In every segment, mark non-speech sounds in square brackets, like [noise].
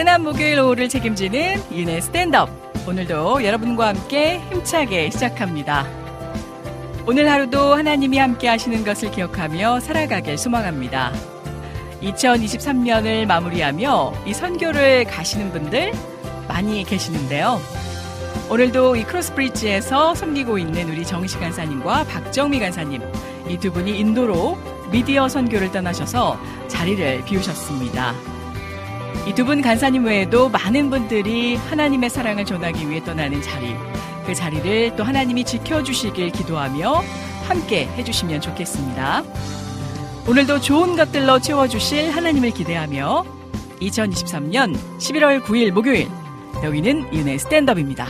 나른한 목요일 오후를 책임지는 이은의 스탠드업. 오늘도 여러분과 함께 힘차게 시작합니다. 오늘 하루도 하나님이 함께 하시는 것을 기억하며 살아가길 소망합니다. 2023년을 마무리하며 이 선교를 가시는 분들 많이 계시는데요. 오늘도 이 크로스브리지에서 섬기고 있는 우리 정시 간사님과 박정미 간사님 이 두 분이 인도로 미디어 선교를 떠나셔서 자리를 비우셨습니다. 이 두 분 간사님 외에도 많은 분들이 하나님의 사랑을 전하기 위해 떠나는 자리, 그 자리를 또 하나님이 지켜주시길 기도하며 함께 해주시면 좋겠습니다. 오늘도 좋은 것들로 채워주실 하나님을 기대하며 2023년 11월 9일 목요일 여기는 윤의 스탠드업입니다.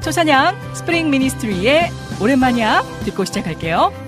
초사냥 스프링 미니스트리의 오랜만이야 듣고 시작할게요.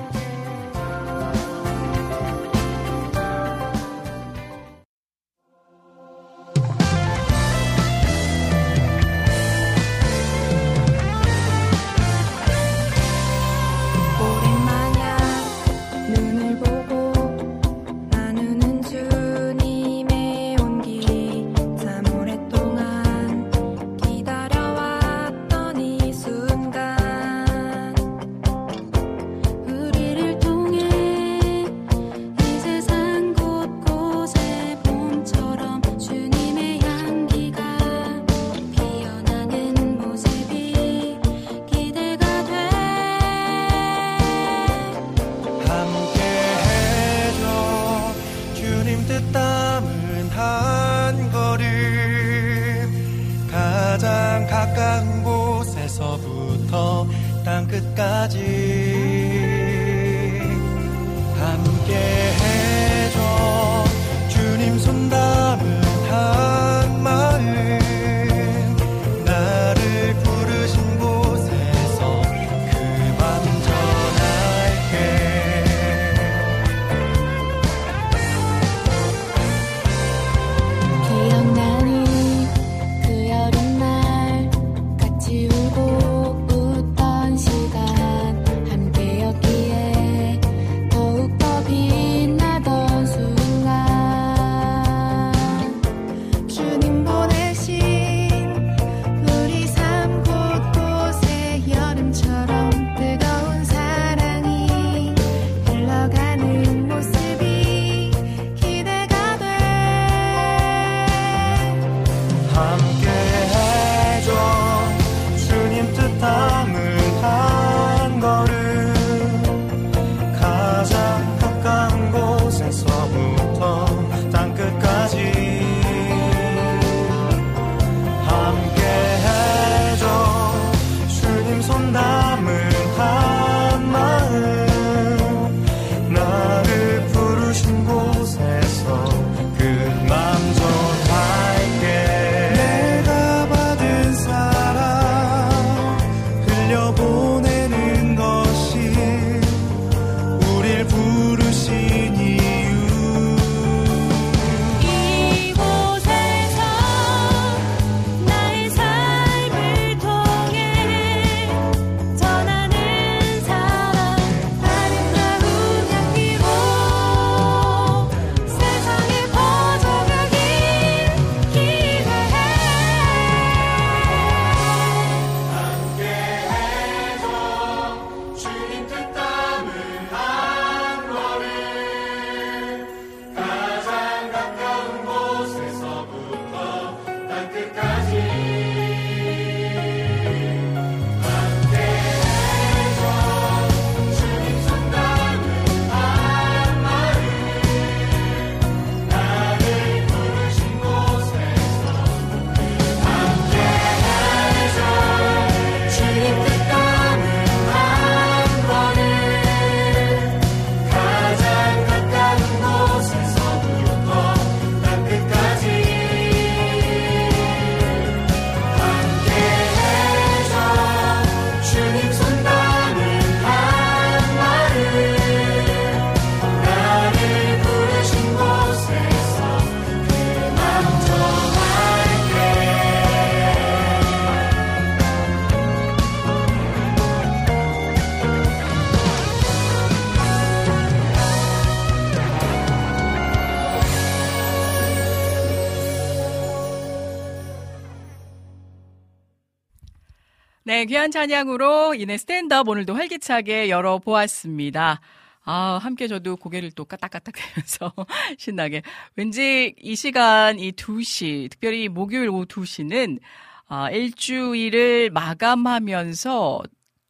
귀한 찬양으로 이내 스탠드업 오늘도 활기차게 열어보았습니다. 아, 함께 저도 고개를 또 까딱까딱 대면서 [laughs] 신나게. 왠지 이 시간 이 2시, 특별히 목요일 오후 2시는 아, 일주일을 마감하면서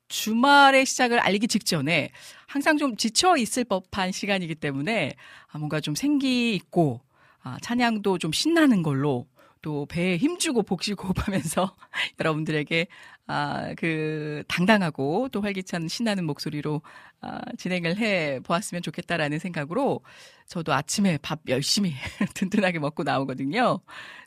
주말의 시작을 알기 직전에 항상 좀 지쳐 있을 법한 시간이기 때문에 아, 뭔가 좀 생기 있고 아, 찬양도 좀 신나는 걸로 또 배에 힘주고 복식 호흡하면서 [laughs] 여러분들에게 아, 그 당당하고 또 활기찬 신나는 목소리로 아, 진행을 해 보았으면 좋겠다라는 생각으로 저도 아침에 밥 열심히 [laughs] 든든하게 먹고 나오거든요.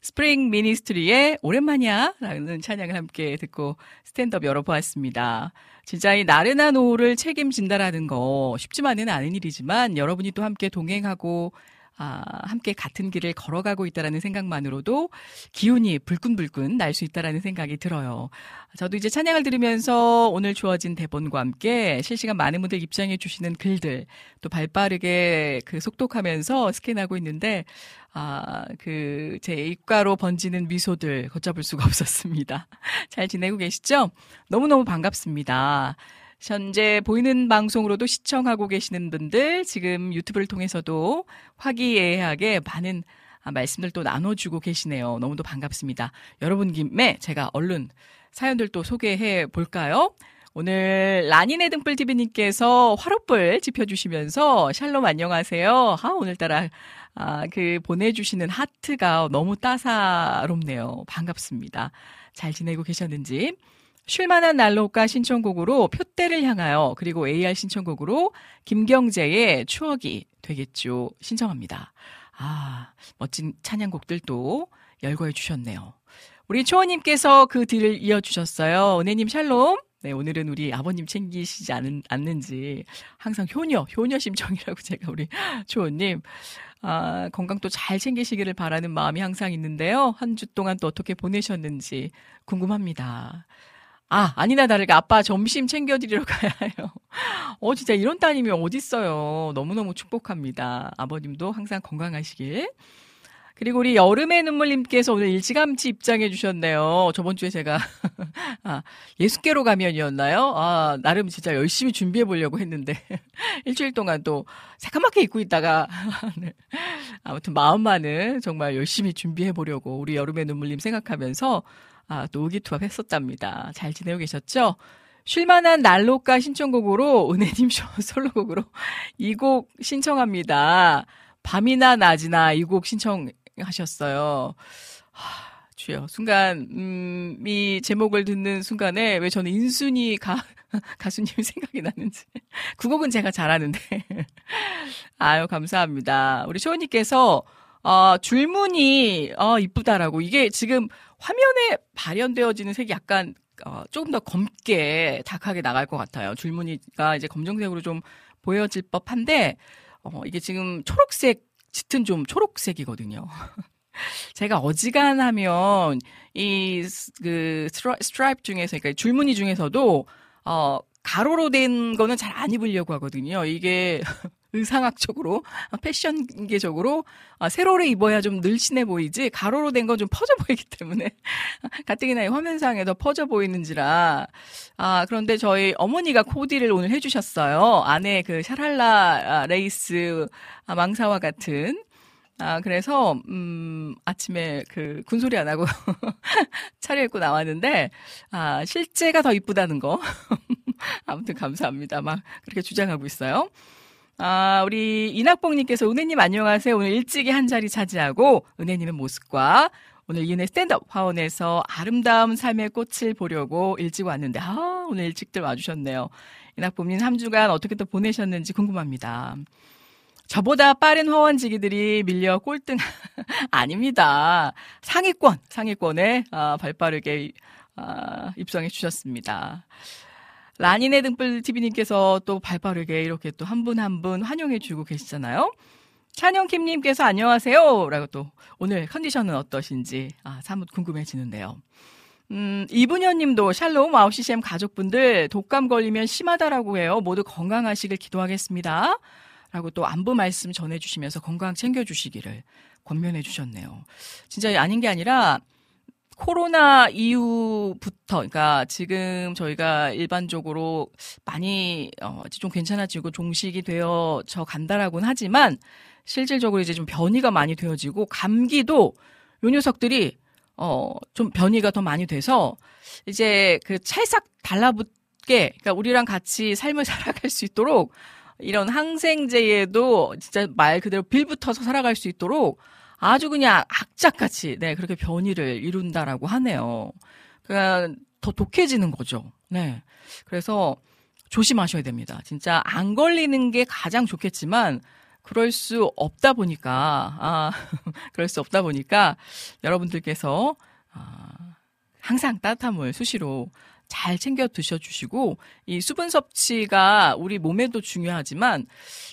Spring Ministry의 오랜만이야 라는 찬양을 함께 듣고 스탠드업 열어보았습니다. 진짜 이 나른한 오후를 책임진다라는 거 쉽지만은 않은 일이지만 여러분이 또 함께 동행하고 아, 함께 같은 길을 걸어가고 있다라는 생각만으로도 기운이 불끈불끈 날 수 있다라는 생각이 들어요. 저도 이제 찬양을 들으면서 오늘 주어진 대본과 함께 실시간 많은 분들 입장해 주시는 글들 또 발빠르게 그 속독하면서 스캔하고 있는데 아, 그, 제 입가로 번지는 미소들 걷잡을 수가 [laughs] 없었습니다. 잘 지내고 계시죠? 너무너무 반갑습니다. 현재 보이는 방송으로도 시청하고 계시는 분들, 지금 유튜브를 통해서도 화기애애하게 많은 아, 말씀들 또 나눠주고 계시네요. 너무도 반갑습니다. 여러분 김에 제가 얼른 사연들 또 소개해 볼까요? 오늘 라니네 등불 TV님께서 화롯불 지펴주시면서 샬롬 안녕하세요. 아, 오늘따라 아, 그 보내주시는 하트가 너무 따사롭네요. 반갑습니다. 잘 지내고 계셨는지. 쉴만한 난로가 신청곡으로 표대를 향하여 그리고 AR 신청곡으로 김경재의 추억이 되겠죠. 신청합니다. 아, 멋진 찬양곡들 도 열거해 주셨네요. 우리 초원님께서 그 뒤를 이어주셨어요. 은혜님 샬롬. 네, 오늘은 우리 아버님 챙기시지 않은, 않는지 항상 효녀, 효녀 심청이라고 [laughs] 제가 우리 초원님. 아, 건강 또 잘 챙기시기를 바라는 마음이 항상 있는데요. 한 주 동안 또 어떻게 보내셨는지 궁금합니다. 아, 아니나 다를까 아빠 점심 챙겨드리러 가야 해요. 어, 진짜 이런 따님이 어딨어요. 너무너무 축복합니다. 아버님도 항상 건강하시길. 그리고 우리 여름의 눈물님께서 오늘 일찌감치 입장해 주셨네요. 저번 주에 제가 [laughs] 아, 예수께로 가면이었나요? 아, 나름 진짜 열심히 준비해 보려고 했는데 [laughs] 일주일 동안 또 새까맣게 입고 있다가 [laughs] 네. 아무튼 마음만은 정말 열심히 준비해 보려고 우리 여름의 눈물님 생각하면서 아, 또 의기투합 했었답니다. 잘 지내고 계셨죠? 쉴만한 난로가 신청곡으로 은혜님 쇼 [laughs] 솔로곡으로 이 곡 신청합니다. 밤이나 낮이나 이 곡 신청하셨어요. 하, 주여 순간 음, 이 제목을 듣는 순간에 왜 저는 인순이 가 [laughs] 가수님 생각이 나는지 그 곡은 제가 잘하는데 [laughs] 아유 감사합니다. 우리 쇼니께서 어, 줄무늬 어, 이쁘다라고 이게 지금 화면에 발현되어지는 색이 약간 어, 조금 더 검게 dark하게 나갈 것 같아요. 줄무늬가 이제 검정색으로 좀 보여질 법한데 어, 이게 지금 초록색 짙은 좀 초록색이거든요. [laughs] 제가 어지간하면 이 그 스트라이프 중에서 그러니까 줄무늬 중에서도 어 가로로 된 거는 잘 안 입으려고 하거든요. 이게 [laughs] 의상학적으로 패션계적으로 아, 세로를 입어야 좀 늘씬해 보이지 가로로 된 건 좀 퍼져 보이기 때문에 [laughs] 가뜩이나 화면상에 더 퍼져 보이는지라 아 그런데 저희 어머니가 코디를 오늘 해주셨어요 안에 그 샤랄라 레이스 망사와 같은 아, 그래서, 음, 아침에 그 군소리 안 하고 [laughs] 차려입고 나왔는데, 아, 실제가 더 이쁘다는 거. [laughs] 아무튼 감사합니다. 막 그렇게 주장하고 있어요. 아, 우리 이낙봉님께서 은혜님 안녕하세요. 오늘 일찍이 한 자리 차지하고 은혜님의 모습과 오늘 이은혜 스탠드업 화원에서 아름다운 삶의 꽃을 보려고 일찍 왔는데, 아, 오늘 일찍들 와주셨네요. 이낙봉님 한 주간 어떻게 또 보내셨는지 궁금합니다. 저보다 빠른 화원지기들이 밀려 꼴등 [laughs] 아닙니다. 상위권, 상위권에 아, 발빠르게 아, 입성해 주셨습니다. 라니네 등불 TV님께서 또 발빠르게 이렇게 또 한 분 한 분 환영해 주고 계시잖아요. 찬영킴님께서 안녕하세요. 라고 또 오늘 컨디션은 어떠신지 아, 사뭇 궁금해지는데요. 음, 이분현 님도 샬롬 9CCM 가족분들 독감 걸리면 심하다라고 해요. 모두 건강하시길 기도하겠습니다. 라고 또 안부 말씀 전해주시면서 건강 챙겨주시기를 권면해 주셨네요. 진짜 아닌 게 아니라 코로나 이후부터, 그러니까 지금 저희가 일반적으로 많이 어, 좀 괜찮아지고 종식이 되어져 간다라고는 하지만 실질적으로 이제 좀 변이가 많이 되어지고 감기도 요 녀석들이 어, 좀 변이가 더 많이 돼서 이제 그 찰싹 달라붙게, 그러니까 우리랑 같이 삶을 [laughs] 살아갈 수 있도록 이런 항생제에도 진짜 말 그대로 빌붙어서 살아갈 수 있도록 아주 그냥 악착같이 네 그렇게 변이를 이룬다라고 하네요. 그러니까 더 독해지는 거죠. 네. 그래서 조심하셔야 됩니다. 진짜 안 걸리는 게 가장 좋겠지만 그럴 수 없다 보니까 아 [laughs] 그럴 수 없다 보니까 여러분들께서 아, 항상 따뜻한 물 수시로 잘 챙겨 드셔 주시고 이 수분 섭취가 우리 몸에도 중요하지만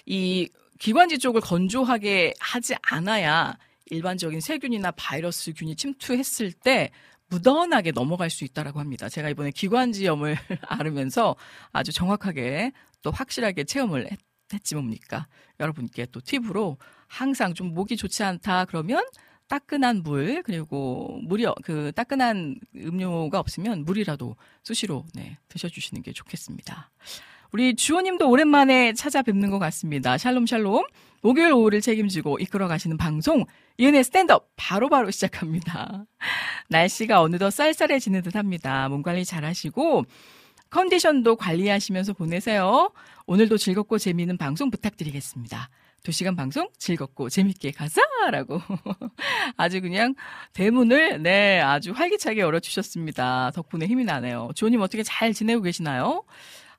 이 기관지 쪽을 건조하게 하지 않아야 일반적인 세균이나 바이러스균이 침투했을 때 무던하게 넘어갈 수 있다라고 합니다. 제가 이번에 기관지염을 앓으면서 [laughs] 아주 정확하게 또 확실하게 체험을 했, 했지 뭡니까? 여러분께 또 팁으로 항상 좀 목이 좋지 않다 그러면 따끈한 물 그리고 물이 그 따끈한 음료가 없으면 물이라도 수시로 네, 드셔주시는 게 좋겠습니다. 우리 주호님도 오랜만에 찾아뵙는 것 같습니다. 샬롬 샬롬. 목요일 오후를 책임지고 이끌어 가시는 방송 이은의 스탠드업 바로바로 바로 시작합니다. [laughs] 날씨가 어느덧 쌀쌀해지는 듯합니다. 몸 관리 잘하시고 컨디션도 관리하시면서 보내세요. 오늘도 즐겁고 재미있는 방송 부탁드리겠습니다. 2시간 방송 즐겁고 재밌게 가자라고 [laughs] 아주 그냥 대문을 네 아주 활기차게 열어주셨습니다. 덕분에 힘이 나네요. 주호님 어떻게 잘 지내고 계시나요?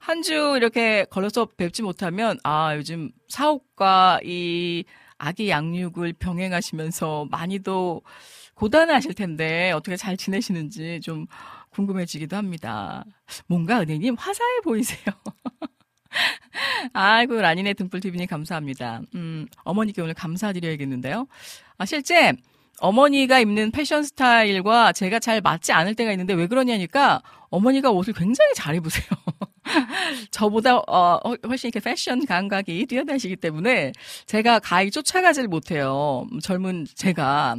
한 주 이렇게 걸려서 뵙지 못하면 아 요즘 사업과 이 아기 양육을 병행하시면서 많이도 고단하실 텐데 어떻게 잘 지내시는지 좀 궁금해지기도 합니다. 뭔가 은혜님 화사해 보이세요. [laughs] 아이고, 라니네 등불TV님 감사합니다. 음, 어머니께 오늘 감사드려야겠는데요. 아, 실제 어머니가 입는 패션 스타일과 제가 잘 맞지 않을 때가 있는데 왜 그러냐니까 어머니가 옷을 굉장히 잘 입으세요. [laughs] [laughs] 저보다 어, 훨씬 이렇게 패션 감각이 뛰어나시기 때문에 제가 가히 쫓아가질 못해요. 젊은 제가.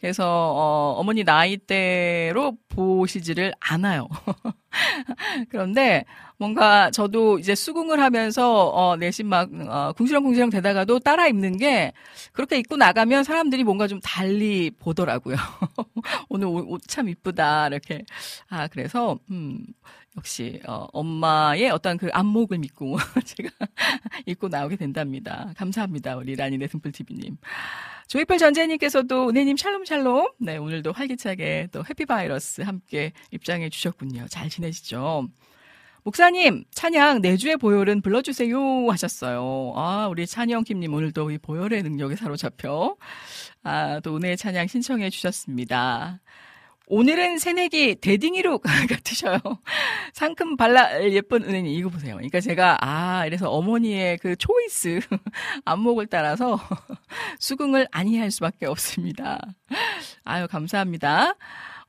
그래서 어, 어머니 나이대로 보시지를 않아요. [laughs] 그런데 뭔가 저도 이제 수긍을 하면서 어, 내심 막 어, 궁시렁궁시렁 되다가도 따라 입는 게 그렇게 입고 나가면 사람들이 뭔가 좀 달리 보더라고요. [laughs] 오늘 옷 참 이쁘다 이렇게 아 그래서 음 역시 어, 엄마의 어떤 그 안목을 믿고 [laughs] 제가 입고 나오게 된답니다. 감사합니다 우리 라니네 등불TV님. 조이풀 전재님께서도 은혜님 샬롬 샬롬. 네, 오늘도 활기차게 또 해피바이러스 함께 입장해 주셨군요. 잘 지내시죠? 목사님, 찬양 내주의 보혈은 불러주세요 하셨어요. 아, 우리 찬영킴님 오늘도 이 보혈의 능력에 사로잡혀, 아, 또 은혜의 찬양 신청해 주셨습니다. 오늘은 새내기 대딩이로 [laughs] 같으셔요. 상큼 발라 예쁜 은혜님 이거 보세요. 그러니까 제가 아 이래서 어머니의 그 초이스 [laughs] 안목을 따라서 [laughs] 수긍을 아니할 수밖에 없습니다. 아유 감사합니다.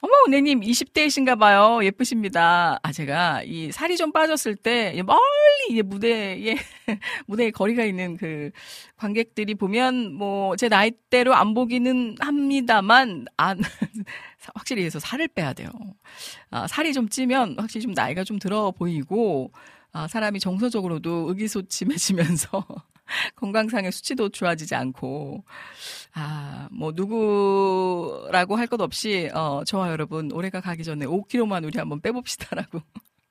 어머, 은혜님 20대이신가 봐요. 예쁘십니다. 아, 제가 이 살이 좀 빠졌을 때 멀리 무대에, [laughs] 무대에 거리가 있는 그 관객들이 보면 뭐 제 나이대로 안 보기는 합니다만, 안, [laughs] 확실히 해서 살을 빼야 돼요. 아, 살이 좀 찌면 확실히 좀 나이가 좀 들어 보이고, 아, 사람이 정서적으로도 의기소침해지면서 [laughs] [laughs] 건강상의 수치도 좋아지지 않고, 아, 뭐, 누구라고 할 것 없이, 어, 저와 여러분, 올해가 가기 전에 5kg만 우리 한번 빼봅시다라고.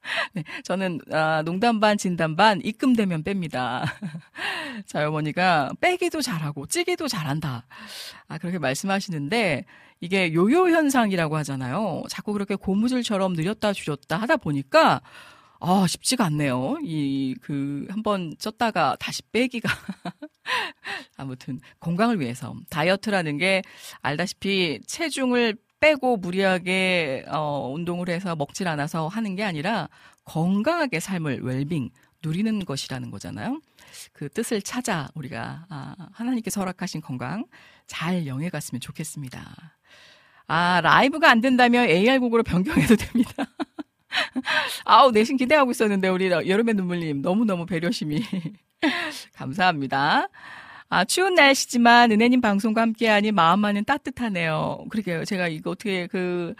[laughs] 네, 저는, 아, 농담 반, 진담 반, 입금되면 뺍니다. [laughs] 자, 어머니가 빼기도 잘하고, 찌기도 잘한다. 아, 그렇게 말씀하시는데, 이게 요요 현상이라고 하잖아요. 자꾸 그렇게 고무줄처럼 느렸다 줄였다 하다 보니까, 아, 쉽지가 않네요. 이, 그, 한번 쪘다가 다시 빼기가. [laughs] 아무튼, 건강을 위해서. 다이어트라는 게 알다시피 체중을 빼고 무리하게, 어, 운동을 해서 먹질 않아서 하는 게 아니라 건강하게 삶을 웰빙, 누리는 것이라는 거잖아요. 그 뜻을 찾아 우리가, 아, 하나님께서 허락하신 건강 잘 영해 갔으면 좋겠습니다. 아, 라이브가 안 된다면 AR곡으로 변경해도 됩니다. [laughs] 아우, 내신 기대하고 있었는데, 우리 여름의 눈물님. 너무너무 배려심이. [laughs] 감사합니다. 아, 추운 날씨지만 은혜님 방송과 함께하니 마음만은 따뜻하네요. 그러게요. 제가 이거 어떻게 그,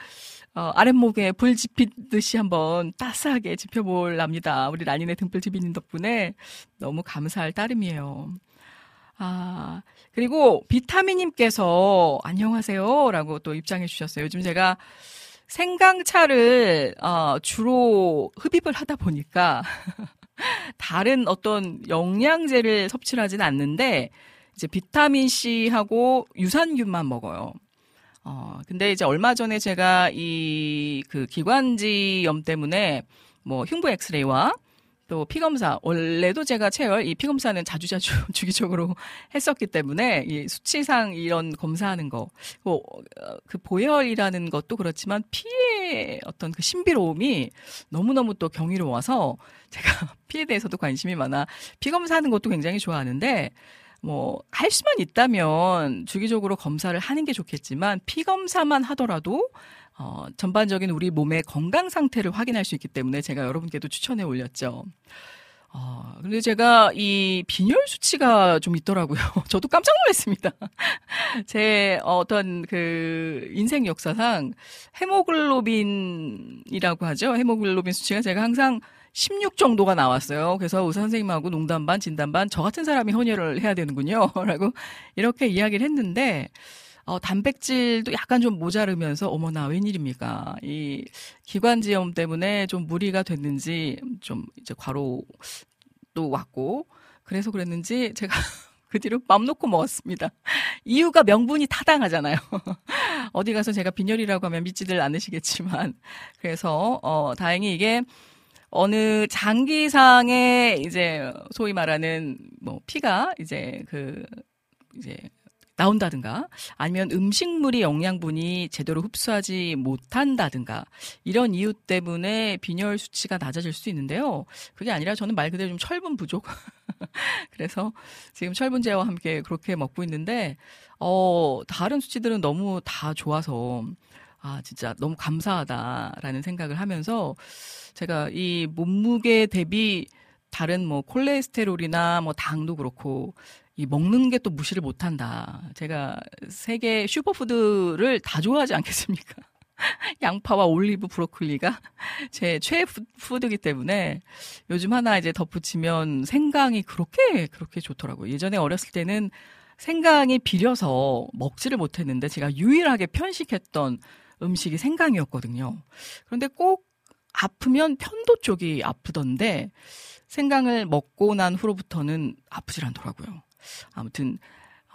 어, 아랫목에 불 지피듯이 한번 따스하게 지펴볼랍니다. 우리 라니네 등불 지비님 덕분에 너무 감사할 따름이에요. 아, 그리고 비타민님께서 안녕하세요. 라고 또 입장해 주셨어요. 요즘 제가 생강차를, 어, 주로 흡입을 하다 보니까 [laughs] 다른 어떤 영양제를 섭취를 하진 않는데 이제 비타민 C하고 유산균만 먹어요. 어, 근데 이제 얼마 전에 제가 이 그 기관지염 때문에 뭐 흉부 엑스레이와 또 피검사 원래도 제가 체열 이 피검사는 자주자주 [laughs] 주기적으로 했었기 때문에 이 수치상 이런 검사하는 거, 뭐, 어, 그 보혈이라는 것도 그렇지만 피의 어떤 그 신비로움이 너무 너무 또 경이로워서 제가 [laughs] 피에 대해서도 관심이 많아 피검사하는 것도 굉장히 좋아하는데 뭐, 할 수만 있다면 주기적으로 검사를 하는 게 좋겠지만, 피검사만 하더라도, 어, 전반적인 우리 몸의 건강 상태를 확인할 수 있기 때문에 제가 여러분께도 추천해 올렸죠. 어, 근데 제가 이 빈혈 수치가 좀 있더라고요. [laughs] 저도 깜짝 놀랐습니다. [laughs] 제 어떤 그 인생 역사상 헤모글로빈이라고 하죠. 헤모글로빈 수치가 제가 항상 16 정도가 나왔어요. 그래서 의사 선생님하고 농담 반, 진담 반, 저 같은 사람이 헌혈을 해야 되는군요. [laughs] 라고 이렇게 이야기를 했는데, 어, 단백질도 약간 좀 모자르면서, 어머나, 웬일입니까? 이 기관지염 때문에 좀 무리가 됐는지, 좀 이제 과로도 왔고, 그래서 그랬는지 제가 [laughs] 그 뒤로 맘 놓고 먹었습니다. 이유가 명분이 타당하잖아요. [laughs] 어디 가서 제가 빈혈이라고 하면 믿지들 않으시겠지만. 그래서, 어, 다행히 이게 어느 장기상의 이제 소위 말하는 뭐 피가 이제 그 이제 나온다든가 아니면 음식물이 영양분이 제대로 흡수하지 못한다든가 이런 이유 때문에 빈혈 수치가 낮아질 수 있는데요. 그게 아니라 저는 말 그대로 좀 철분 부족. [laughs] 그래서 지금 철분제와 함께 그렇게 먹고 있는데 어 다른 수치들은 너무 다 좋아서 아 진짜 너무 감사하다라는 생각을 하면서 제가 이 몸무게 대비 다른 뭐 콜레스테롤이나 뭐 당도 그렇고 이 먹는 게 또 무시를 못 한다. 제가 세계 슈퍼푸드를 다 좋아하지 않겠습니까? [laughs] 양파와 올리브 브로콜리가 [laughs] 제 최애 푸드이기 때문에 요즘 하나 이제 덧붙이면 생강이 그렇게 그렇게 좋더라고요. 예전에 어렸을 때는 생강이 비려서 먹지를 못했는데 제가 유일하게 편식했던 음식이 생강이었거든요. 그런데 꼭 아프면 편도 쪽이 아프던데 생강을 먹고 난 후로부터는 아프질 않더라고요. 아무튼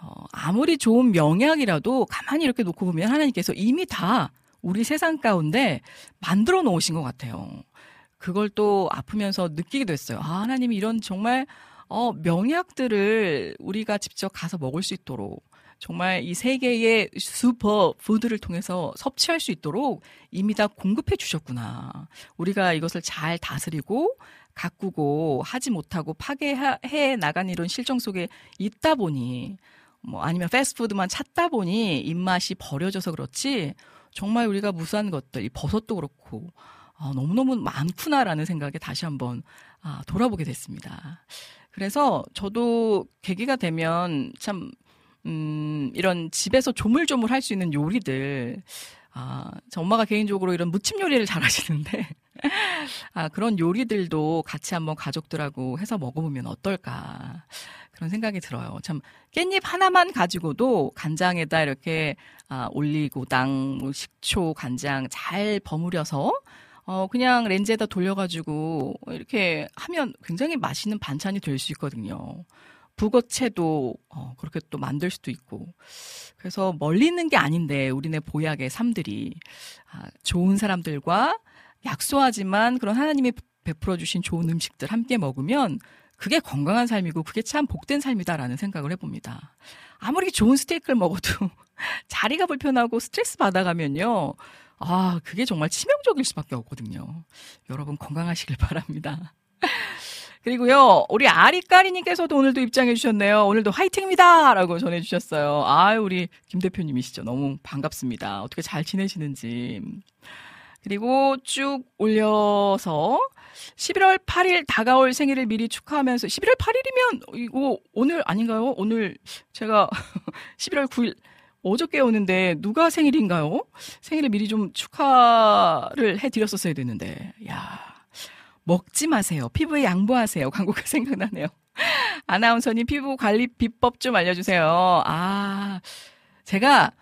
어, 아무리 좋은 명약이라도 가만히 이렇게 놓고 보면 하나님께서 이미 다 우리 세상 가운데 만들어 놓으신 것 같아요. 그걸 또 아프면서 느끼게 됐어요. 아, 하나님이 이런 정말 어, 명약들을 우리가 직접 가서 먹을 수 있도록 정말 이 세계의 슈퍼 푸드를 통해서 섭취할 수 있도록 이미 다 공급해 주셨구나. 우리가 이것을 잘 다스리고 가꾸고 하지 못하고 파괴해 나간 이런 실정 속에 있다 보니 뭐 아니면 패스트푸드만 찾다 보니 입맛이 버려져서 그렇지 정말 우리가 무수한 것들 이 버섯도 그렇고 아, 너무너무 많구나라는 생각에 다시 한번 아, 돌아보게 됐습니다. 그래서 저도 계기가 되면 참 음, 이런 집에서 조물조물 할 수 있는 요리들, 아, 저 엄마가 개인적으로 이런 무침 요리를 잘 하시는데, [laughs] 아, 그런 요리들도 같이 한번 가족들하고 해서 먹어보면 어떨까. 그런 생각이 들어요. 참, 깻잎 하나만 가지고도 간장에다 이렇게, 아, 올리고당, 뭐 식초, 간장 잘 버무려서, 어, 그냥 렌즈에다 돌려가지고, 이렇게 하면 굉장히 맛있는 반찬이 될 수 있거든요. 북어채도 어, 그렇게 또 만들 수도 있고 그래서 멀리 있는 게 아닌데 우리네 보약의 삶들이 아, 좋은 사람들과 약소하지만 그런 하나님이 베풀어 주신 좋은 음식들 함께 먹으면 그게 건강한 삶이고 그게 참 복된 삶이다라는 생각을 해봅니다. 아무리 좋은 스테이크를 먹어도 [laughs] 자리가 불편하고 스트레스 받아가면요. 아, 그게 정말 치명적일 수밖에 없거든요. 여러분 건강하시길 바랍니다. 그리고요, 우리 아리까리님께서도 오늘도 입장해 주셨네요. 오늘도 화이팅입니다! 라고 전해주셨어요. 아 우리 김 대표님이시죠. 너무 반갑습니다. 어떻게 잘 지내시는지. 그리고 쭉 올려서, 11월 8일 다가올 생일을 미리 축하하면서 11월 8일이면 이거 오늘 아닌가요? 오늘 제가 [laughs] 11월 9일 어저께 오는데 누가 생일인가요? 생일을 미리 좀 축하를 해드렸었어야 됐는데 야 먹지 마세요. 피부에 양보하세요. [laughs] 광고가 생각나네요. 아나운서님 피부 관리 비법 좀 알려주세요. 아 제가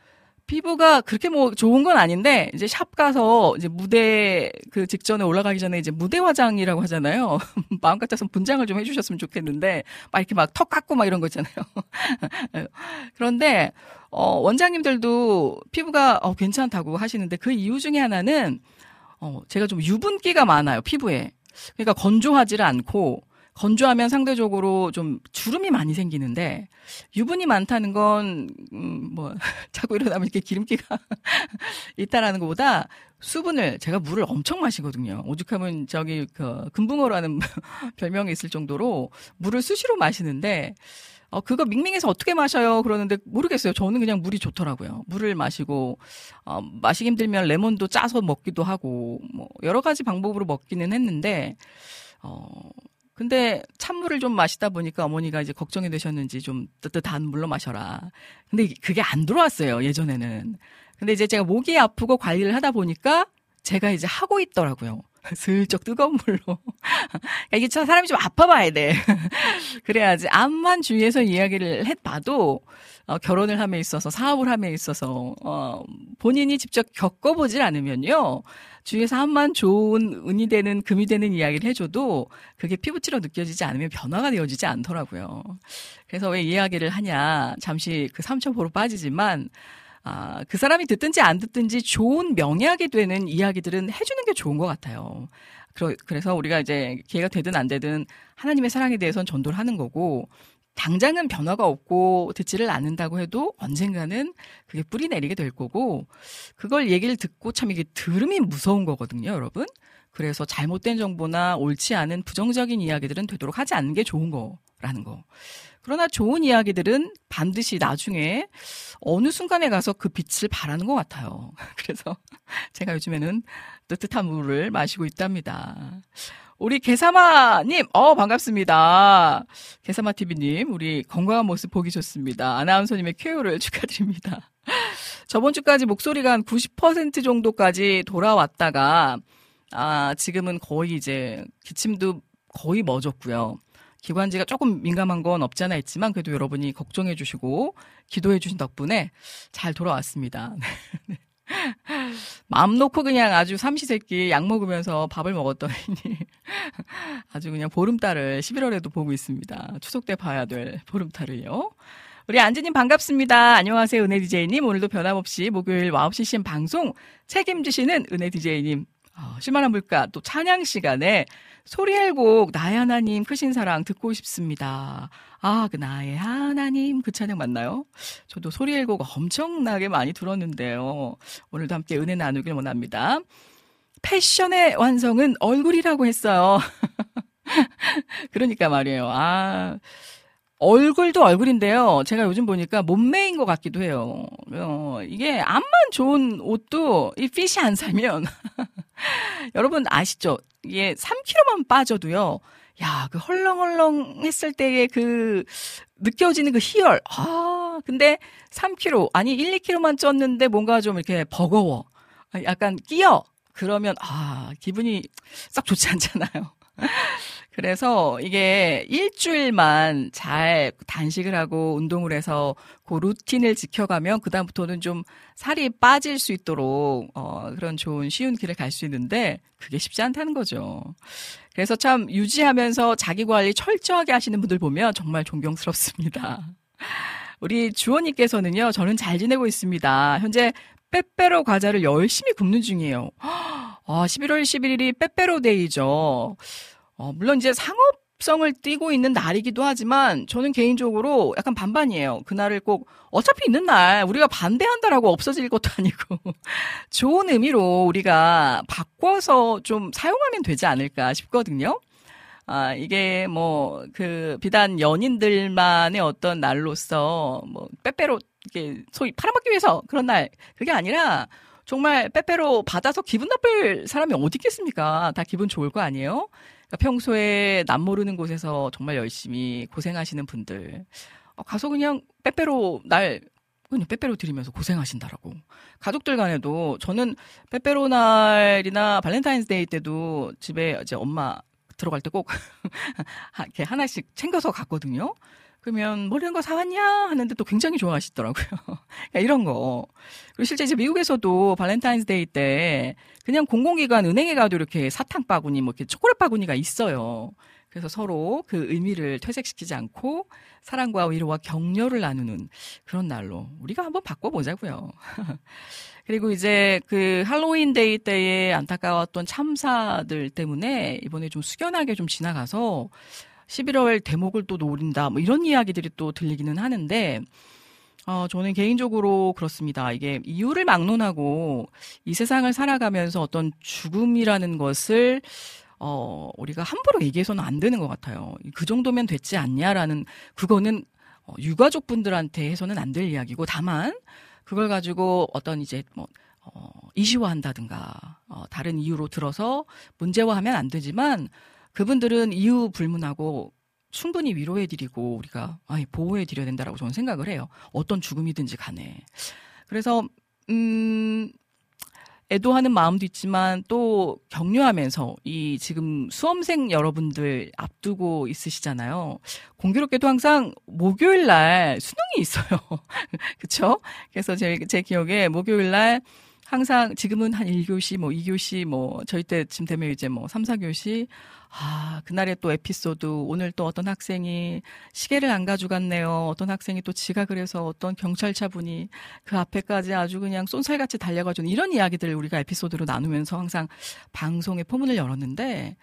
피부가 그렇게 뭐 좋은 건 아닌데 이제 샵 가서 이제 무대 그 직전에 올라가기 전에 이제 무대 화장이라고 하잖아요. [laughs] 마음 같아서 분장을 좀 해주셨으면 좋겠는데 막 이렇게 막 턱 깎고 막 이런 거 있잖아요. [laughs] 그런데 어 원장님들도 피부가 어 괜찮다고 하시는데 그 이유 중에 하나는 어 제가 좀 유분기가 많아요 피부에. 그러니까 건조하지를 않고 건조하면 상대적으로 좀 주름이 많이 생기는데 유분이 많다는 건 음, 뭐 [laughs] 자꾸 일어나면 이렇게 기름기가 [laughs] 있다라는 것보다 수분을 제가 물을 엄청 마시거든요. 오죽하면 저기 그 금붕어라는 [laughs] 별명이 있을 정도로 물을 수시로 마시는데 어 그거 밍밍해서 어떻게 마셔요? 그러는데 모르겠어요. 저는 그냥 물이 좋더라고요. 물을 마시고 어 마시기 힘들면 레몬도 짜서 먹기도 하고 뭐 여러 가지 방법으로 먹기는 했는데 어 근데 찬물을 좀 마시다 보니까 어머니가 이제 걱정이 되셨는지 좀 뜨뜻한 물로 마셔라. 근데 그게 안 들어왔어요, 예전에는. 근데 이제 제가 목이 아프고 관리를 하다 보니까 제가 이제 하고 있더라고요. [laughs] 슬쩍 뜨거운 물로. 이게 사람이 좀 아파봐야 돼. [laughs] 그래야지 암만 주위에서 이야기를 해봐도 어, 결혼을 함에 있어서 사업을 함에 있어서 어, 본인이 직접 겪어보질 않으면요. 주위에서 한만 좋은 은이 되는 금이 되는 이야기를 해줘도 그게 피부치로 느껴지지 않으면 변화가 되어지지 않더라고요. 그래서 왜 이야기를 하냐 잠시 그 삼천포로 빠지지만 아, 그 사람이 듣든지 안 듣든지 좋은 명약이 되는 이야기들은 해주는 게 좋은 것 같아요. 그래서 우리가 이제 기회가 되든 안 되든 하나님의 사랑에 대해서는 전도를 하는 거고 당장은 변화가 없고 듣지를 않는다고 해도 언젠가는 그게 뿌리 내리게 될 거고 그걸 얘기를 듣고 참 이게 들음이 무서운 거거든요, 여러분. 그래서 잘못된 정보나 옳지 않은 부정적인 이야기들은 되도록 하지 않는 게 좋은 거라는 거. 그러나 좋은 이야기들은 반드시 나중에 어느 순간에 가서 그 빛을 발하는 것 같아요. [laughs] 그래서 제가 요즘에는 뜨뜻한 물을 마시고 있답니다. 우리 개사마님, 어, 반갑습니다. 개사마TV님, 우리 건강한 모습 보기 좋습니다. 아나운서님의 쾌유를 [laughs] 축하드립니다. 저번 주까지 목소리가 한 90% 정도까지 돌아왔다가, 아, 지금은 거의 이제 기침도 거의 멎었고요. 기관지가 조금 민감한 건 없지 않아 있지만 그래도 여러분이 걱정해 주시고 기도해 주신 덕분에 잘 돌아왔습니다. [laughs] 네. 마음 놓고 그냥 아주 삼시세끼 약 먹으면서 밥을 먹었더니 [laughs] 아주 그냥 보름달을 11월에도 보고 있습니다. 추석 때 봐야 될 보름달을요. 우리 안지님 반갑습니다. 안녕하세요, 은혜 디제이님. 오늘도 변함없이 목요일 9시 CM 방송 책임지시는 은혜 디제이님. 어, 실만한 물가 또 찬양 시간에 소리엘곡 나의 하나님 크신 사랑 듣고 싶습니다. 아, 그 나의 하나님 그 찬양 맞나요? 저도 소리엘곡 엄청나게 많이 들었는데요. 오늘도 함께 은혜 나누길 원합니다. 패션의 완성은 얼굴이라고 했어요. [laughs] 그러니까 말이에요. 아, 얼굴도 얼굴인데요. 제가 요즘 보니까 몸매인 것 같기도 해요. 어, 이게 암만 좋은 옷도 이 핏이 안 살면 [laughs] 여러분 아시죠? 이게 3kg만 빠져도요. 야, 그 헐렁헐렁 했을 때의 그 느껴지는 그 희열. 아, 근데 3kg 아니 1, 2kg만 쪘는데 뭔가 좀 이렇게 버거워. 약간 끼어. 그러면 아, 기분이 썩 좋지 않잖아요. 그래서 이게 일주일만 잘 단식을 하고 운동을 해서 그 루틴을 지켜가면 그다음부터는 좀 살이 빠질 수 있도록 어 그런 좋은 쉬운 길을 갈 수 있는데 그게 쉽지 않다는 거죠. 그래서 참 유지하면서 자기 관리 철저하게 하시는 분들 보면 정말 존경스럽습니다. 우리 주원님께서는요, 저는 잘 지내고 있습니다. 현재 빼빼로 과자를 열심히 굽는 중이에요. 아, 11월 11일이 빼빼로 데이죠. 어, 물론 이제 상업 성을 띠고 있는 날이기도 하지만 저는 개인적으로 약간 반반이에요. 그날을 꼭 어차피 있는 날 우리가 반대한다라고 없어질 것도 [laughs] 아니고 좋은 의미로 우리가 바꿔서 좀 사용하면 되지 않을까 싶거든요. 아, 이게 뭐, 그, 비단 연인들만의 어떤 날로서, 뭐, 빼빼로, 이게, 소위 팔아먹기 위해서 그런 날, 그게 아니라, 정말 빼빼로 받아서 기분 나쁠 사람이 어디 있겠습니까? 다 기분 좋을 거 아니에요? 그러니까 평소에 남 모르는 곳에서 정말 열심히 고생하시는 분들 어, 가서 그냥 빼빼로 날 그냥 빼빼로 드리면서 고생하신다라고. 가족들 간에도 저는 빼빼로 날이나 발렌타인스데이 때도 집에 이제 엄마 들어갈 때 꼭 [laughs] 이렇게 하나씩 챙겨서 갔거든요. 그러면 뭐 이런 거 사왔냐 하는데 또 굉장히 좋아하시더라고요. [laughs] 그러니까 이런 거. 그리고 실제 이제 미국에서도 발렌타인스데이 때 그냥 공공기관 은행에 가도 이렇게 사탕 바구니 뭐 이렇게 초콜릿 바구니가 있어요. 그래서 서로 그 의미를 퇴색시키지 않고 사랑과 위로와 격려를 나누는 그런 날로 우리가 한번 바꿔보자고요. [laughs] 그리고 이제 그 할로윈 데이 때에 안타까웠던 참사들 때문에 이번에 좀 숙연하게 좀 지나가서 11월 대목을 또 노린다 뭐 이런 이야기들이 또 들리기는 하는데 어, 저는 개인적으로 그렇습니다. 이게 이유를 막론하고 이 세상을 살아가면서 어떤 죽음이라는 것을 어, 우리가 함부로 얘기해서는 안 되는 것 같아요. 그 정도면 됐지 않냐라는, 그거는 어, 유가족 분들한테 해서는 안 될 이야기고, 다만, 그걸 가지고 어떤 이제 뭐, 어, 이슈화한다든가, 어, 다른 이유로 들어서 문제화하면 안 되지만, 그분들은 이유 불문하고 충분히 위로해드리고, 우리가, 보호해드려야 된다라고 저는 생각을 해요. 어떤 죽음이든지 간에. 그래서, 음, 애도하는 마음도 있지만 또 격려하면서 이 지금 수험생 여러분들 앞두고 있으시잖아요. 공교롭게도 항상 목요일 날 수능이 있어요. [laughs] 그쵸? 그래서 제, 제 기억에 목요일 날 항상 지금은 한 1교시, 뭐 2교시, 뭐 저희 때쯤 되면 이제 뭐 3, 4교시. 아, 그날의 또 에피소드. 오늘 또 어떤 학생이 시계를 안 가져갔네요. 어떤 학생이 또 지각을 해서 어떤 경찰차 분이 그 앞에까지 아주 그냥 쏜살같이 달려가지고 이런 이야기들을 우리가 에피소드로 나누면서 항상 방송의 포문을 열었는데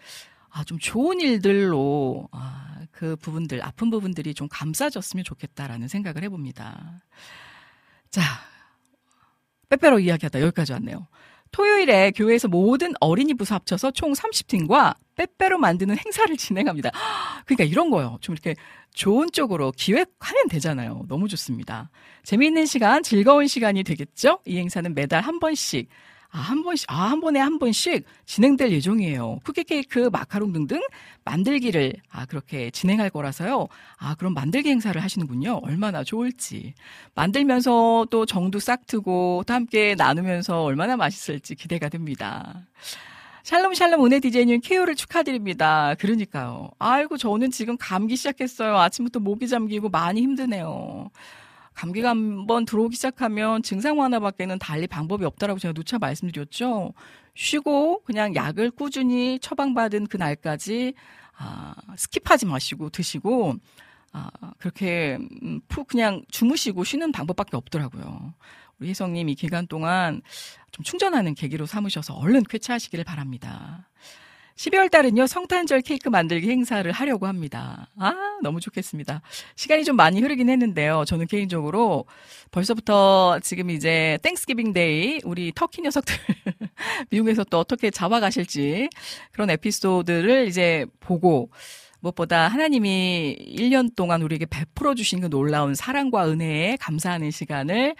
아, 좀 좋은 일들로, 아, 그 부분들, 아픈 부분들이 좀 감싸졌으면 좋겠다라는 생각을 해봅니다. 자, 빼빼로 이야기하다 여기까지 왔네요. 토요일에 교회에서 모든 어린이 부서 합쳐서 총 30팀과 빼빼로 만드는 행사를 [laughs] 진행합니다. 그러니까 이런 거요. 좀 이렇게 좋은 쪽으로 기획하면 되잖아요. 너무 좋습니다. 재미있는 시간, 즐거운 시간이 되겠죠? 이 행사는 매달 한 번씩 아, 한 번씩, 아, 한 번에 한 번씩 진행될 예정이에요. 쿠키 케이크, 마카롱 등등 만들기를, 아, 그렇게 진행할 거라서요. 아, 그럼 만들기 행사를 하시는군요. 얼마나 좋을지. 만들면서 또 정도 싹 트고 또 함께 나누면서 얼마나 맛있을지 기대가 됩니다. 샬롬 샬롬 은혜 디제이님 케어를 축하드립니다. 그러니까요. 아이고 저는 지금 감기 시작했어요. 아침부터 목이 잠기고 많이 힘드네요. 감기가 한번 들어오기 시작하면 증상 하나밖에는 달리 방법이 없다라고 제가 누차 말씀드렸죠. 쉬고 그냥 약을 꾸준히 처방받은 그 날까지 아, skip하지 마시고 드시고 아, 그렇게 음, 푹 그냥 주무시고 쉬는 방법밖에 없더라고요. 우리 혜성님 이 기간 동안 좀 충전하는 계기로 삼으셔서 얼른 쾌차하시기를 바랍니다. 12월 달은요, 성탄절 케이크 만들기 행사를 하려고 합니다. 아, 너무 좋겠습니다. 시간이 좀 많이 흐르긴 했는데요. 저는 개인적으로 벌써부터 지금 이제 Thanksgiving Day, 우리 터키 녀석들, [laughs] 미국에서 또 어떻게 잡아가실지 그런 에피소드를 이제 보고 무엇보다 하나님이 1년 동안 우리에게 베풀어 주신 그 놀라운 사랑과 은혜에 감사하는 시간을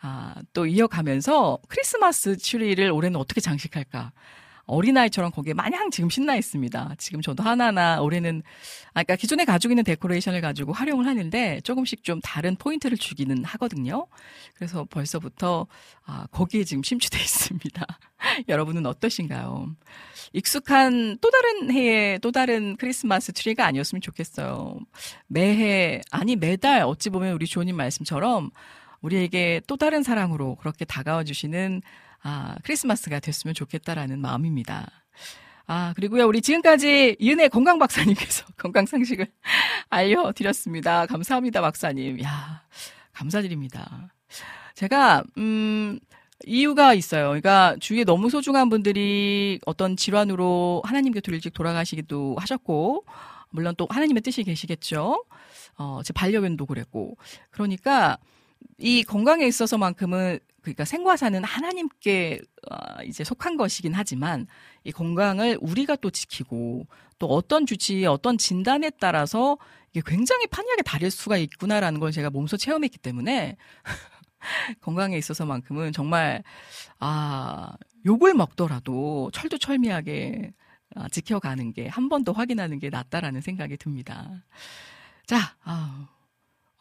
아, 또 이어가면서 크리스마스 트리를 올해는 어떻게 장식할까? 어린아이처럼 거기에 마냥 지금 신나 있습니다. 지금 저도 하나하나 올해는, 아까 그러니까 기존에 가지고 있는 데코레이션을 가지고 활용을 하는데 조금씩 좀 다른 포인트를 주기는 하거든요. 그래서 벌써부터, 아, 거기에 지금 심취돼 [laughs] 있습니다. 여러분은 어떠신가요? 익숙한 또 다른 해의 또 다른 크리스마스 트리가 아니었으면 좋겠어요. 매해, 아니 매달 어찌 보면 우리 주호님 말씀처럼 우리에게 또 다른 사랑으로 그렇게 다가와 주시는 아, 크리스마스가 됐으면 좋겠다라는 마음입니다. 아, 그리고요, 우리 지금까지 이은혜 건강 박사님께서 [laughs] 건강 상식을 [laughs] 알려드렸습니다. 감사합니다, 박사님. 야 감사드립니다. 제가, 음, 이유가 있어요. 그러니까 주위에 너무 소중한 분들이 어떤 질환으로 하나님 곁으로 일찍 돌아가시기도 하셨고, 물론 또 하나님의 뜻이 계시겠죠. 어, 제 반려견도 그랬고. 그러니까 이 건강에 있어서만큼은 그러니까 생과사는 하나님께 어, 이제 속한 것이긴 하지만 이 건강을 우리가 또 지키고 또 어떤 주치, 어떤 진단에 따라서 이게 굉장히 판이하게 다를 수가 있구나라는 걸 제가 몸소 체험했기 때문에 [laughs] 건강에 있어서만큼은 정말 아 욕을 먹더라도 철두철미하게 아, 지켜가는 게 한 번 더 확인하는 게 낫다라는 생각이 듭니다. 자, 아, 아,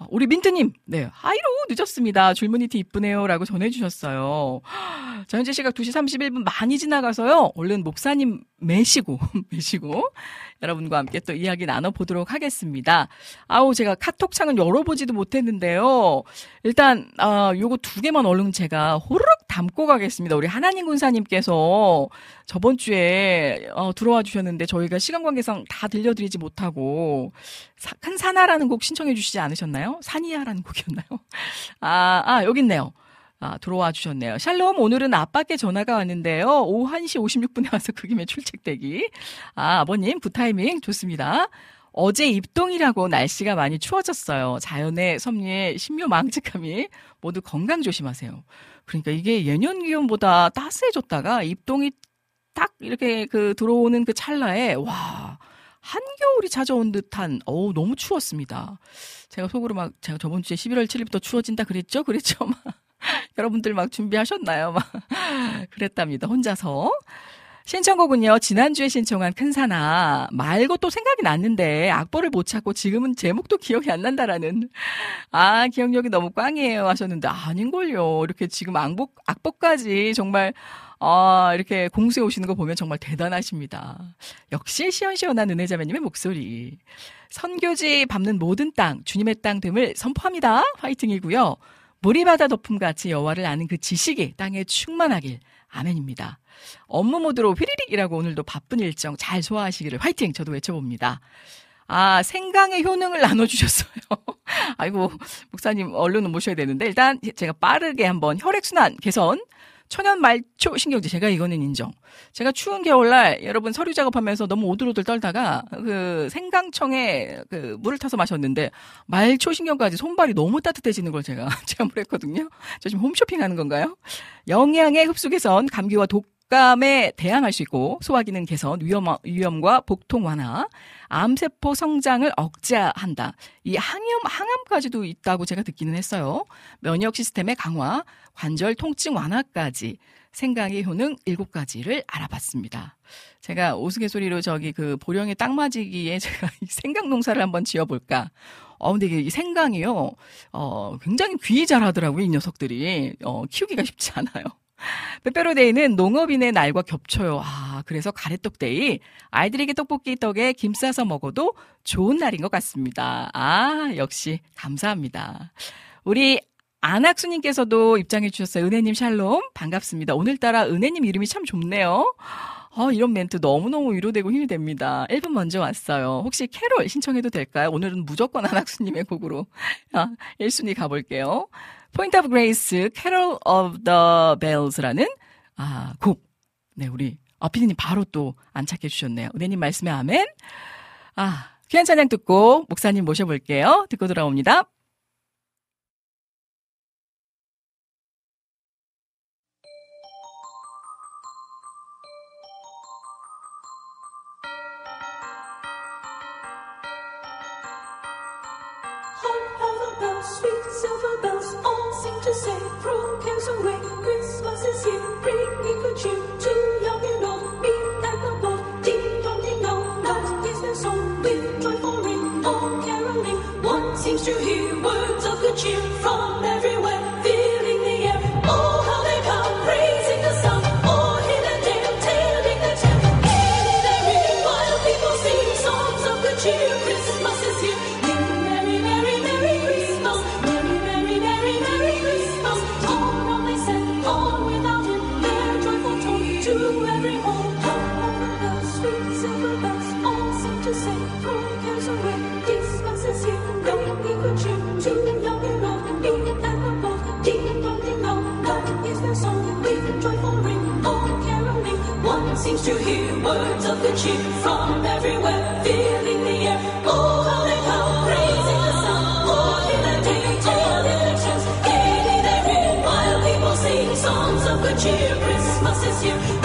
우리 민트님, 네, 하이로 늦었습니다. 줄무늬티 이쁘네요. 라고 전해주셨어요. 자, 현재 시각 2시 31분 많이 지나가서요. 얼른 목사님 매시고, [laughs] 매시고, 여러분과 함께 또 이야기 나눠보도록 하겠습니다. 아우, 제가 카톡창은 열어보지도 못했는데요. 일단, 아, 요거 두 개만 얼른 제가 호르륵 담고 가겠습니다. 우리 하나님 군사님께서 저번 주에 어, 들어와 주셨는데 저희가 시간 관계상 다 들려드리지 못하고 사, 큰 사나라는 곡 신청해 주시지 않으셨나요? 사니아라는 곡이었나요? [laughs] 아, 아, 여기 있네요. 아, 들어와 주셨네요. 샬롬, 오늘은 아빠께 전화가 왔는데요. 오후 1시 56분에 와서 그 김에 출첵되기. 아, 아버님, 굿타이밍 좋습니다. 어제 입동이라고 날씨가 많이 추워졌어요. 자연의 섭리에 신묘망측함이 모두 건강 조심하세요. 그러니까 이게 예년 기온보다 따스해졌다가 입동이 딱 이렇게 그 들어오는 그 찰나에 와 한겨울이 찾아온 듯한 어우 너무 추웠습니다. 제가 속으로 막 제가 저번 주에 11월 7일부터 추워진다 그랬죠? 그랬죠? 막 [laughs] 여러분들 막 준비하셨나요? 막 [laughs] 그랬답니다. 혼자서. 신청곡은요, 지난주에 신청한 큰사나 말고 또 생각이 났는데, 악보를 못 찾고 지금은 제목도 기억이 안 난다라는, 아, 기억력이 너무 꽝이에요 하셨는데, 아닌걸요. 이렇게 지금 악복, 악보까지 정말, 아, 이렇게 공수해 오시는 거 보면 정말 대단하십니다. 역시 시원시원한 은혜자매님의 목소리. 선교지 밟는 모든 땅, 주님의 땅 됨을 선포합니다. 화이팅이고요. 물이 바다 덮음 같이 여호와를 아는 그 지식이 땅에 충만하길. 아멘입니다. 업무 모드로 휘리릭이라고 오늘도 바쁜 일정 잘 소화하시기를 화이팅! 저도 외쳐봅니다. 아, 생강의 효능을 나눠주셨어요. [laughs] 아이고, 목사님 얼른 모셔야 되는데, 일단 제가 빠르게 한번 혈액순환 개선, 천연 말초 신경제 제가 이거는 인정. 제가 추운 겨울날 여러분 서류 작업하면서 너무 오들오들 떨다가 그 생강청에 그 물을 타서 마셨는데 말초 신경까지 손발이 너무 따뜻해지는 걸 제가 [laughs] 체험을 했거든요. 저 지금 홈쇼핑 하는 건가요? 영양의 흡수 개선, 감기와 독 감에 대항할 수 있고 소화 기능 개선, 위험 위험과 복통 완화, 암세포 성장을 억제한다. 이 항염 항암까지도 있다고 제가 듣기는 했어요. 면역 시스템의 강화, 관절 통증 완화까지 생강의 효능 7가지를 알아봤습니다. 제가 오스개소리로 저기 그 보령에 딱 맞이기에 [laughs] 제가 생강 농사를 한번 지어볼까. 어, 근데 이게 생강이요, 어, 굉장히 귀히 자라더라고요, 이 녀석들이. 어, 키우기가 쉽지 않아요. 빼빼로데이는 농업인의 날과 겹쳐요. 아, 그래서 가래떡데이. 아이들에게 떡볶이 떡에 김 싸서 먹어도 좋은 날인 것 같습니다. 아, 역시 감사합니다. 우리 안학수님께서도 입장해 주셨어요. 은혜님 샬롬. 반갑습니다. 오늘따라 은혜님 이름이 참 좋네요. 어, 이런 멘트 너무너무 위로되고 힘이 됩니다. 1분 먼저 왔어요. 혹시 캐롤 신청해도 될까요? 오늘은 무조건 안학수님의 곡으로 아, 1순위 가볼게요. Point of Grace, Carol of the Bells라는 아, 곡. 네, 우리 어피디님 바로 또 안착해 주셨네요. 은혜님 말씀에 아멘. 아, 귀한 찬양 듣고 목사님 모셔볼게요. 듣고 돌아옵니다. sweet silver bells all to say, throw cares away. Christmas is here, bringing good cheer to young and old. Meet at the boat, ding dong ding dong. That is their song with joyful ring, all caroling. One seems to hear words of good cheer from everywhere, filling the air. Oh, how they come, praising the sun. In the day, telling their tales, gaining their ring while people sing songs of good cheer. Christmas is here.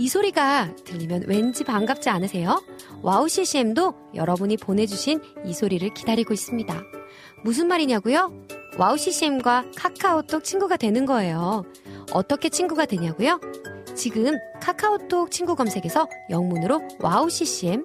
이 소리가 들리면 왠지 반갑지 않으세요? WOW CCM도 여러분이 보내주신 이 소리를 기다리고 있습니다. 무슨 말이냐고요? WOW CCM과 카카오톡 친구가 되는 거예요. 어떻게 친구가 되냐고요? 지금 카카오톡 친구 검색에서 영문으로 WOW CCM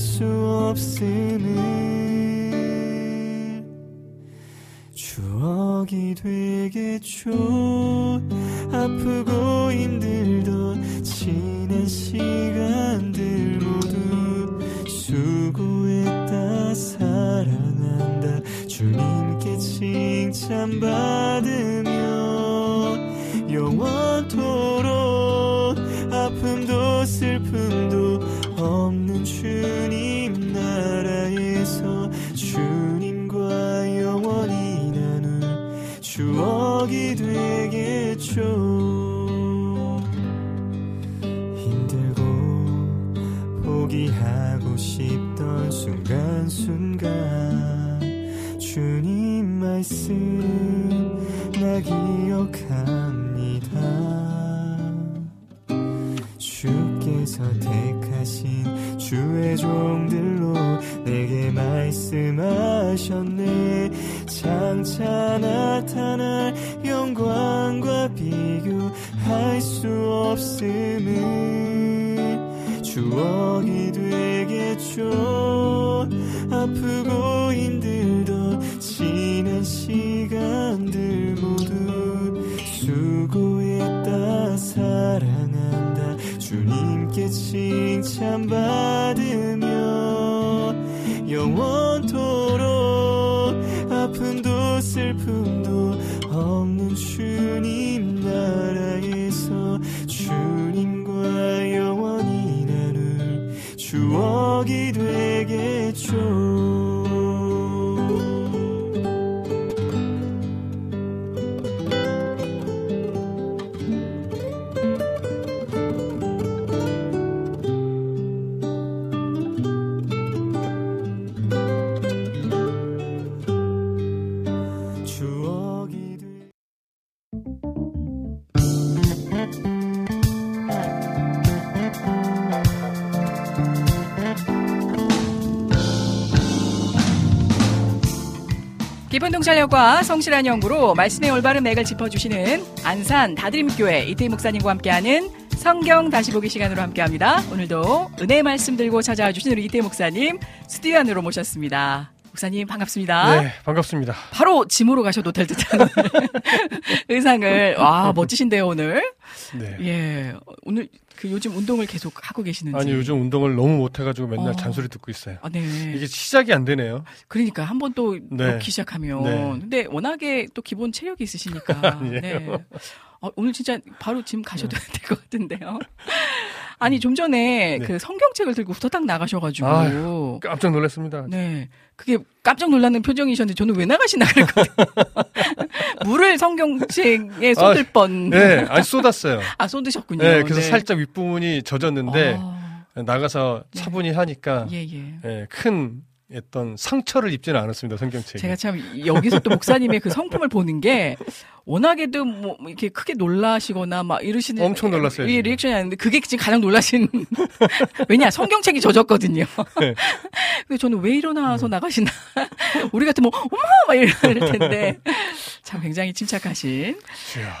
수 없음을. 추억이 되겠죠 주의 동찰력과 성실한 연구로 말씀의 올바른 맥을 짚어주시는 안산 다드림교회 이태희 목사님과 함께하는 성경 다시 보기 시간으로 함께합니다. 오늘도 은혜의 말씀 들고 찾아와 주신 우리 이태희 목사님 스튜디오 안으로 모셨습니다. 목사님 반갑습니다. 네, 반갑습니다. 바로 짐으로 가셔도 될 듯한 [laughs] 의상을 와 멋지신데요 오늘. 네. 예 오늘 그 요즘 운동을 계속 하고 계시는지. 아니 요즘 운동을 너무 못해가지고 맨날 어. 잔소리 듣고 있어요. 아, 네. 이게 시작이 안 되네요. 그러니까 한 번 또 네. 넣기 시작하면. 네. 근데 워낙에 또 기본 체력이 있으시니까. [laughs] 네. 어, 오늘 진짜 바로 지금 가셔도 [laughs] 될 것 같은데요. 아니 좀 전에 네. 그 성경책을 들고 후다닥 나가셔가지고. 아유, 깜짝 놀랐습니다. 네. 그게 깜짝 놀라는 표정이셨는데 저는 왜 나가시나 그랬거든요. [laughs] 물을 성경책에 쏟을 뻔. 네, 아니 쏟았어요. 아, 쏟으셨군요. 네, 그래서 네. 살짝 윗부분이 젖었는데 아, 나가서 네. 차분히 하니까 예, 예. 예, 큰 어떤 상처를 입지는 않았습니다 성경책이. 제가 참 여기서 또 목사님의 그 성품을 보는 게 워낙에도 뭐 이렇게 크게 놀라시거나 막 이러시는 엄청 놀랐어요, 이 지금. 리액션이 아닌데 그게 지금 가장 놀라신 [laughs] 왜냐 성경책이 젖었거든요. 네. [laughs] 근데 저는 왜 일어나서 나가시나 [laughs] 우리 같은 뭐 어머 막 이럴 텐데 참 굉장히 침착하신 이야,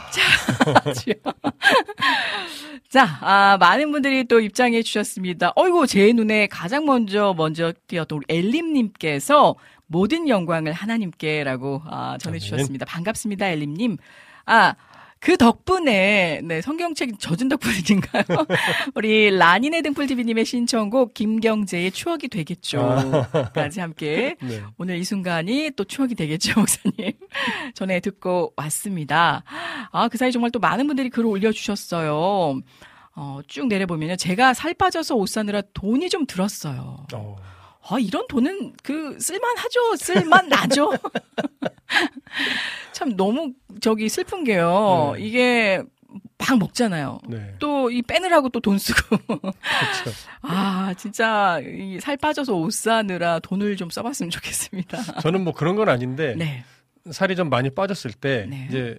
자, 아, 많은 분들이 또 입장해 주셨습니다. 어이구, 제 눈에 가장 먼저, 먼저 띄었던 우리 엘림님께서 모든 영광을 하나님께라고, 아, 전해 주셨습니다. 반갑습니다, 엘림님. 아, 그 덕분에, 네, 성경책 젖은 덕분인가요? [laughs] 우리 라니네 등불TV님의 신청곡, 김경재의 추억이 되겠죠. 까지 함께 [laughs] 네. 오늘 이 순간이 또 추억이 되겠죠, 목사님. [laughs] 전에 듣고 왔습니다. 아, 그 사이 정말 또 많은 분들이 글을 올려주셨어요. 어, 쭉 내려보면요. 제가 살 빠져서 옷 사느라 돈이 좀 들었어요. 어, 아, 이런 돈은 그, 쓸만하죠. 쓸만나죠. [laughs] 참 너무 저기 슬픈 게요. 네. 이게 막 먹잖아요. 네. 또이 빼느라고 또 돈 쓰고. 그렇죠. 아, 진짜 이 살 빠져서 옷 사느라 돈을 좀 써봤으면 좋겠습니다. 저는 뭐 그런 건 아닌데 네. 살이 좀 많이 빠졌을 때 네. 이제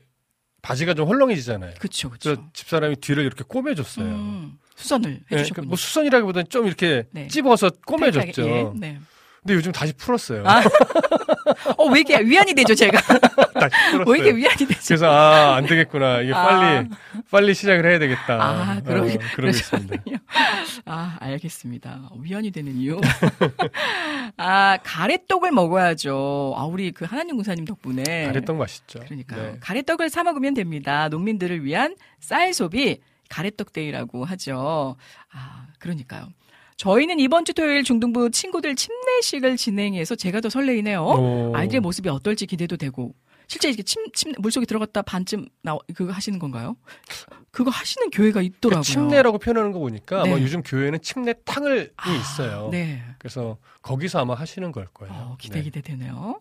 바지가 좀 헐렁해지잖아요. 그쵸, 그쵸. 그래서 집사람이 뒤를 이렇게 꼬매줬어요. 음, 수선을 네, 그러니까 해주셨군요. 뭐 수선이라기보다는 좀 이렇게 네. 찝어서. 타이트하게, 예, 네. 근데 요즘 다시 풀었어요. 아, [laughs] 어, 왜 이렇게 위안이 되죠, 제가? [laughs] 다시 풀었어요. 왜 이렇게 위안이 되죠? 그래서 아 안 되겠구나. 이게 아. 빨리 빨리 시작을 해야 되겠다. 아, 그러, 어, 그러고 있습니다. 아, 알겠습니다. 위안이 되는 이유. [laughs] 아, 가래떡을 먹어야죠. 아, 우리 그 하나님 군사님 덕분에. 가래떡 맛있죠. 그러니까요. 네. 가래떡을 사 먹으면 됩니다. 농민들을 위한 쌀 소비 가래떡 데이라고 하죠. 아, 그러니까요. 저희는 이번 주 토요일 중등부 친구들 침례식을 진행해서 제가 더 설레이네요. 오. 아이들의 모습이 어떨지 기대도 되고. 실제 이렇게 침, 침, 물속에 들어갔다 반쯤 나, 그거 하시는 건가요? 그거 하시는 교회가 있더라고요. 그러니까 침례라고 표현하는 거 보니까 네. 아마 요즘 교회는 침례탕을 아, 있어요. 네. 그래서 거기서 아마 하시는 걸 거예요. 어, 기대 네. 기대 되네요.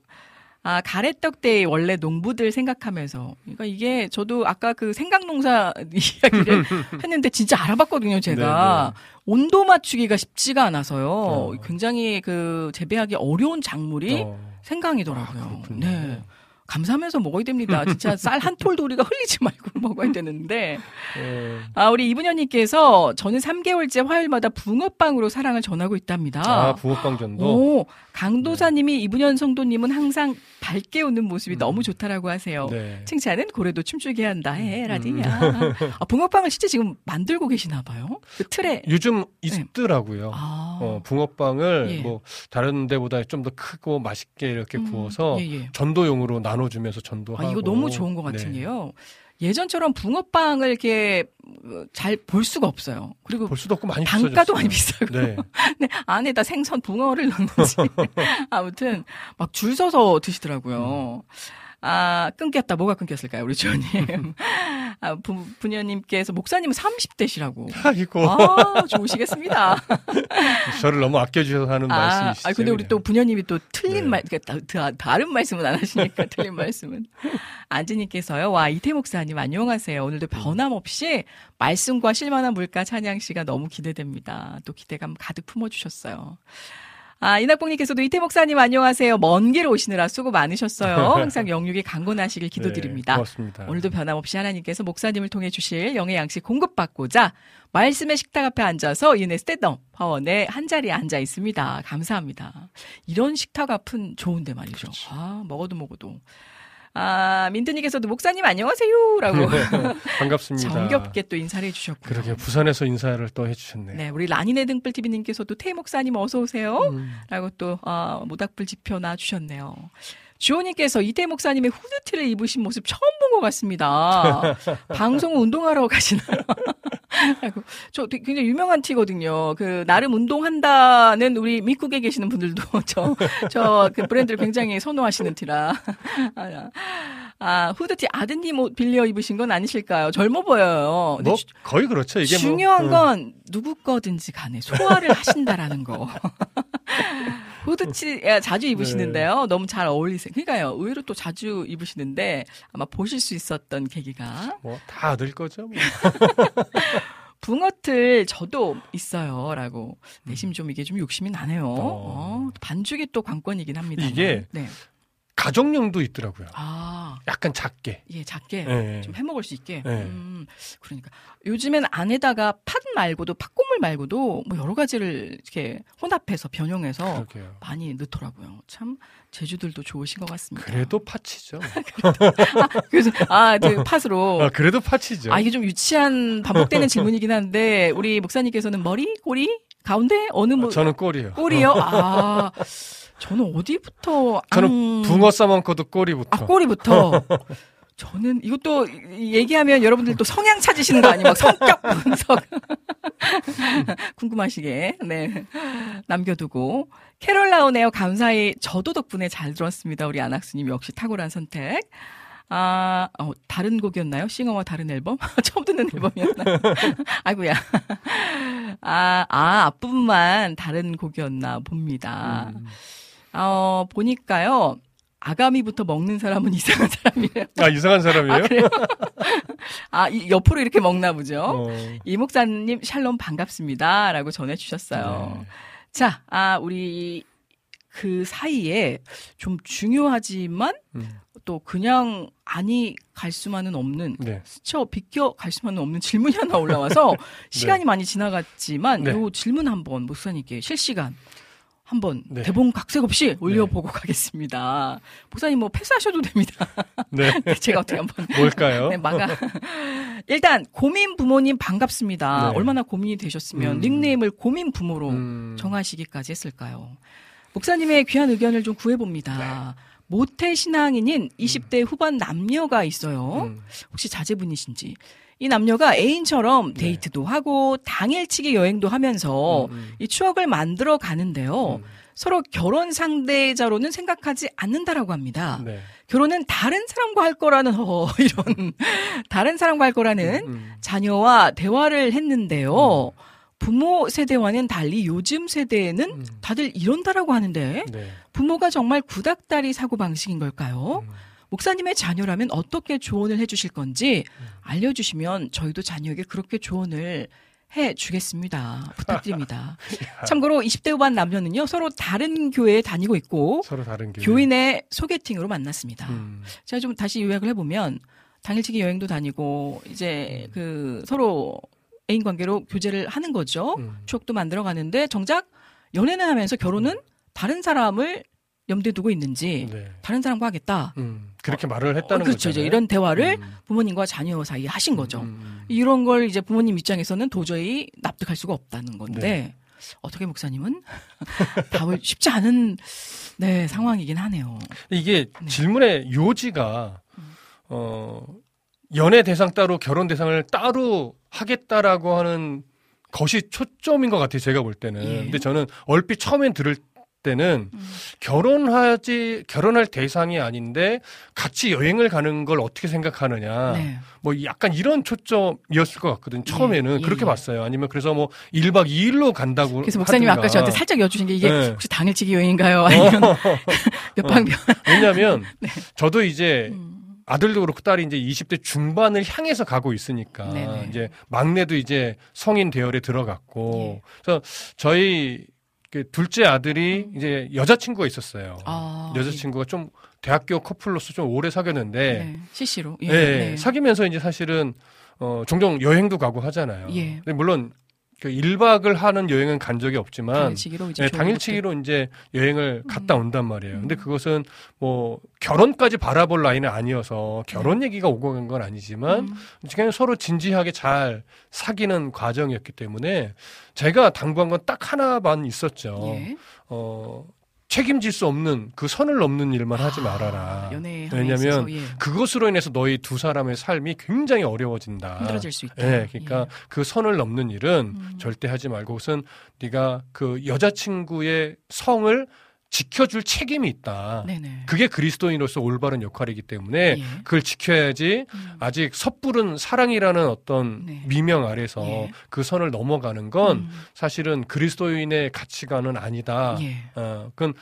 아, 가래떡 데이 원래 농부들 생각하면서. 그러니까 이게 저도 아까 그 생강농사 [laughs] 이야기를 [laughs] 했는데 진짜 알아봤거든요, 제가. 온도 맞추기가 쉽지가 않아서요. 어. 굉장히 그 재배하기 어려운 작물이 어. 생강이더라고요. 아, 그렇군요. 네. 감사하면서 먹어야 됩니다. 진짜 [laughs] 쌀 한 톨도 우리가 흘리지 말고 먹어야 되는데. 어. 아, 우리 이분현님께서 저는 3개월째 화요일마다 붕어빵으로 사랑을 전하고 있답니다. 아, 붕어빵 전도. 오, 강도사님이 이분현 성도님은 항상 밝게 웃는 모습이 너무 좋다라고 하세요. 네. 칭찬은 고래도 춤추게 한다. 해, 라디야. 아, 붕어빵을 진짜 지금 만들고 계시나 봐요. 그 틀에. 요즘 있더라고요. 아. 어, 붕어빵을 예. 뭐 다른 데보다 좀 더 크고 맛있게 이렇게 음, 구워서 예, 예. 전도용으로 나눠주면서 전도하고. 아, 이거 너무 좋은 것 같은 네. 게요. 예전처럼 붕어빵을 이렇게 어, 잘볼 수가 없어요. 그리고 볼 수도 없고 많이 단가도 비싸졌어요. 많이 비싸고. 네. [laughs] 네, 안에다 생선 붕어를 넣는지. [laughs] 아무튼 막 줄 서서 드시더라고요. 아, 끊겼다. 뭐가 끊겼을까요, 우리 주원님? [laughs] 아, 부, 부녀님께서 목사님은 30대시라고. 아이고 아, 좋으시겠습니다. [laughs] 저를 너무 아껴주셔서 하는 아, 말씀이시죠. 아, 근데 우리 또 부녀님이 또 틀린 네. 말, 그러니까 다, 다, 다른 말씀은 안 하시니까 [laughs] 틀린 말씀은. 안지님께서요, 와, 이태 목사님 안녕하세요. 오늘도 변함없이 말씀과 실만한 물가 찬양 씨가 너무 기대됩니다. 또 기대감 가득 품어주셨어요. 아, 이낙봉님께서도 이태 목사님 안녕하세요. 먼 길 오시느라 수고 많으셨어요. [laughs] 항상 영육이 강건하시길 기도드립니다. 네, 고맙습니다. 오늘도 변함없이 하나님께서 목사님을 통해 주실 영의 양식 공급받고자 말씀의 식탁 앞에 앉아서 이은혜 스탠드업 파원에 한 자리에 앉아 있습니다. 감사합니다. 이런 식탁 앞은 좋은데 말이죠. 그렇죠. 아, 먹어도 먹어도. 아, 민트님께서도 목사님 안녕하세요. 라고 반갑습니다. 정겹게 또 인사를 해주셨고요. 그러게 부산에서 인사를 또 해주셨네. 네, 우리 라니네 등불TV님께서도 태 목사님 어서 오세요. 음. 라고 또 어, 모닥불 지표 놔주셨네요. 주호님께서 이태 목사님의 후드티를 입으신 모습 처음 본 것 같습니다. [laughs] 방송 운동하러 가시나요? 아이고, 저 굉장히 유명한 티거든요. 그 나름 운동한다는 우리 미국에 계시는 분들도 [laughs] 저 저 그 브랜드를 굉장히 선호하시는 티라. 아, 아, 후드티 아드님 옷 빌려 입으신 건 아니실까요? 젊어 보여요. 뭐 주- 거의 그렇죠. 이게 중요한 뭐, 건 누구 거든지 간에 소화를 하신다라는 거. [laughs] 후드티 야, 자주 입으시는데요. 너무 잘 어울리세요. 그러니까요. 의외로 또 자주 입으시는데 아마 보실 수 있었던 계기가 뭐다 아들 거죠. 뭐. [laughs] 붕어틀 저도 있어요라고 내심 좀 이게 좀 욕심이 나네요. 어. 어, 반죽이 또 관건이긴 합니다. 이게 네. 가정용도 있더라고요. 아, 약간 작게. 예, 작게 예. 좀 해먹을 수 있게. 네. 음, 그러니까 요즘엔 안에다가 팥 말고도 팥고물 말고도 뭐 여러 가지를 이렇게 혼합해서 변형해서 그러게요. 많이 넣더라고요. 참 제주들도 좋으신 것 같습니다. 그래도 파치죠. [laughs] 그래서 아, 그 팥으로. 아, 그래도 파치죠. 아 이게 좀 유치한 반복되는 질문이긴 한데 우리 목사님께서는 머리, 꼬리, 가운데 어느 뭐 저는 꼴이에요. 꼬리요? 아, 저는 어디부터? 저는 음, 붕어 싸먹고도 꼬리부터. 아, 꼬리부터. 저는 이것도 얘기하면 여러분들 또 성향 찾으시는 거 아니에요? 막 성격 분석. [laughs] 궁금하시게, 네. 남겨두고. 캐롤 라운에요. 감사히 저도 덕분에 잘 들었습니다. 우리 안학수님 역시 탁월한 선택. 아, 어, 다른 곡이었나요? 싱어와 다른 앨범? [laughs] 처음 듣는 앨범이었나? [laughs] 아이고야. 아, 아, 앞부분만 다른 곡이었나 봅니다. 음. 어, 보니까요. 아가미부터 먹는 사람은 [laughs] 이상한 사람이래요. 아, 이상한 사람이에요? 아, 그래요? [laughs] 아, 이 옆으로 이렇게 먹나 보죠. 어. 이 목사님 샬롬 반갑습니다. 라고 전해주셨어요. 네. 자, 아, 우리 그 사이에 좀 중요하지만 음. 또 그냥 아니 갈 수만은 없는 네. 스쳐 비껴 갈 수만은 없는 질문이 하나 올라와서 [laughs] 시간이 많이 지나갔지만 네. 요 질문 한번 목사님께 실시간 한번 네. 대본 각색 없이 올려보고 가겠습니다. 목사님 뭐 패스하셔도 됩니다. [laughs] 네. [laughs] 제가 어떻게 한번 뭘까요? 네, 막아. 일단 고민 부모님 반갑습니다. 네. 얼마나 고민이 되셨으면 음. 닉네임을 고민 부모로 음. 정하시기까지 했을까요? 목사님의 귀한 의견을 좀 구해봅니다. 네. 모태 신앙인인 20대 후반 남녀가 있어요. 음. 혹시 자제분이신지. 이 남녀가 애인처럼 네. 데이트도 하고 당일치기 여행도 하면서 음, 음. 이 추억을 만들어 가는데요. 음. 서로 결혼 상대자로는 생각하지 않는다라고 합니다. 네. 결혼은 다른 사람과 할 거라는 어, [laughs] 이런 다른 사람과 할 거라는 음. 자녀와 대화를 했는데요. 부모 세대와는 달리 요즘 세대에는 음. 다들 이런다라고 하는데 네. 부모가 정말 구닥다리 사고 방식인 걸까요? 음. 목사님의 자녀라면 어떻게 조언을 해주실 건지 알려주시면 저희도 자녀에게 그렇게 조언을 해 주겠습니다. [laughs] 부탁드립니다. 참고로 20대 후반 남녀는요 서로 다른 교회에 다니고 있고 서로 다른 교회. 교인의 소개팅으로 만났습니다. 음. 제가 좀 다시 요약을 해보면 당일치기 여행도 다니고 이제 음. 그 서로 애인 관계로 교제를 하는 거죠. 음. 추억도 만들어 가는데 정작 연애는 하면서 결혼은 다른 사람을 염두에 두고 있는지 네. 다른 사람과 하겠다. 음. 그렇게 말을 어, 했다는 그렇죠. 이제 거잖아요. 이런 대화를 음. 부모님과 자녀 사이에 하신 거죠. 음. 이런 걸 이제 부모님 입장에서는 도저히 납득할 수가 없다는 건데 네. 어떻게 목사님은 [laughs] 답을 쉽지 않은 네 상황이긴 하네요. 이게 네. 질문의 요지가 어 연애 대상 따로 결혼 대상을 따로 하겠다라고 하는 것이 초점인 것 같아요. 제가 볼 때는. 예. 근데 저는 얼핏 처음엔 들을 때는 음. 결혼하지 결혼할 대상이 아닌데 같이 여행을 가는 걸 어떻게 생각하느냐. 네. 뭐 약간 이런 초점이었을 것 같거든요. 처음에는 예, 그렇게 예. 봤어요. 아니면 그래서 뭐 1박 2일로 간다고 그래서 목사님이 아까. 저한테 살짝 여쭈신 게 이게 네. 혹시 당일치기 여행인가요? 아니면 몇박 [laughs] 몇? 왜냐하면 [laughs] 저도 이제 음. 아들도 그렇고 딸이 이제 20대 중반을 향해서 가고 있으니까 네네. 이제 막내도 이제 성인 대열에 들어갔고 예. 그래서 저희 그 둘째 아들이 이제 여자친구가 있었어요. 음. 아, 여자친구가 좀 대학교 커플로서 좀 오래 예. 사귀었는데 네. CC로. 예. 예, 네. 사귀면서 이제 사실은 어 종종 여행도 가고 하잖아요. 예. 근데 물론 그 1박을 하는 여행은 간 적이 없지만 당일치기로 이제 네, 당일치기로 이제 여행을 갔다 음. 온단 말이에요. 근데 음. 그것은 뭐 결혼까지 바라볼 라인은 아니어서 결혼 얘기가 오고 간 건. 아니지만 음. 그냥 서로 진지하게 잘 사귀는 과정이었기 때문에 제가 당부한 건 딱 하나만 있었죠. 예. 어 책임질 수 없는 그 선을 넘는 일만 하지 말아라. 연애 왜냐면 예. 그것으로 인해서 너희 두 사람의 삶이 굉장히 어려워진다. 힘들어질 수 있다. 예, 그러니까 그 선을 넘는 일은 음. 절대 하지 말고 우선 네가 그 여자친구의 성을 지켜줄 책임이 있다. 네네. 그게 그리스도인으로서 올바른 역할이기 때문에 예. 그걸 지켜야지 음. 아직 섣부른 사랑이라는 어떤 네. 미명 아래서 예. 그 선을 넘어가는 건 음. 사실은 그리스도인의 가치관은 아니다. 예. 어, 그건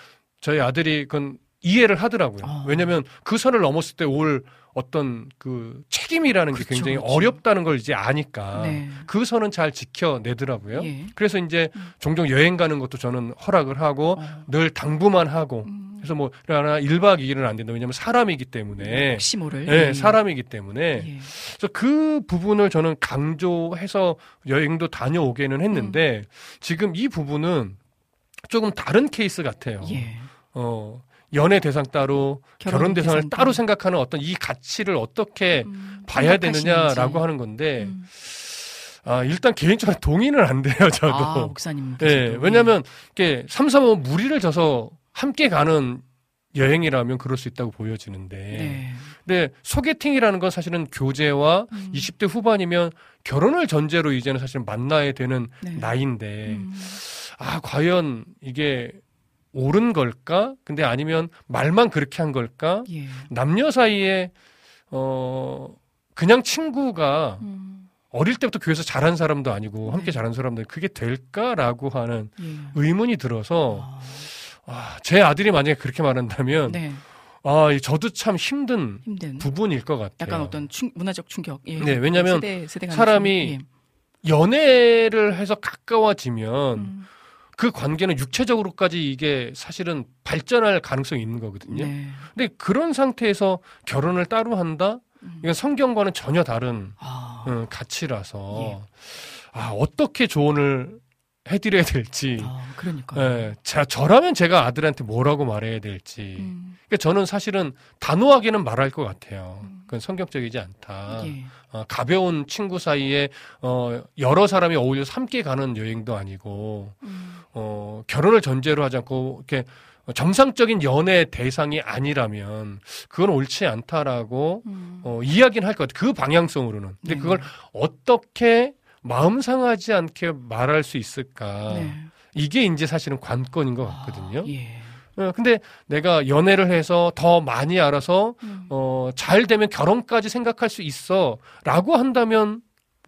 저희 아들이 그건 이해를 하더라고요. 어. 왜냐하면 그 선을 넘었을 때올 어떤 그 책임이라는 게 그렇죠, 굉장히 그렇죠. 어렵다는 걸 이제 아니까 네. 그 선은 잘 지켜내더라고요. 예. 그래서 이제 음. 종종 여행 가는 것도 저는 허락을 하고 어. 늘 당부만 하고 음. 그래서 뭐 하나 1박 2일은 안 된다. 왜냐하면 사람이기 때문에 혹시 모를. 예, 예. 사람이기 때문에 예. 그래서 그 부분을 저는 강조해서 여행도 다녀오게는 했는데 지금 이 부분은 조금 다른 케이스 같아요. 예. 어, 연애 대상 따로 결혼, 결혼 대상을 대상 따로 따로. 생각하는 어떤 이 가치를 어떻게 음, 봐야 생각하시는지. 되느냐라고 하는 건데 음. 아, 일단 개인적으로 [laughs] 동의는 안 돼요, 저도. 아, 목사님. 예, 왜냐면 이게 삼삼오 무리를 져서 함께 가는 여행이라면 그럴 수 있다고 보여지는데. 네. 근데 소개팅이라는 건 사실은 교제와 음. 20대 후반이면 결혼을 전제로 이제는 사실 만나야 되는 네. 나이인데 음. 아 과연 이게 옳은 걸까? 근데 아니면 말만 그렇게 한 걸까? 예. 남녀 사이에 어 그냥 친구가 음. 어릴 때부터 교회에서 자란 사람도 아니고 함께 네. 자란 사람들 그게 될까라고 하는 예. 의문이 들어서 아, 아, 제 아들이 만약에 그렇게 말한다면 네. 아, 이 저도 참 힘든 힘든. 부분일 것 같아요. 약간 어떤 충, 문화적 충격. 예. 네, 왜냐면 세대, 사람이 충격. 연애를 해서 가까워지면 예. 음. 그 관계는 육체적으로까지 이게 사실은 발전할 가능성이 있는 거거든요. 네. 근데 그런 상태에서 결혼을 따로 한다? 음. 이건 성경과는 전혀 다른 아. 어, 가치라서 예. 아, 어떻게 조언을 해드려야 될지. 아, 그러니까. 예, 자, 저라면 제가 아들한테 뭐라고 말해야 될지. 음. 그러니까 저는 사실은 단호하게는 말할 것 같아요. 음. 그건 성격적이지 않다. 예. 어, 가벼운 친구 사이에 어, 여러 사람이 어울려서 함께 가는 여행도 아니고 음. 어, 결혼을 전제로 하지 않고 이렇게 정상적인 연애 대상이 아니라면 그건 옳지 않다라고 음. 어, 이야기는 할 것 같아요. 그 방향성으로는. 근데 네. 그걸 어떻게 마음 상하지 않게 말할 수 있을까? 네. 이게 이제 사실은 관건인 것 같거든요. 아, 예. 어, 근데 내가 연애를 해서 더 많이 알아서 음. 어, 잘 되면 결혼까지 생각할 수 있어. 라고 한다면,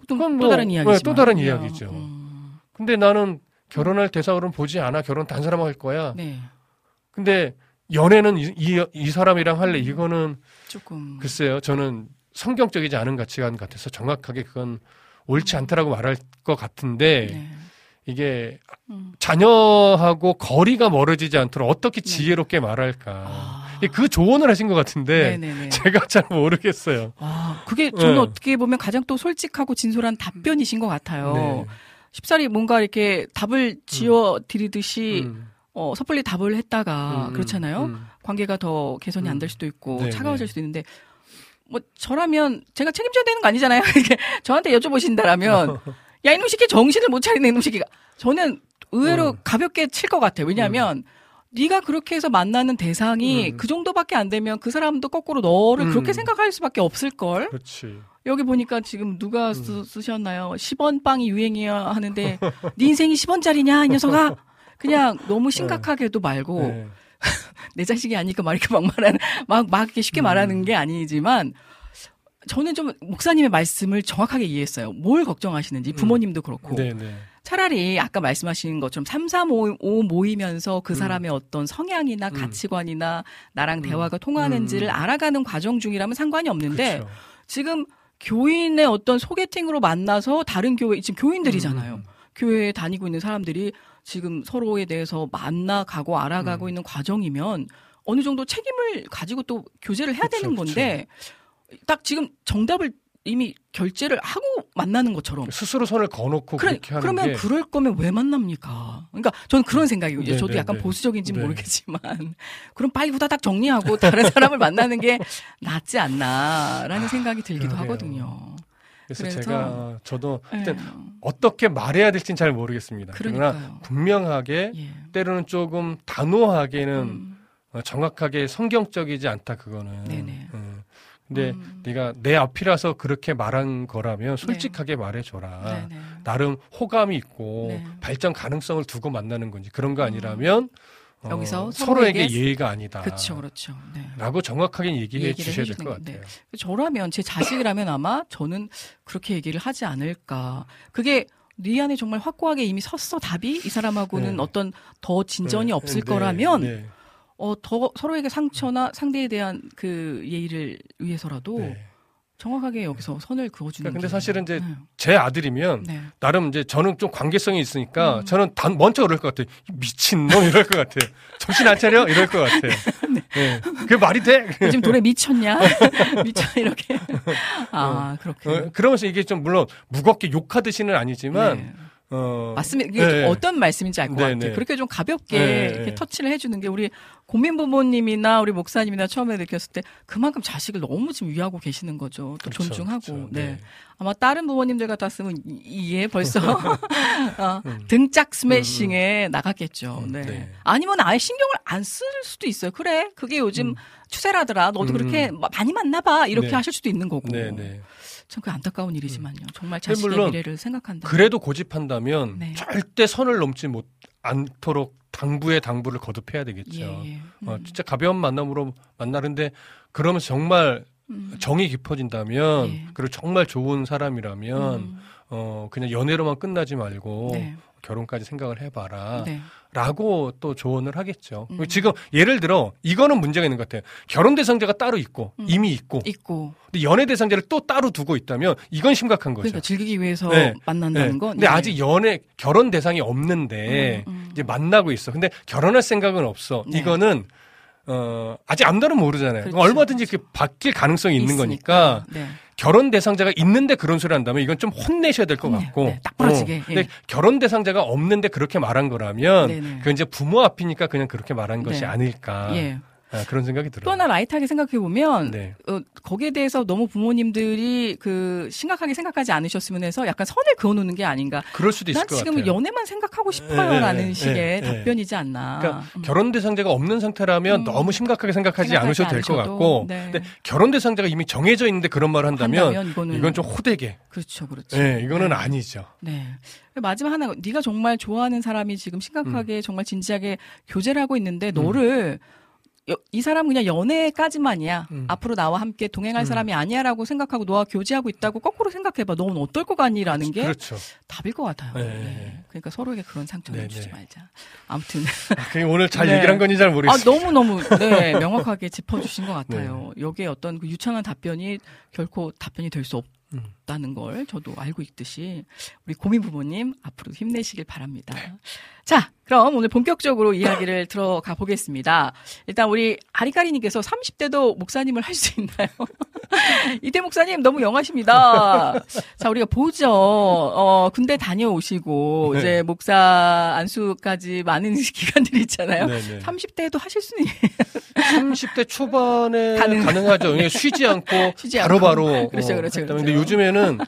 또, 그건 또 뭐, 다른 이야기지만. 네, 또 다른 예. 이야기죠. 음. 근데 나는 결혼할 대상으로는 보지 않아. 결혼 단 사람하고 할 거야. 네. 근데 연애는 이, 이, 이 사람이랑 할래. 음. 이거는 조금. 글쎄요. 저는 성경적이지 않은 가치관 같아서 정확하게 그건 옳지 않다라고 말할 것 같은데 네. 이게 음. 자녀하고 거리가 멀어지지 않도록 어떻게 지혜롭게 말할까. 네. 아. 그 조언을 하신 것 같은데 네네네. [laughs] 제가 잘 모르겠어요. 아, 그게 저는 네. 어떻게 보면 가장 또 솔직하고 진솔한 답변이신 것 같아요. 네. 쉽사리 뭔가 이렇게 답을 지어 드리듯이 음, 어, 섣불리 답을 했다가 음, 그렇잖아요. 음. 관계가 더 개선이 안 될 수도 있고 네, 차가워질 네. 수도 있는데 뭐 저라면 제가 책임져야 되는 거 아니잖아요. [laughs] 이렇게 저한테 여쭤보신다라면 [laughs] 야 이놈 새끼 정신을 못 차리네 이놈 새끼가 저는 의외로 어. 가볍게 칠 것 같아요. 왜냐하면 네가 그렇게 해서 만나는 대상이 음. 그 정도밖에 안 되면 그 사람도 거꾸로 너를 음. 그렇게 생각할 수밖에 없을 걸. 그렇지. 여기 보니까 지금 누가 음. 쓰, 쓰셨나요? 10원 빵이 유행이야 하는데 [laughs] 네 인생이 10원짜리냐 이 녀석아. 그냥 너무 심각하게도 말고 네. [laughs] 내 자식이 아니까 막 이렇게 막 말하는 막, 막 이렇게 쉽게 음. 말하는 게 아니지만 저는 좀 목사님의 말씀을 정확하게 이해했어요. 뭘 걱정하시는지 부모님도 그렇고 음. 네, 네. 차라리 아까 말씀하신 것처럼 3355 모이면서 그 음. 사람의 어떤 성향이나 음. 가치관이나 나랑 음. 대화가 통하는지를 음. 알아가는 과정 중이라면 상관이 없는데 그렇죠. 지금 교인의 어떤 소개팅으로 만나서 다른 교회 지금 교인들이잖아요. 음. 교회에 다니고 있는 사람들이 지금 서로에 대해서 만나가고 알아가고 음. 있는 과정이면 어느 정도 책임을 가지고 또 교제를 해야 그쵸, 되는 건데 딱 지금 정답을 이미 결제를 하고 만나는 것처럼 스스로 손을 거놓고 그래, 그렇게 하는 그러면 게 그럴 거면 왜 만납니까? 그러니까 저는 그런 생각이거든요. 네, 저도 네, 약간 네. 보수적인지 는 네. 모르겠지만 [laughs] 그럼 빨리 후다닥 정리하고 다른 [laughs] 사람을 만나는 게 낫지 않나라는 생각이 들기도 그러게요. 하거든요. 그래서, 그래서- 제가 어, 저도 예. 어떻게 말해야 될지는 잘 모르겠습니다. 그러나 그러니까요. 분명하게 예. 때로는 조금 단호하게는 음, 어, 정확하게 성경적이지 않다 그거는. 네네. 음. 근데 음. 네가 내 앞이라서 그렇게 말한 거라면 솔직하게 말해줘라. 네네. 나름 호감이 있고 네. 발전 가능성을 두고 만나는 건지 그런 거 아니라면 어, 여기서 서로에게 서로에게 예의가 아니다. 그렇죠, 그렇죠. 네. 라고 정확하게 얘기해 주셔야 될 해주시는 것 건데. 같아요. 저라면 제 자식이라면 아마 저는 그렇게 얘기를 하지 않을까. 그게 네 안에 정말 확고하게 이미 섰어 답이 이 사람하고는 네. 어떤 더 진전이 네, 없을 네, 거라면 네, 어 더 서로에게 상처나 상대에 대한 그 예의를 위해서라도 네. 정확하게 여기서 선을 그어주는. 그러니까 근데 게. 사실은 이제 네. 제 아들이면 네. 나름 이제 저는 좀 관계성이 있으니까 음. 저는 단 먼저 그럴 것 같아요. 이 미친 놈 이럴 것 같아요. 정신 안 차려 이럴 것 같아요. [laughs] 네. 그게 말이 돼? [laughs] 요즘 노래 미쳤냐? [laughs] 미쳐 이렇게. 아 그렇게. 어, 그러면서 이게 좀 물론 무겁게 욕하듯이는 아니지만 네. 어 맞습니다. 이게 네. 어떤 말씀인지 알것 네, 같아요. 네. 그렇게 좀 가볍게 네, 이렇게 네. 터치를 해주는 게 우리 고민 부모님이나 우리 목사님이나 처음에 느꼈을 때 그만큼 자식을 너무 지금 위하고 계시는 거죠. 또 그렇죠, 존중하고. 그렇죠. 네. 아마 다른 부모님들 같았으면 이- 이에 벌써 [laughs] 어, 음. 등짝 스매싱에 나갔겠죠. 음, 네. 네. 아니면 아예 신경을 안 쓸 수도 있어요. 그래, 그게 요즘 음. 추세라더라. 너도 음. 그렇게 마- 많이 만나봐. 이렇게 네. 하실 수도 있는 거고. 네, 네. 참 그 안타까운 일이지만요. 정말 근데 자식의 물론 미래를 생각한다. 그래도 고집한다면 네. 절대 선을 넘지 못 않도록 당부에 당부를 거듭해야 되겠죠. 예, 예. 어, 음. 진짜 가벼운 만남으로 만나는데 그러면서 정말 음. 정이 깊어진다면 예. 그리고 정말 좋은 사람이라면 음. 어 그냥 연애로만 끝나지 말고 네. 결혼까지 생각을 해봐라. 네. 라고 또 조언을 하겠죠. 음. 지금 예를 들어 이거는 문제가 있는 것 같아요. 결혼 대상자가 따로 있고 음. 이미 있고 있고 근데 연애 대상자를 또 따로 두고 있다면 이건 심각한 거죠. 그러니까 즐기기 위해서 네. 만난다는 네. 건. 근데 예. 아직 연애 결혼 대상이 없는데 음, 음. 이제 만나고 있어. 근데 결혼할 생각은 없어. 네. 이거는 어 아직 암달은 모르잖아요. 그렇죠. 얼마든지 이렇게 바뀔 가능성이 있는 있으니까. 거니까 네. 결혼 대상자가 있는데 그런 소리 한다면 이건 좀 혼내셔야 될것 혼내. 같고. 네, 딱 부러지게. 어, 근데 예. 결혼 대상자가 없는데 그렇게 말한 거라면. 그건 이제 부모 앞이니까 그냥 그렇게 말한 것이 네. 아닐까. 예. 아, 그런 생각이 들어요. 또 하나 라이트하게 생각해 보면 네. 어, 거기에 대해서 너무 부모님들이 그 심각하게 생각하지 않으셨으면 해서 약간 선을 그어놓는 게 아닌가. 그럴 수도 있을 난것 지금 같아요. 연애만 생각하고 예, 싶어요라는 예, 식의 예, 예. 답변이지 않나. 그러니까 음. 결혼 대상자가 없는 상태라면 음. 너무 심각하게 생각하지 않으셔도 될 것 같고 네. 근데 결혼 대상자가 이미 정해져 있는데 그런 말을 한다면, 한다면 이거는 이건 좀 호되게 그렇죠, 그렇죠. 예, 이거는 네. 아니죠. 네. 마지막 하나, 네가 정말 좋아하는 사람이 지금 심각하게 음. 정말 진지하게 교제를 하고 있는데 너를 여- 이 사람 그냥 연애까지만이야. 음. 앞으로 나와 함께 동행할 음. 사람이 아니야라고 생각하고 너와 교제하고 있다고 거꾸로 생각해봐. 너는 어떨 것 같니라는 게 그렇죠. 답일 것 같아요. 네. 네. 그러니까 서로에게 그런 상처를 네, 주지 네. 말자. 아무튼 아, 오늘 잘 네. 얘기를 한 건지 잘아 모르겠어요. 너무 너무 네 명확하게 짚어주신 것 같아요. 네. 여기에 어떤 그 유창한 답변이 결코 답변이 될 수 없. 음. 다는 걸 저도 알고 있듯이 우리 고민 부모님 앞으로 힘내시길 바랍니다. 자, 그럼 오늘 본격적으로 이야기를 들어가 보겠습니다. 일단 우리 아리까리님께서 30대도 목사님을 할 수 있나요? [laughs] 이대 목사님 너무 영하십니다. 자, 우리가 보죠. 어, 군대 다녀오시고 네. 이제 목사 안수까지 많은 [laughs] 기간들이 있잖아요. 네 네. 30대에도 하실 수는 30대 초반에 가능. 하죠 [laughs] 쉬지 않고 바로바로. 바로 그렇죠, 그렇죠, 근데 그렇죠. 요즘에는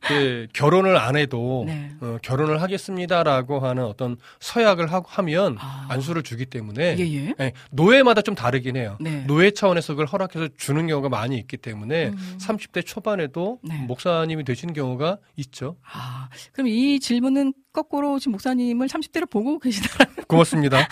그 결혼을 안 해도 네. 어, 결혼을 하겠습니다라고 하는 어떤 서약을 하고 하면 아. 안수를 주기 때문에 예, 예. 예, 노예마다 좀 다르긴 해요. 네. 노예 차원에서 그걸 허락해서 주는 경우가 많이 있기 때문에 음. 30대 초반에도 네. 목사님이 되시는 경우가 있죠. 아, 그럼 이 질문은 거꾸로 지금 목사님을 30대로 보고 계시다. [laughs] 고맙습니다.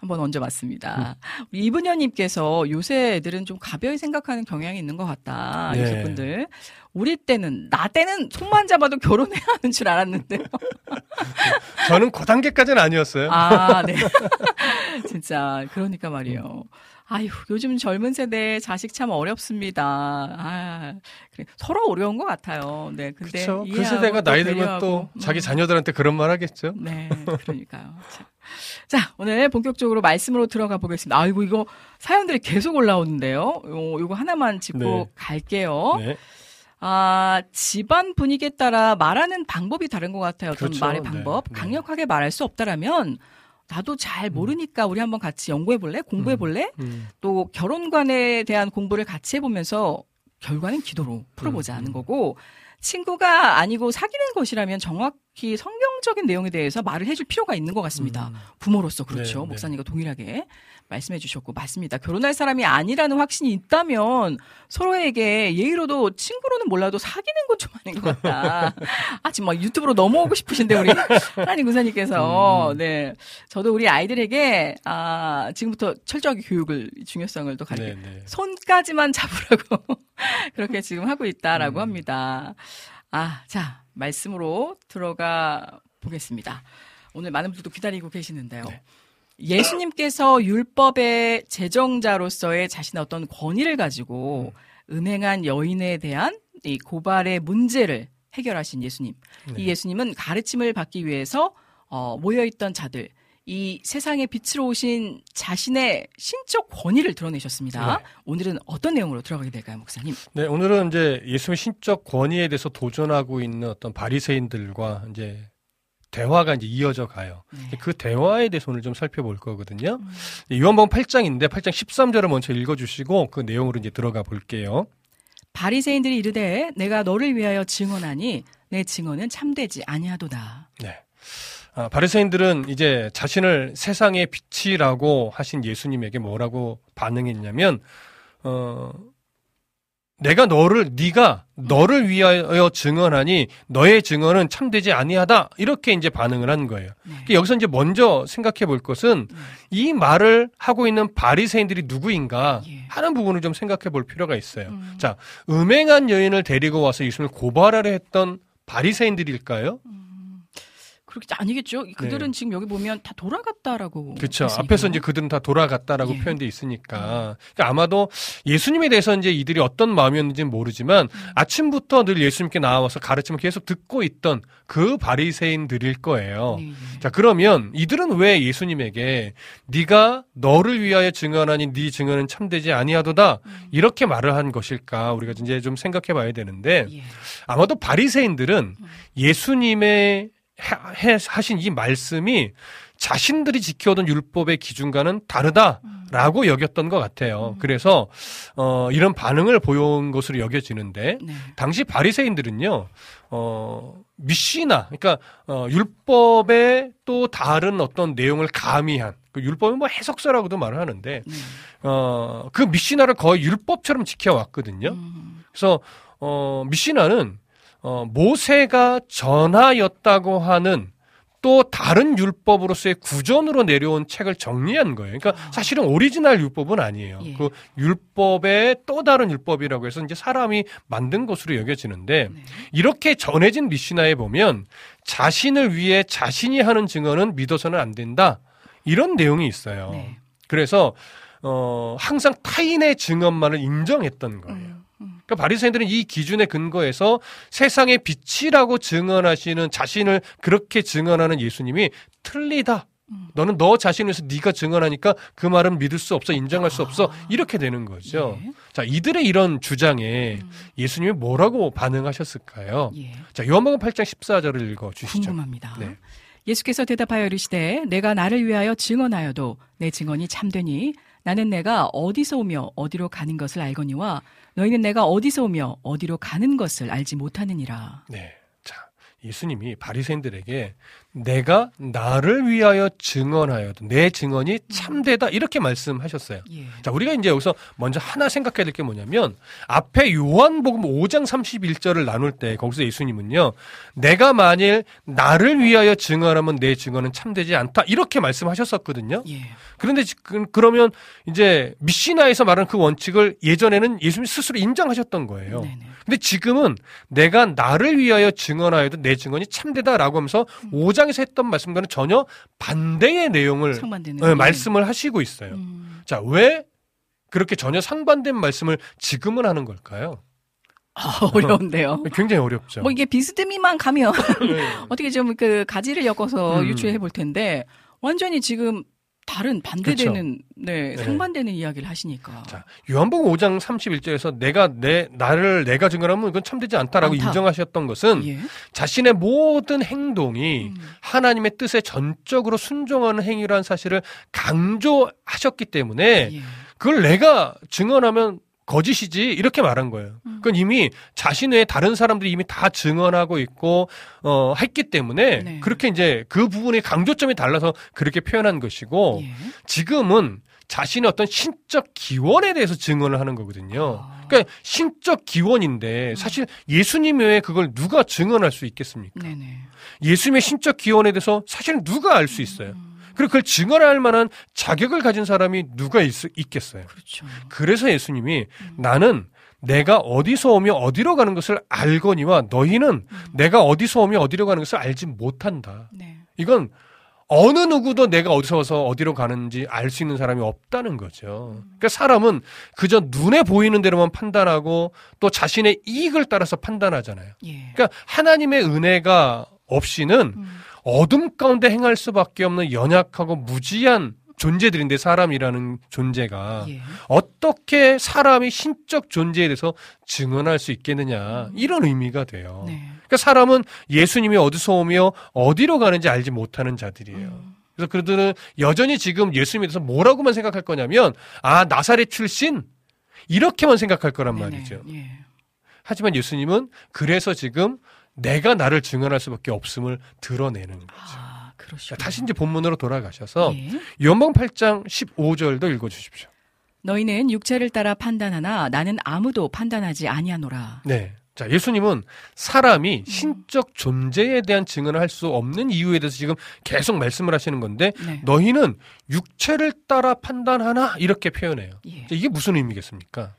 한번 얹어봤습니다. 우리 이분녀님께서 요새 애들은 좀 가벼이 생각하는 경향이 있는 것 같다. 네. 요새 분들. 우리 때는, 나 때는 손만 잡아도 결혼해야 하는 줄 알았는데요. 저는 그 단계까지는 아니었어요. 아, 네. [laughs] 진짜, 그러니까 말이에요. 아유, 요즘 젊은 세대 자식 참 어렵습니다. 아, 그래. 서로 어려운 것 같아요. 네, 근데. 그 세대가 또 나이 들면. 또 음. 자기 자녀들한테 그런 말 하겠죠. 네, 그러니까요. 자, 자, 오늘 본격적으로 말씀으로 들어가 보겠습니다. 아이고, 이거 사연들이 계속 올라오는데요. 요, 요거 하나만 짚고 네. 갈게요. 네. 아, 집안 분위기에 따라 말하는 방법이 다른 것 같아요. 어떤 그렇죠. 말의 네, 방법. 네. 강력하게 말할 수 없다라면 나도 잘 모르니까 우리 한번 같이 연구해 볼래? 공부해 볼래? 음. 또 결혼관에 대한 공부를 같이 해보면서 결과는 기도로 풀어보자는 음. 거고 친구가 아니고 사귀는 것이라면 정확히 성경적인 내용에 대해서 말을 해줄 필요가 있는 것 같습니다. 음. 부모로서 그렇죠. 네, 네. 목사님과 동일하게 말씀해 주셨고 맞습니다. 결혼할 사람이 아니라는 확신이 있다면 서로에게 예의로도 친구로는 몰라도 사귀는 건 좀 아닌 것 같다. [laughs] 아 지금 막 유튜브로 넘어오고 싶으신데 우리 하나님 구사님께서 음. 네 저도 우리 아이들에게 아 지금부터 철저하게 교육을 중요성을 또 가르쳐 네, 네. 손까지만 잡으라고 [laughs] 그렇게 지금 하고 있다라고 음. 합니다. 아, 자, 말씀으로 들어가 보겠습니다. 오늘 많은 분들도 기다리고 계시는데요. 네. 예수님께서 율법의 제정자로서의 자신의 어떤 권위를 가지고 음행한 여인에 대한 이 고발의 문제를 해결하신 예수님. 네. 이 예수님은 가르침을 받기 위해서 어, 모여있던 자들, 이 세상의 빛으로 오신 자신의 신적 권위를 드러내셨습니다. 네. 오늘은 어떤 내용으로 들어가게 될까요, 목사님? 네, 오늘은 이제 예수님의 신적 권위에 대해서 도전하고 있는 어떤 바리새인들과 이제 대화가 이제 이어져 가요. 네. 그 대화에 대해서 오늘 좀 살펴볼 거거든요. 음. 요한복음 8장인데 8장 13절을 먼저 읽어 주시고 그 내용으로 이제 들어가 볼게요. 바리새인들이 이르되 내가 너를 위하여 증언하니 내 증언은 참되지 아니하도다. 네. 아, 바리새인들은 이제 자신을 세상의 빛이라고 하신 예수님에게 뭐라고 반응했냐면 어 내가 너를 네가 너를 위하여 증언하니 너의 증언은 참되지 아니하다 이렇게 이제 반응을 한 거예요. 네. 그러니까 여기서 이제 먼저 생각해 볼 것은 음. 이 말을 하고 있는 바리새인들이 누구인가 예. 하는 부분을 좀 생각해 볼 필요가 있어요. 음. 자, 음행한 여인을 데리고 와서 예수님을 고발하려 했던 바리새인들일까요? 그렇게 아니겠죠. 그들은 지금 여기 보면 다 돌아갔다라고. 네. 그렇죠. 앞에서 이제 그들은 다 돌아갔다라고 예. 표현돼 있으니까. 그러니까 아마도 예수님에 대해서 이제 이들이 어떤 마음이었는지는 모르지만 음. 아침부터 늘 예수님께 나와서 가르침을 계속 듣고 있던 그 바리새인들일 거예요. 예, 예. 자, 그러면 이들은 왜 예수님에게 네가 너를 위하여 증언하니 네 증언은 참되지 아니하도다 음. 이렇게 말을 한 것일까? 우리가 이제 좀 생각해 봐야 되는데 예. 아마도 바리새인들은 음. 예수님의 하- 해- 하신 이 말씀이 자신들이 지켜오던 율법의 기준과는 다르다라고 여겼던 것 같아요. 음. 그래서 어, 이런 반응을 보여온 것으로 여겨지는데 네. 당시 바리새인들은요, 어, 미시나, 그러니까 어, 율법의 또 다른 어떤 내용을 가미한 그 율법은 뭐 해석서라고도 말을 하는데 네. 어, 그 미시나를 거의 율법처럼 지켜왔거든요. 음. 그래서 어, 미시나는 어, 모세가 전하였다고 하는 또 다른 율법으로서의 구전으로 내려온 책을 정리한 거예요. 그러니까 아. 사실은 오리지널 율법은 아니에요. 예. 그 율법의 또 다른 율법이라고 해서 이제 사람이 만든 것으로 여겨지는데 네. 이렇게 전해진 미시나에 보면 자신을 위해 자신이 하는 증언은 믿어서는 안 된다. 이런 내용이 있어요. 네. 그래서 어, 항상 타인의 증언만을 인정했던 거예요. 음, 음. 그러니까 바리새인들은 이 기준에 근거해서 세상의 빛이라고 증언하시는 자신을 그렇게 증언하는 예수님이 틀리다. 음. 너는 너 자신을 위해서 네가 증언하니까 그 말은 믿을 수 없어 인정할 수 없어 아. 이렇게 되는 거죠. 예. 자 이들의 이런 주장에 음. 예수님이 뭐라고 반응하셨을까요? 예. 자 요한복음 8장 14절을 읽어 주시죠. 궁금합니다. 네. 예수께서 대답하여 이르시되 내가 나를 위하여 증언하여도 내 증언이 참되니 나는 내가 어디서 오며 어디로 가는 것을 알거니와 너희는 내가 어디서 오며 어디로 가는 것을 알지 못하느니라. 네. 자, 예수님이 바리새인들에게 내가 나를 위하여 증언하여도 내 증언이 참되다 이렇게 말씀하셨어요. 예. 자, 우리가 이제 여기서 먼저 하나 생각해야 될 게 뭐냐면 앞에 요한복음 5장 31절을 나눌 때 거기서 예수님은요. 내가 만일 나를 위하여 증언하면 내 증언은 참되지 않다. 이렇게 말씀하셨었거든요. 예. 그런데 지금 그러면 이제 미시나에서 말하는 그 원칙을 예전에는 예수님 스스로 인정하셨던 거예요. 네네. 근데 지금은 내가 나를 위하여 증언하여도 내 증언이 참되다라고 하면서 음. 5장에서 했던 말씀과는 전혀 반대의 내용을 상반되는 어, 말씀을 하시고 있어요. 음. 자, 왜 그렇게 전혀 상반된 말씀을 지금은 하는 걸까요? 아, 어려운데요. [laughs] 굉장히 어렵죠. 뭐 이게 비스듬히만 가면 [laughs] 네. 어떻게 좀 그 가지를 엮어서 음. 유추해 볼 텐데 완전히 지금 다른 반대되는 네, 네. 상반되는 이야기를 하시니까. 자, 요한복음 5장 31절에서 내가 내 나를 내가 증언하면 이건 참되지 않다라고 않다. 인정하셨던 것은 예. 자신의 모든 행동이 음. 하나님의 뜻에 전적으로 순종하는 행위라는 사실을 강조하셨기 때문에 예. 그걸 내가 증언하면 거짓이지 이렇게 말한 거예요. 그건 이미 자신의 다른 사람들이 이미 다 증언하고 있고 어 했기 때문에 네. 그렇게 이제 그 부분의 강조점이 달라서 그렇게 표현한 것이고 예. 지금은 자신의 어떤 신적 기원에 대해서 증언을 하는 거거든요. 아. 그러니까 신적 기원인데 사실 예수님 외에 그걸 누가 증언할 수 있겠습니까? 네네. 예수님의 신적 기원에 대해서 사실 누가 알 수 있어요. 그리고 그걸 증언할 만한 자격을 가진 사람이 누가 있, 있겠어요. 그렇죠. 그래서 예수님이 나는 내가 어디서 오며 어디로 가는 것을 알거니와 너희는 내가 어디서 오며 어디로 가는 것을 알지 못한다. 네. 이건 어느 누구도 내가 어디서 와서 어디로 가는지 알 수 있는 사람이 없다는 거죠. 그러니까 사람은 그저 눈에 보이는 대로만 판단하고 또 자신의 이익을 따라서 판단하잖아요. 예. 그러니까 하나님의 은혜가 없이는 음. 어둠 가운데 행할 수밖에 없는 연약하고 무지한 존재들인데 사람이라는 존재가 예. 어떻게 사람이 신적 존재에 대해서 증언할 수 있겠느냐 이런 의미가 돼요. 네. 그러니까 사람은 예수님이 어디서 오며 어디로 가는지 알지 못하는 자들이에요. 음. 그래서 그들은 여전히 지금 예수님에 대해서 뭐라고만 생각할 거냐면 아 나사렛 출신 이렇게만 생각할 거란 네네. 말이죠. 예. 하지만 예수님은 그래서 지금 내가 나를 증언할 수밖에 없음을 드러내는 거죠. 아, 그러시죠. 자, 다시 이제 본문으로 돌아가셔서 예. 요한복음 8장 15절도 읽어 주십시오. 너희는 육체를 따라 판단하나 나는 아무도 판단하지 아니하노라. 네. 자, 예수님은 사람이 신적 존재에 대한 증언을 할 수 없는 이유에 대해서 지금 계속 말씀을 하시는 건데 네. 너희는 육체를 따라 판단하나 이렇게 표현해요. 예. 자, 이게 무슨 의미겠습니까?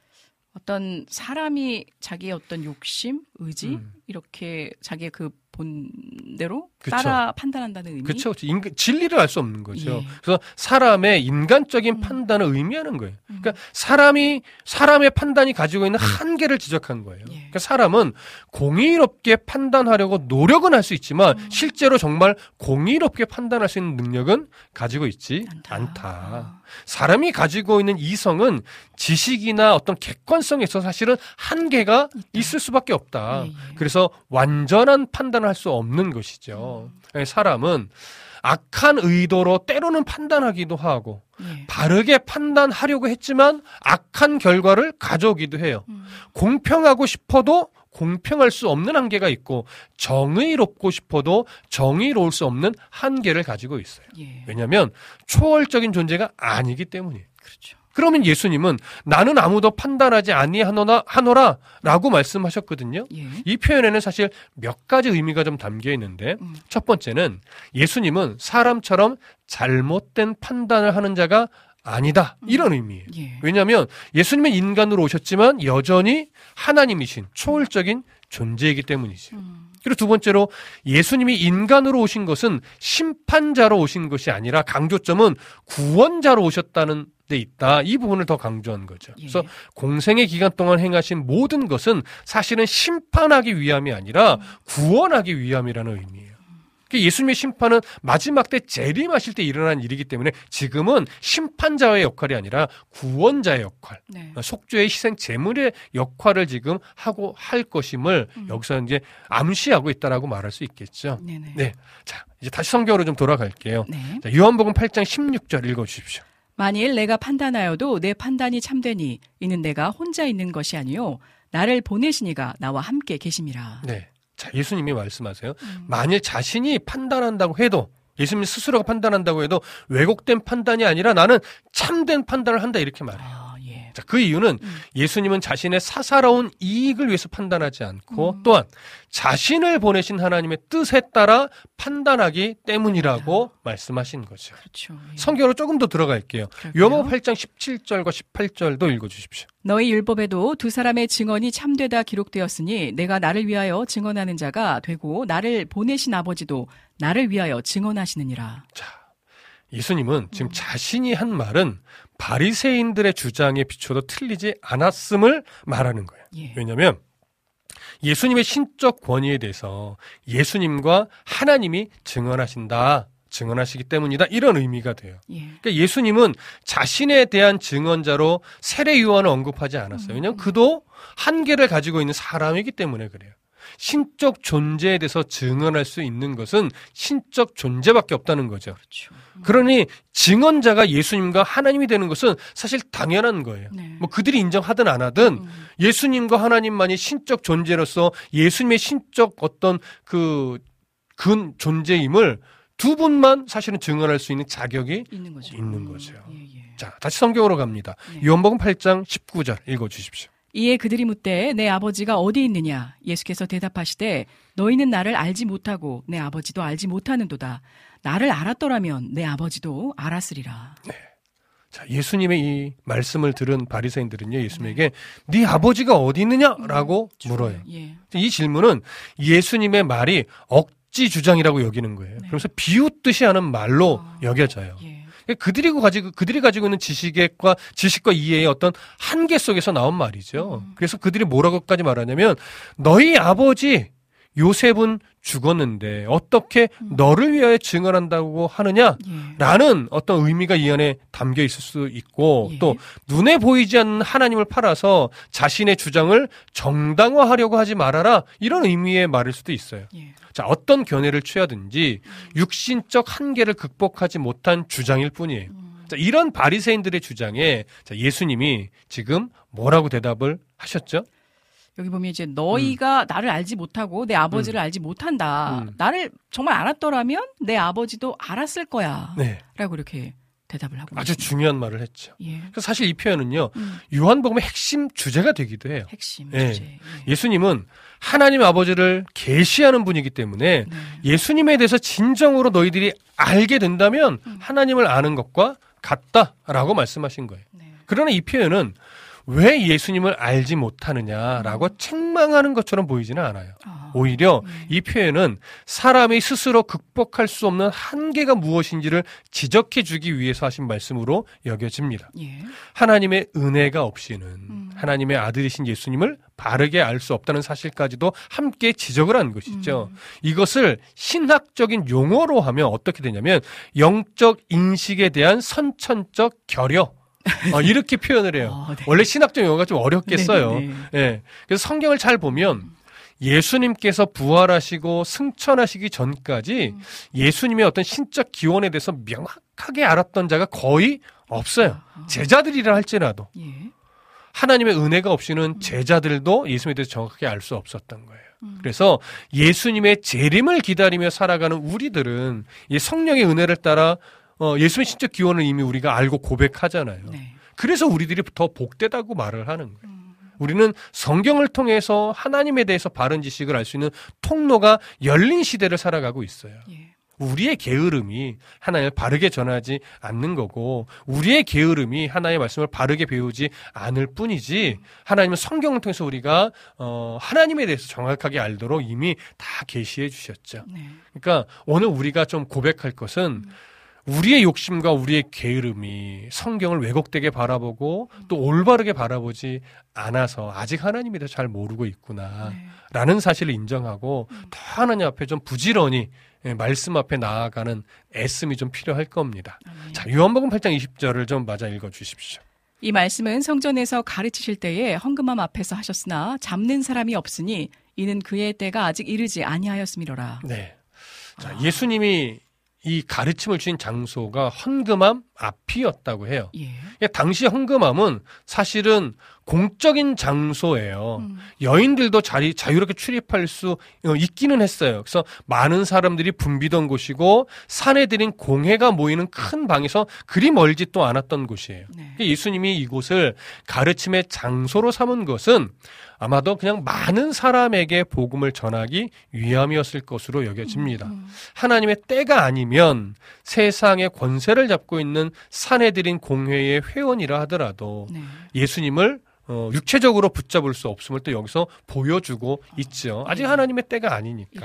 어떤 사람이 자기의 어떤 욕심, 의지 음. 이렇게 자기의 그 본대로 그쵸. 따라 판단한다는 의미. 그렇죠. 진리를 알 수 없는 거죠. 예. 그래서 사람의 인간적인 음. 판단을 의미하는 거예요. 그러니까 사람이 사람의 판단이 가지고 있는 한계를 지적한 거예요. 예. 그러니까 사람은 공의롭게 판단하려고 노력은 할 수 있지만 음. 실제로 정말 공의롭게 판단할 수 있는 능력은 가지고 있지 않다. 않다. 아. 사람이 가지고 있는 이성은 지식이나 어떤 객관성에 있어서 사실은 한계가 있을 수밖에 없다. 예, 예. 그래서 완전한 판단을 할 수 없는 것이죠. 예, 사람은 악한 의도로 때로는 판단하기도 하고 예. 바르게 판단하려고 했지만 악한 결과를 가져오기도 해요. 음. 공평하고 싶어도 공평할 수 없는 한계가 있고 정의롭고 싶어도 정의로울 수 없는 한계를 가지고 있어요. 예. 왜냐하면 초월적인 존재가 아니기 때문이에요. 그렇죠. 그러면 예수님은 나는 아무도 판단하지 아니하노라 하노라라고 말씀하셨거든요. 예. 이 표현에는 사실 몇 가지 의미가 좀 담겨 있는데 음. 첫 번째는 예수님은 사람처럼 잘못된 판단을 하는 자가 아니다 이런 의미예요. 예. 왜냐하면 예수님은 인간으로 오셨지만 여전히 하나님이신 초월적인 존재이기 때문이죠. 음. 그리고 두 번째로 예수님이 인간으로 오신 것은 심판자로 오신 것이 아니라 강조점은 구원자로 오셨다는 데 있다. 이 부분을 더 강조한 거죠. 예. 그래서 공생의 기간 동안 행하신 모든 것은 사실은 심판하기 위함이 아니라 구원하기 위함이라는 의미예요. 그 예수님의 심판은 마지막 때 재림하실 때 일어난 일이기 때문에 지금은 심판자의 역할이 아니라 구원자의 역할, 네. 속죄의 희생 제물의 역할을 지금 하고 할 것임을 음. 여기서 이제 암시하고 있다라고 말할 수 있겠죠. 네네. 네. 자, 이제 다시 성경으로 좀 돌아갈게요. 네. 자, 요한복음 8장 16절 읽어 주십시오. 만일 내가 판단하여도 내 판단이 참되니 이는 내가 혼자 있는 것이 아니요 나를 보내시니가 나와 함께 계심이라. 네. 자, 예수님이 말씀하세요. 음. 만일 자신이 판단한다고 해도 예수님 스스로가 판단한다고 해도 왜곡된 판단이 아니라 나는 참된 판단을 한다 이렇게 말해요. 아, 예. 자, 그 이유는 음. 예수님은 자신의 사사로운 이익을 위해서 판단하지 않고 음. 또한 자신을 보내신 하나님의 뜻에 따라 판단하기 때문이라고 말씀하신 거죠. 그렇죠. 예. 성경으로 조금 더 들어갈게요. 요한복음 8장 17절과 18절도 읽어 주십시오. 너희 율법에도 두 사람의 증언이 참되다 기록되었으니 내가 나를 위하여 증언하는 자가 되고 나를 보내신 아버지도 나를 위하여 증언하시느니라. 자, 예수님은 음. 지금 자신이 한 말은 바리새인들의 주장에 비춰도 틀리지 않았음을 말하는 거예요. 예. 왜냐하면 예수님의 신적 권위에 대해서 예수님과 하나님이 증언하신다, 증언하시기 때문이다 이런 의미가 돼요. 예. 그러니까 예수님은 자신에 대한 증언자로 세례 요한을 언급하지 않았어요. 왜냐하면 그도 한계를 가지고 있는 사람이기 때문에 그래요. 신적 존재에 대해서 증언할 수 있는 것은 신적 존재밖에 없다는 거죠. 그렇죠. 그러니 증언자가 예수님과 하나님이 되는 것은 사실 당연한 거예요. 네. 뭐 그들이 인정하든 안 하든 음. 예수님과 하나님만이 신적 존재로서 예수님의 신적 어떤 그, 근 존재임을 두 분만 사실은 증언할 수 있는 자격이 있는 거죠. 있는 음. 거죠. 예, 예. 자, 다시 성경으로 갑니다. 네. 요한복음 8장 19절 읽어 주십시오. 이에 그들이 묻되 내 아버지가 어디 있느냐 예수께서 대답하시되 너희는 나를 알지 못하고 내 아버지도 알지 못하는도다 나를 알았더라면 내 아버지도 알았으리라 자, 예수님의 이 말씀을 들은 바리새인들은요. 예수님에게 네 아버지가 어디 있느냐라고 물어요. 예. 이 질문은 예수님의 말이 억지 주장이라고 여기는 거예요. 네. 그래서 비웃듯이 하는 말로 아. 여겨져요. 예. 그들이 가지고 그들이 가지고 있는 지식과 지식과 이해의 어떤 한계 속에서 나온 말이죠. 음. 그래서 그들이 뭐라고까지 말하냐면 너희 아버지 요셉은 죽었는데 어떻게 음. 너를 위하여 증언한다고 하느냐? 예. 라는 어떤 의미가 이 안에 담겨 있을 수 있고 예. 또 눈에 보이지 않는 하나님을 팔아서 자신의 주장을 정당화하려고 하지 말아라 이런 의미의 말일 수도 있어요. 예. 자 어떤 견해를 취하든지 육신적 한계를 극복하지 못한 주장일 뿐이에요. 음. 자, 이런 바리새인들의 주장에 자, 예수님이 지금 뭐라고 대답을 하셨죠? 여기 보면 이제 너희가 나를 알지 못하고 내 아버지를 알지 못한다. 음. 나를 정말 알았더라면 내 아버지도 알았을 거야. 네, 라고 이렇게 대답을 하고 아주 있습니다. 중요한 말을 했죠. 예. 사실 이 표현은요 음. 요한복음의 핵심 주제가 되기도 해요. 핵심 예. 주제. 예. 예수님은 하나님 아버지를 계시하는 분이기 때문에 네. 예수님에 대해서 진정으로 너희들이 알게 된다면 음. 하나님을 아는 것과 같다라고 말씀하신 거예요. 네. 그러나 이 표현은 왜 예수님을 알지 못하느냐라고 책망하는 것처럼 보이지는 않아요. 아. 오히려 음. 이 표현은 사람이 스스로 극복할 수 없는 한계가 무엇인지를 지적해 주기 위해서 하신 말씀으로 여겨집니다. 예. 하나님의 은혜가 없이는 음. 하나님의 아들이신 예수님을 바르게 알 수 없다는 사실까지도 함께 지적을 한 것이죠. 음. 이것을 신학적인 용어로 하면 어떻게 되냐면 영적 인식에 대한 선천적 결여. 어, 이렇게 표현을 해요. 아, 네. 원래 신학적 용어가 좀 어렵겠어요. 네, 네, 네. 예. 그래서 성경을 잘 보면 예수님께서 부활하시고 승천하시기 전까지 음. 예수님의 어떤 신적 기원에 대해서 명확하게 알았던 자가 거의 없어요. 아. 제자들이라 할지라도 예. 하나님의 은혜가 없이는 제자들도 예수님에 대해서 정확하게 알 수 없었던 거예요. 음. 그래서 예수님의 재림을 기다리며 살아가는 우리들은 이 성령의 은혜를 따라 어, 예수님의 신적 기원을 이미 우리가 알고 고백하잖아요. 네. 그래서 우리들이 더 복되다고 말을 하는 거예요. 음. 우리는 성경을 통해서 하나님에 대해서 바른 지식을 알 수 있는 통로가 열린 시대를 살아가고 있어요. 예. 우리의 게으름이 하나님을 바르게 전하지 않는 거고 우리의 게으름이 하나님의 말씀을 바르게 배우지 않을 뿐이지 하나님은 성경을 통해서 우리가 어 하나님에 대해서 정확하게 알도록 이미 다 계시해 주셨죠. 네. 그러니까 오늘 우리가 좀 고백할 것은 우리의 욕심과 우리의 게으름이 성경을 왜곡되게 바라보고 또 올바르게 바라보지 않아서 아직 하나님에 대해서 잘 모르고 있구나. 네. 라는 사실을 인정하고 더 하나님 앞에 좀 부지런히 예, 말씀 앞에 나아가는 애씀이 좀 필요할 겁니다. 아멘. 자, 요한복음 8장 20절을 좀 맞아 읽어 주십시오. 이 말씀은 성전에서 가르치실 때에 헌금함 앞에서 하셨으나 잡는 사람이 없으니 이는 그의 때가 아직 이르지 아니하였음이로라. 네. 자, 아. 예수님이 이 가르침을 주신 장소가 헌금함 앞이었다고 해요. 예. 예, 당시 헌금함은 사실은 공적인 장소예요. 음. 여인들도 자리 자유롭게 출입할 수 어, 있기는 했어요. 그래서 많은 사람들이 붐비던 곳이고 사내들인 공회가 모이는 큰 방에서 그리 멀지 또 않았던 곳이에요. 네. 예수님이 이곳을 가르침의 장소로 삼은 것은 아마도 그냥 많은 사람에게 복음을 전하기 위함이었을 것으로 여겨집니다. 음. 하나님의 때가 아니면 세상의 권세를 잡고 있는 사내들인 공회의 회원이라 하더라도 네. 예수님을 어, 육체적으로 붙잡을 수 없음을 또 여기서 보여주고 있죠. 아직 예. 하나님의 때가 아니니까.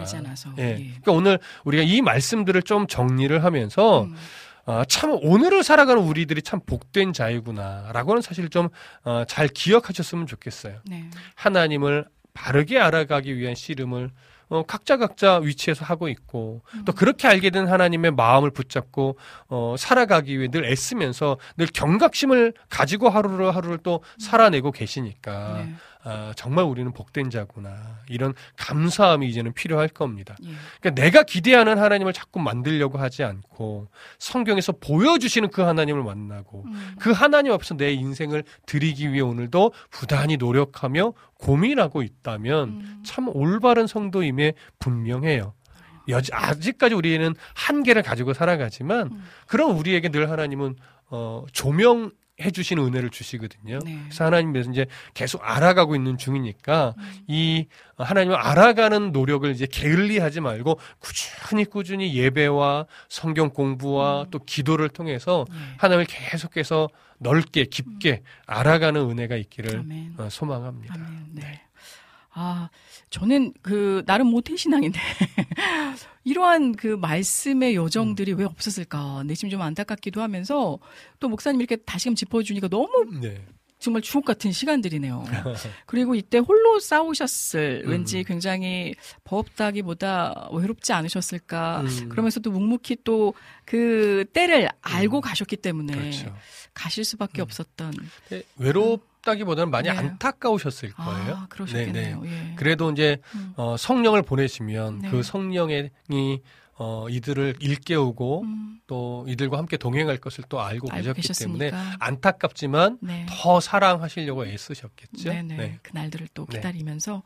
예. 예. 그러니까 오늘 우리가 이 말씀들을 좀 정리를 하면서 음. 아, 참 오늘을 살아가는 우리들이 참 복된 자이구나라고는 사실 좀 어, 잘 기억하셨으면 좋겠어요. 네. 하나님을 바르게 알아가기 위한 씨름을 어, 각자 각자 위치에서 하고 있고 음. 또 그렇게 알게 된 하나님의 마음을 붙잡고 어, 살아가기 위해 늘 애쓰면서 늘 경각심을 가지고 하루를 하루를 또 살아내고 계시니까 네. 아, 정말 우리는 복된 자구나 이런 감사함이 이제는 필요할 겁니다. 예. 그러니까 내가 기대하는 하나님을 자꾸 만들려고 하지 않고 성경에서 보여주시는 그 하나님을 만나고 음. 그 하나님 앞에서 내 인생을 드리기 위해 오늘도 부단히 노력하며 고민하고 있다면 음. 참 올바른 성도임에 분명해요. 여지, 아직까지 우리는 한계를 가지고 살아가지만 음. 그럼 우리에게 늘 하나님은 어, 조명 해 주시는 은혜를 주시거든요. 네. 그래서 하나님께서 이제 계속 알아가고 있는 중이니까 음. 이 하나님을 알아가는 노력을 이제 게을리하지 말고 꾸준히 꾸준히 예배와 성경 공부와 음. 또 기도를 통해서 예. 하나님을 계속해서 넓게 깊게 알아가는 은혜가 있기를 아멘. 어, 소망합니다. 아멘. 네. 아, 저는 그 나름 모태 신앙인데 [laughs] 이러한 그 말씀의 여정들이 왜 없었을까 내심 좀 안타깝기도 하면서 또 목사님 이렇게 다시금 짚어주니까 너무 네. 정말 주옥 같은 시간들이네요. [laughs] 그리고 이때 홀로 싸우셨을 음. 왠지 굉장히 버겁다기보다 외롭지 않으셨을까. 음. 그러면서도 묵묵히 또 그 때를 알고 가셨기 때문에 그렇죠. 가실 수밖에 음. 없었던. 근데 외롭다기보다는 많이 네. 안타까우셨을 거예요. 아, 그러셨겠네요. 네, 예. 그래도 이제 음. 어, 성령을 보내시면 네. 그 성령이 어, 이들을 일깨우고 음, 또 이들과 함께 동행할 것을 또 알고, 알고 계셨기 때문에 계셨으니까. 안타깝지만 네. 더 사랑하시려고 애쓰셨겠죠. 네네. 네. 그 날들을 또 네. 기다리면서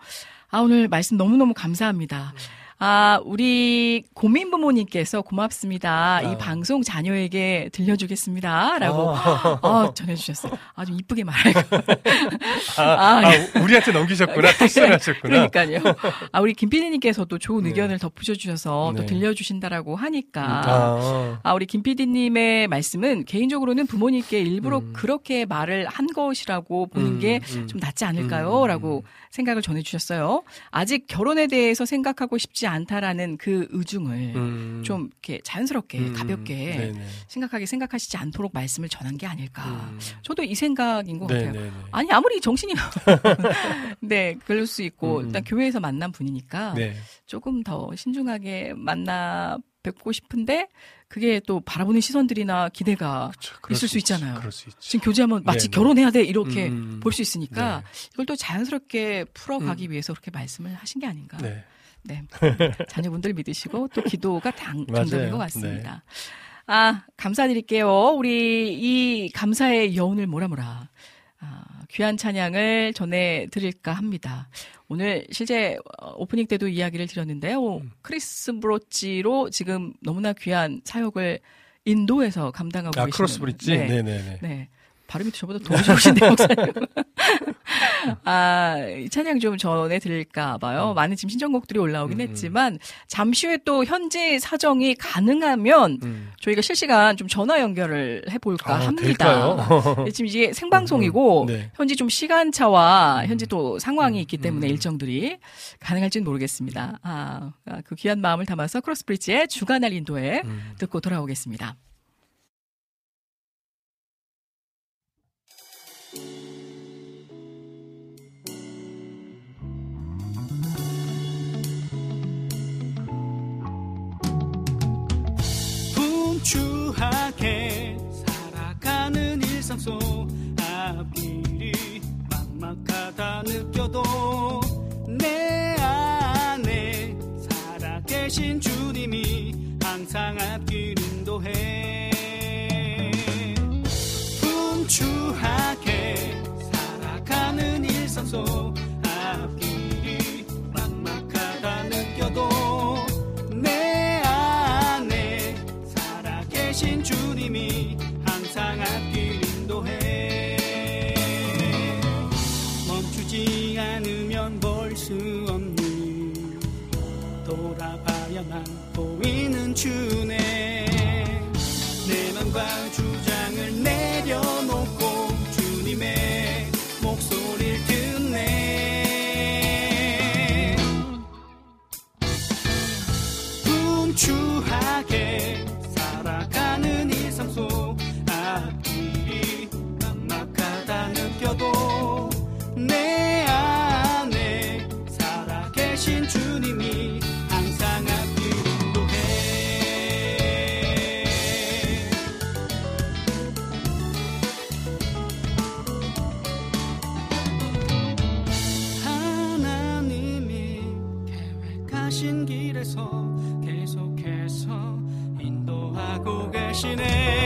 아 오늘 말씀 너무너무 감사합니다. 아 우리 고민 부모님께서 고맙습니다. 이 아. 방송 자녀에게 들려주겠습니다 라고 아, 어, 전해주셨어요. 아주 이쁘게 말하고 아, [laughs] 아, 아, 우리한테 넘기셨구나. 특선하셨구나. 그러니까요. 아 우리 김PD님께서도 좋은 네. 의견을 덧붙여 주셔서 또 네. 들려주신다라고 하니까 아, 아, 우리 김 PD님의 말씀은 개인적으로는 부모님께 일부러 음. 그렇게 말을 한 것이라고 보는 음, 게 음. 좀 낫지 않을까요? 음, 음, 라고 생각을 전해주셨어요. 아직 결혼에 대해서 생각하고 싶지 않다라는 그 의중을 음. 좀 이렇게 자연스럽게 음, 가볍게 네네. 생각하게 생각하시지 않도록 말씀을 전한 게 아닐까. 음. 저도 이 생각인 것 같아요. 네네네. 아니 아무리 정신이 [laughs] 네 그럴 수 있고 음. 일단 교회에서 만난 분이니까 네. 조금 더 신중하게 만나 뵙고 싶은데 그게 또 바라보는 시선들이나 기대가. 그럴 있을 수 있지. 있잖아요. 수. 지금 교제하면 마치 네, 네. 결혼해야 돼 이렇게 음. 볼수 있으니까 네. 이걸 또 자연스럽게 풀어가기 음. 위해서 그렇게 말씀을 하신 게 아닌가. 네. 네. 자녀분들 믿으시고 또 기도가 당. 네. 당적인 것 같습니다. 아, 감사드릴게요. 우리 이 감사의 여운을 뭐라. 아, 귀한 찬양을 전해드릴까 합니다. 오늘 실제 어, 오프닝 때도 이야기를 드렸는데요. 음. 크리스 브로치로 지금 너무나 귀한 사역을 인도에서 감당하고 아, 계시는. 크로스 브릿지? 네. 네네네. 네. 발음이 저보다 더 좋으신데, [laughs] 목사님. 아, 이 찬양 좀 전해 드릴까 봐요. 많은 지금 신청곡들이 올라오긴 음, 음. 했지만, 잠시 후에 또 현지 사정이 가능하면, 음. 저희가 실시간 좀 전화 연결을 해 볼까 아, 합니다. 네, 지금 이게 생방송이고, 음, 네. 현지 좀 시간차와 음. 현지 또 상황이 음, 있기 때문에 음. 일정들이 가능할지는 모르겠습니다. 아, 아, 그 귀한 마음을 담아서 크로스브리지의 주간날 인도에 음. 듣고 돌아오겠습니다. 분주하게 살아가는 일상 속 앞길이 막막하다 느껴도 내 안에 살아계신 주님이 항상 앞길 인도해. 분주하게 살아가는 일상 속 살아계신 주님이 항상 앞길 인도해. 멈추지 않으면 볼 수 없는 돌아봐야만 보이는 주네 계신 길에서 계속해서 인도하고 계시네.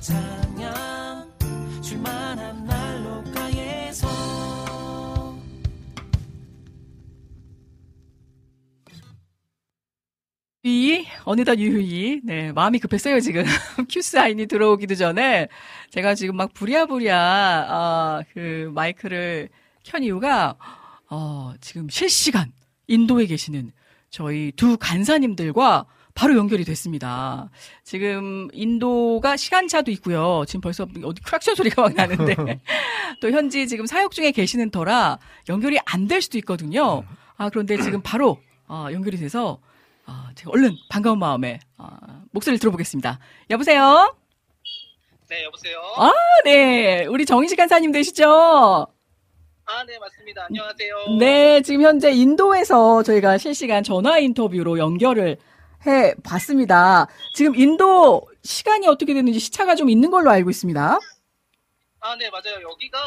찬양 줄만한 난로가에서. 유이 어느덧 유이. 네 마음이 급했어요 지금. [laughs] 큐 사인이 들어오기도 전에 제가 지금 막 부랴부랴 아, 그 마이크를 켠 이유가 어 지금 실시간 인도에 계시는 저희 두 간사님들과 바로 연결이 됐습니다. 지금 인도가 시간차도 있고요. 지금 벌써 어디 크락션 소리가 막 나는데 [laughs] 또 현지 지금 사역 중에 계시는 터라 연결이 안 될 수도 있거든요. 아 그런데 지금 바로 어, 연결이 돼서 어, 제가 얼른 반가운 마음에 어, 목소리를 들어보겠습니다. 여보세요? 네, 여보세요? 아, 네. 우리 정희식 간사님 되시죠? 아, 네, 맞습니다. 안녕하세요. 네, 지금 현재 인도에서 저희가 실시간 전화 인터뷰로 연결을 해 봤습니다. 지금 인도 시간이 어떻게 되는지 시차가 좀 있는 걸로 알고 있습니다. 아, 네, 맞아요. 여기가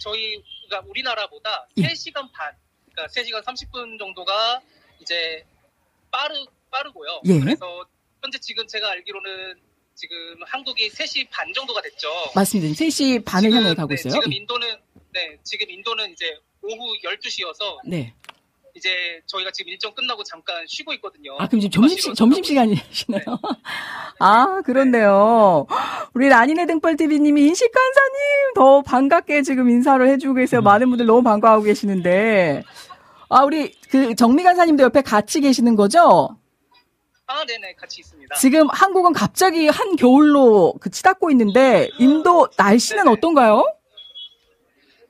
저희, 그러니까 우리나라보다 예. 3시간 반, 그러니까 3시간 30분 정도가 이제 빠르, 빠르고요. 예. 그래서 현재 지금 제가 알기로는 지금 한국이 3시 반 정도가 됐죠. 맞습니다. 지금 3시 반을 지금, 향해 가고 네, 있어요. 지금 인도는, 네, 지금 인도는 이제 오후 12시여서 네. 이제 저희가 지금 일정 끝나고 잠깐 쉬고 있거든요. 아, 그럼 지금 점심, 마시러 점심 시간이시네요. 아, 그렇네요. 우리 라니네 등벌TV님이 인식 간사님 더 반갑게 지금 인사를 해주고 계세요. 많은 분들 너무 반가워하고 계시는데. 아, 우리 그 정미 간사님도 옆에 같이 계시는 거죠? 아, 네네, 같이 있습니다. 지금 한국은 갑자기 한 겨울로 그 치닫고 있는데 인도 날씨는 네네. 어떤가요?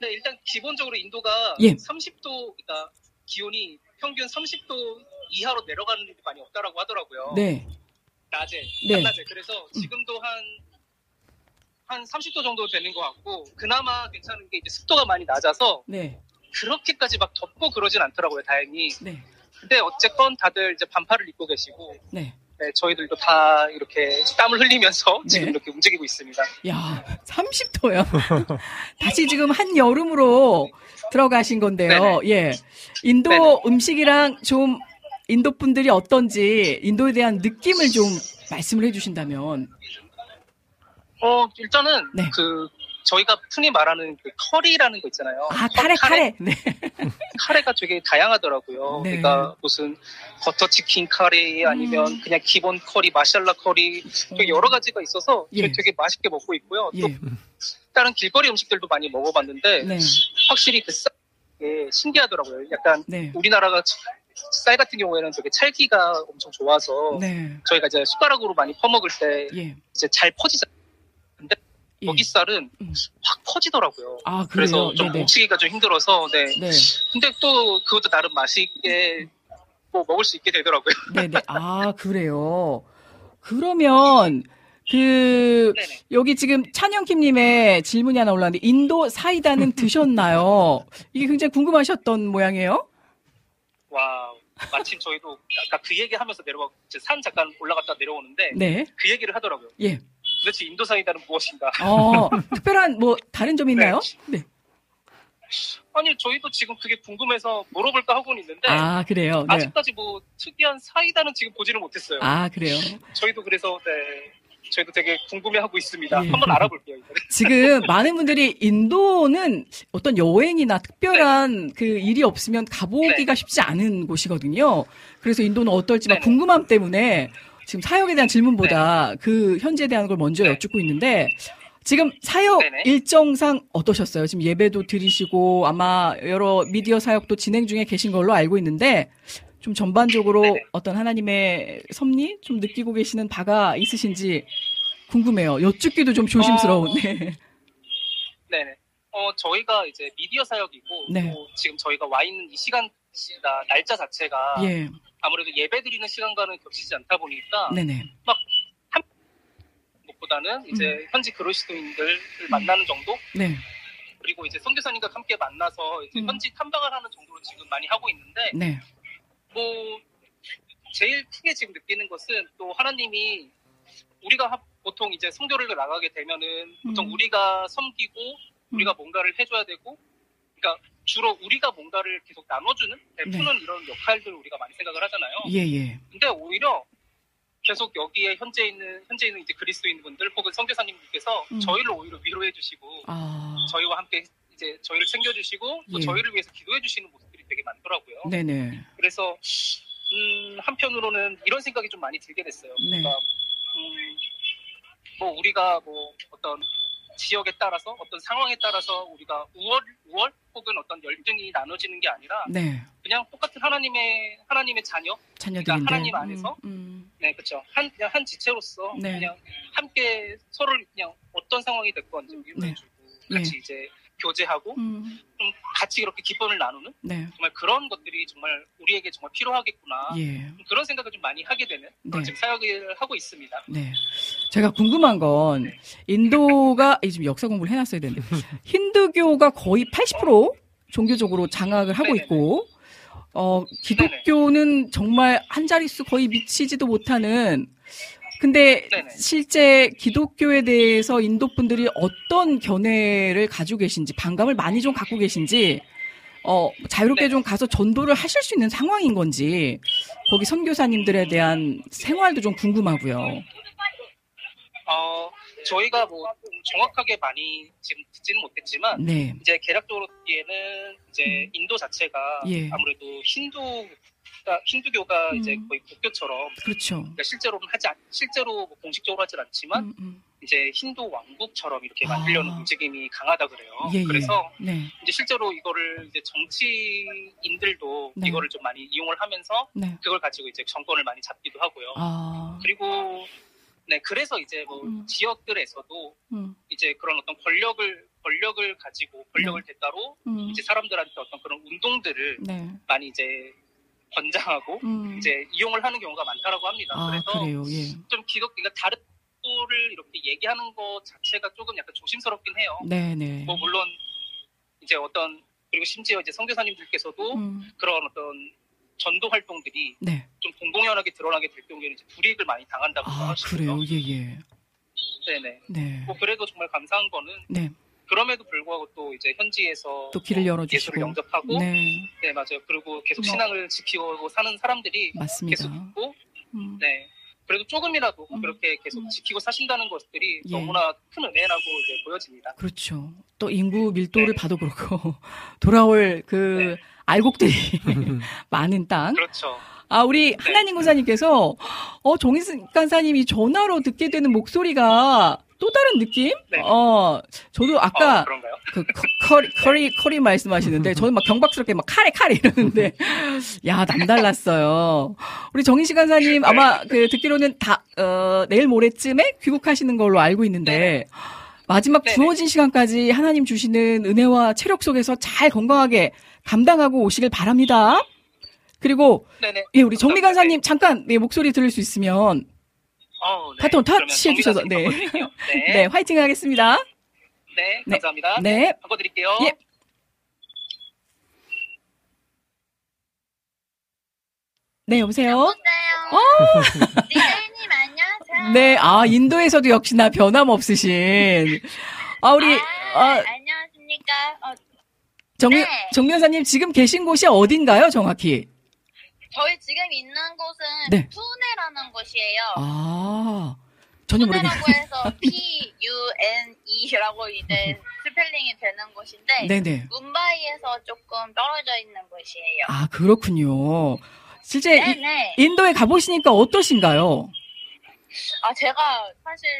네, 일단 기본적으로 인도가 예. 30도, 그러니까 기온이 평균 30도 이하로 내려가는 일이 많이 없다라고 하더라고요. 네. 낮에, 네. 한낮에. 그래서 지금도 한, 한 30도 정도 되는 것 같고, 그나마 괜찮은 게 이제 습도가 많이 낮아서 네. 그렇게까지 막 덥고 그러진 않더라고요, 다행히. 네. 근데 어쨌건 다들 이제 반팔을 입고 계시고, 네. 네, 저희들도 다 이렇게 땀을 흘리면서 지금 네. 이렇게 움직이고 있습니다. 야, 30도요. [laughs] 다시 지금 한 여름으로 들어가신 건데요. 예. 인도 네네. 음식이랑 좀 인도 분들이 어떤지 인도에 대한 느낌을 좀 말씀을 해주신다면. 어, 일단은 네. 그 저희가 흔히 말하는 그 커리라는 거 있잖아요. 아, 커- 카레, 카레. 네. [laughs] 카레가 되게 다양하더라고요. 네. 그러니까 무슨 버터 치킨 카레 아니면 음. 그냥 기본 커리, 마샬라 커리 되게 여러 가지가 있어서 예. 되게 맛있게 먹고 있고요. 또 예. 다른 길거리 음식들도 많이 먹어봤는데 네. 확실히 그 쌀이 신기하더라고요. 약간 네. 우리나라가 쌀 같은 경우에는 되게 찰기가 엄청 좋아서 네. 저희가 이제 숟가락으로 많이 퍼먹을 때 예. 이제 잘 퍼지잖아요. 예. 쌀은 음. 확 퍼지더라고요. 아, 그래서? 좀 네네. 뭉치기가 좀 힘들어서 네. 네. 근데 또 그것도 나름 맛있게 뭐 먹을 수 있게 되더라고요. [laughs] 네네. 아, 그래요. 그러면, 그, 네네. 여기 지금 찬영킴님의 질문이 하나 올라왔는데, 인도 사이다는 드셨나요? [laughs] 이게 굉장히 궁금하셨던 모양이에요? 와 마침 저희도 아까 그 얘기 하면서 내려가 이제 산 잠깐 올라갔다 내려오는데 네. 그 얘기를 하더라고요. 예. 도대체 인도 사이다는 무엇인가? 어, 특별한 뭐, 다른 점이 있나요? 네. 아니 저희도 지금 그게 궁금해서 물어볼까 하고는 있는데 아, 그래요. 네. 아직까지 뭐 특이한 사이다는 지금 보지는 못했어요. 아, 그래요. 저희도 그래서 네 저희도 되게 궁금해하고 있습니다. 예. 한번 알아볼게요. 이번에. 지금 많은 분들이 인도는 어떤 여행이나 특별한 그 일이 없으면 가보기가 쉽지 않은 곳이거든요. 그래서 인도는 어떨지 막. 궁금함 때문에 지금 사역에 대한 질문보다 그 현지에 대한 걸 먼저 네. 여쭙고 있는데 지금 사역 네네. 일정상 어떠셨어요? 지금 예배도 드리시고 아마 여러 미디어 사역도 진행 중에 계신 걸로 알고 있는데 좀 전반적으로 네네. 어떤 하나님의 섭리 좀 느끼고 계시는 바가 있으신지 궁금해요. 여쭙기도 좀 조심스러운. 어, [laughs] 네. 어 저희가 이제 미디어 사역이고 네. 또 지금 저희가 와 있는 이 시간 나- 날짜 자체가 예. 아무래도 예배 드리는 시간과는 겹치지 않다 보니까 네네. 무엇보다는 이제 음. 현지 그리스도인들을 만나는 정도 네. 그리고 이제 선교사님과 함께 만나서 이제 음. 현지 탐방을 하는 정도로 지금 많이 하고 있는데 네. 뭐 제일 크게 지금 느끼는 것은 또 하나님이 우리가 하- 보통 이제 성교를 나가게 되면은 보통 음. 우리가 섬기고 우리가 뭔가를 해줘야 되고 그러니까 주로 우리가 뭔가를 계속 나눠주는 베푸는 이런 역할들을 우리가 많이 생각을 하잖아요. 네. 예, 예. 근데 오히려 계속 여기에 현재 있는 현재 있는 이제 그리스도인 분들 혹은 선교사님들께서 음. 저희를 오히려 위로해 주시고 아. 저희와 함께 이제 저희를 챙겨 주시고 또 예. 저희를 위해서 기도해 주시는 모습들이 되게 많더라고요. 네네. 그래서 음, 한편으로는 이런 생각이 좀 많이 들게 됐어요. 네. 그러니까 음, 뭐 우리가 뭐 어떤 지역에 따라서 어떤 상황에 따라서 우리가 우월 우월 혹은 어떤 열등이 나눠지는 게 아니라 네. 그냥 똑같은 하나님의 하나님의 자녀, 자녀들인데. 그러니까 하나님 안에서 음, 네 그렇죠. 한 그냥 한 지체로서 네. 그냥 함께 서로를 그냥 어떤 상황이 됐건 좀 위로해주고 네. 같이 이제 교제하고 음, 음, 좀 같이 이렇게 기쁨을 나누는 네. 정말 그런 것들이 정말 우리에게 정말 필요하겠구나. 예. 그런 생각을 좀 많이 하게 되는 네. 지금 사역을 하고 있습니다. 네. 제가 궁금한 건 인도가 이 지금 역사 공부를 해놨어야 되는데 힌두교가 거의 80% 종교적으로 장악을 하고 네네네. 있고 어 기독교는 정말 한 자릿수 거의 미치지도 못하는 근데. 실제 기독교에 대해서 인도 분들이 어떤 견해를 가지고 계신지 반감을 많이 좀 갖고 계신지 어 자유롭게 네. 좀 가서 전도를 하실 수 있는 상황인 건지 거기 선교사님들에 대한 생활도 좀 궁금하고요. 어, 저희가 뭐 정확하게 많이 지금 듣지는 못했지만 네. 이제 개략적으로 듣기에는 이제 인도 자체가 예. 아무래도 힌두 힌두교가 음. 이제 거의 국교처럼 그렇죠. 그러니까 실제로는 하지 않, 실제로 뭐 공식적으로 하진 않지만 음, 음. 이제 힌두 왕국처럼 이렇게 아. 만들려는 움직임이 강하다 그래요. 예, 예. 그래서 네. 이제 실제로 이거를 이제 정치인들도 네. 이거를 좀 많이 이용을 하면서 네. 그걸 가지고 이제 정권을 많이 잡기도 하고요. 아. 그리고 네 그래서 이제 뭐 음. 지역들에서도 음. 이제 그런 어떤 권력을 권력을 가지고 권력을 대가로 음. 이제 사람들한테 어떤 그런 운동들을 네. 많이 이제 권장하고 음. 이제 이용을 하는 경우가 많다라고 합니다. 아, 그래서. 예. 좀 기독 그러니까 다른 를 이렇게 얘기하는 것 자체가 조금 약간 조심스럽긴 해요. 네, 네. 뭐 물론 이제 어떤 그리고 심지어 이제 선교사님들께서도 음. 그런 어떤 전도 활동들이 네. 좀 공공연하게 드러나게 될 경우에는 이제 불이익을 많이 당한다고 아. 그래요. 예, 예. 네네. 네. 뭐 그래도 정말 감사한 거는 네. 그럼에도 불구하고 또 이제 현지에서 또 길을 뭐 열어주시고. 예수를 영접하고 네. 네 맞아요. 그리고 계속 뭐. 신앙을 지키고 사는 사람들이 맞습니다. 계속 있고 음. 네. 그래도 조금이라도 음. 그렇게 계속 음. 지키고 사신다는 것들이 예. 너무나 큰 은혜라고 이제 보여집니다. 그렇죠. 또 인구 밀도를 네. 봐도 그렇고 [laughs] 돌아올 그 네. 알곡들이 [laughs] [laughs] 많은 땅. 그렇죠. 아, 우리 하나님 군사님께서 어, 정희승 간사님이 전화로 듣게 되는 목소리가 또 다른 느낌? 네. 어, 저도 아까 어? 그 커- 커리 커리 커리 말씀하시는데 저는 막 경박스럽게 막 카레 카레 이러는데 야 남달랐어요. 우리 정희 시간사님 아마 그 듣기로는 다 어, 내일 모레쯤에 귀국하시는 걸로 알고 있는데 마지막 네네. 주어진 시간까지 하나님 주시는 은혜와 체력 속에서 잘 건강하게 감당하고 오시길 바랍니다. 그리고 네네. 예 우리 정미. 간사님 잠깐 네, 목소리 들을 수 있으면 어, 네. 바톤 터치해 주셔서 네. [laughs] 네, 네. 화이팅 하겠습니다. 네. 네. 감사합니다. 네. 바꿔드릴게요. 예. 네, 여보세요? 여보세요. 디제이님 안녕하세요. 네, 아, 인도에서도 역시나 변함없으신. 아, 우리, 아, 아, 안녕하십니까. 어, 정, 네. 정미 간사님 지금 계신 곳이 어딘가요, 정확히? 저희 지금 있는 곳은 네. 푸네라는 곳이에요. 아, 전혀 모르겠네요. 푸네라고 해서 [laughs] P U N E라고 이제 스펠링이 되는 곳인데 네네. 뭄바이에서 조금 떨어져 있는 곳이에요. 아, 그렇군요. 실제 이- 네네. 인도에 가보시니까 어떠신가요? 아 제가 사실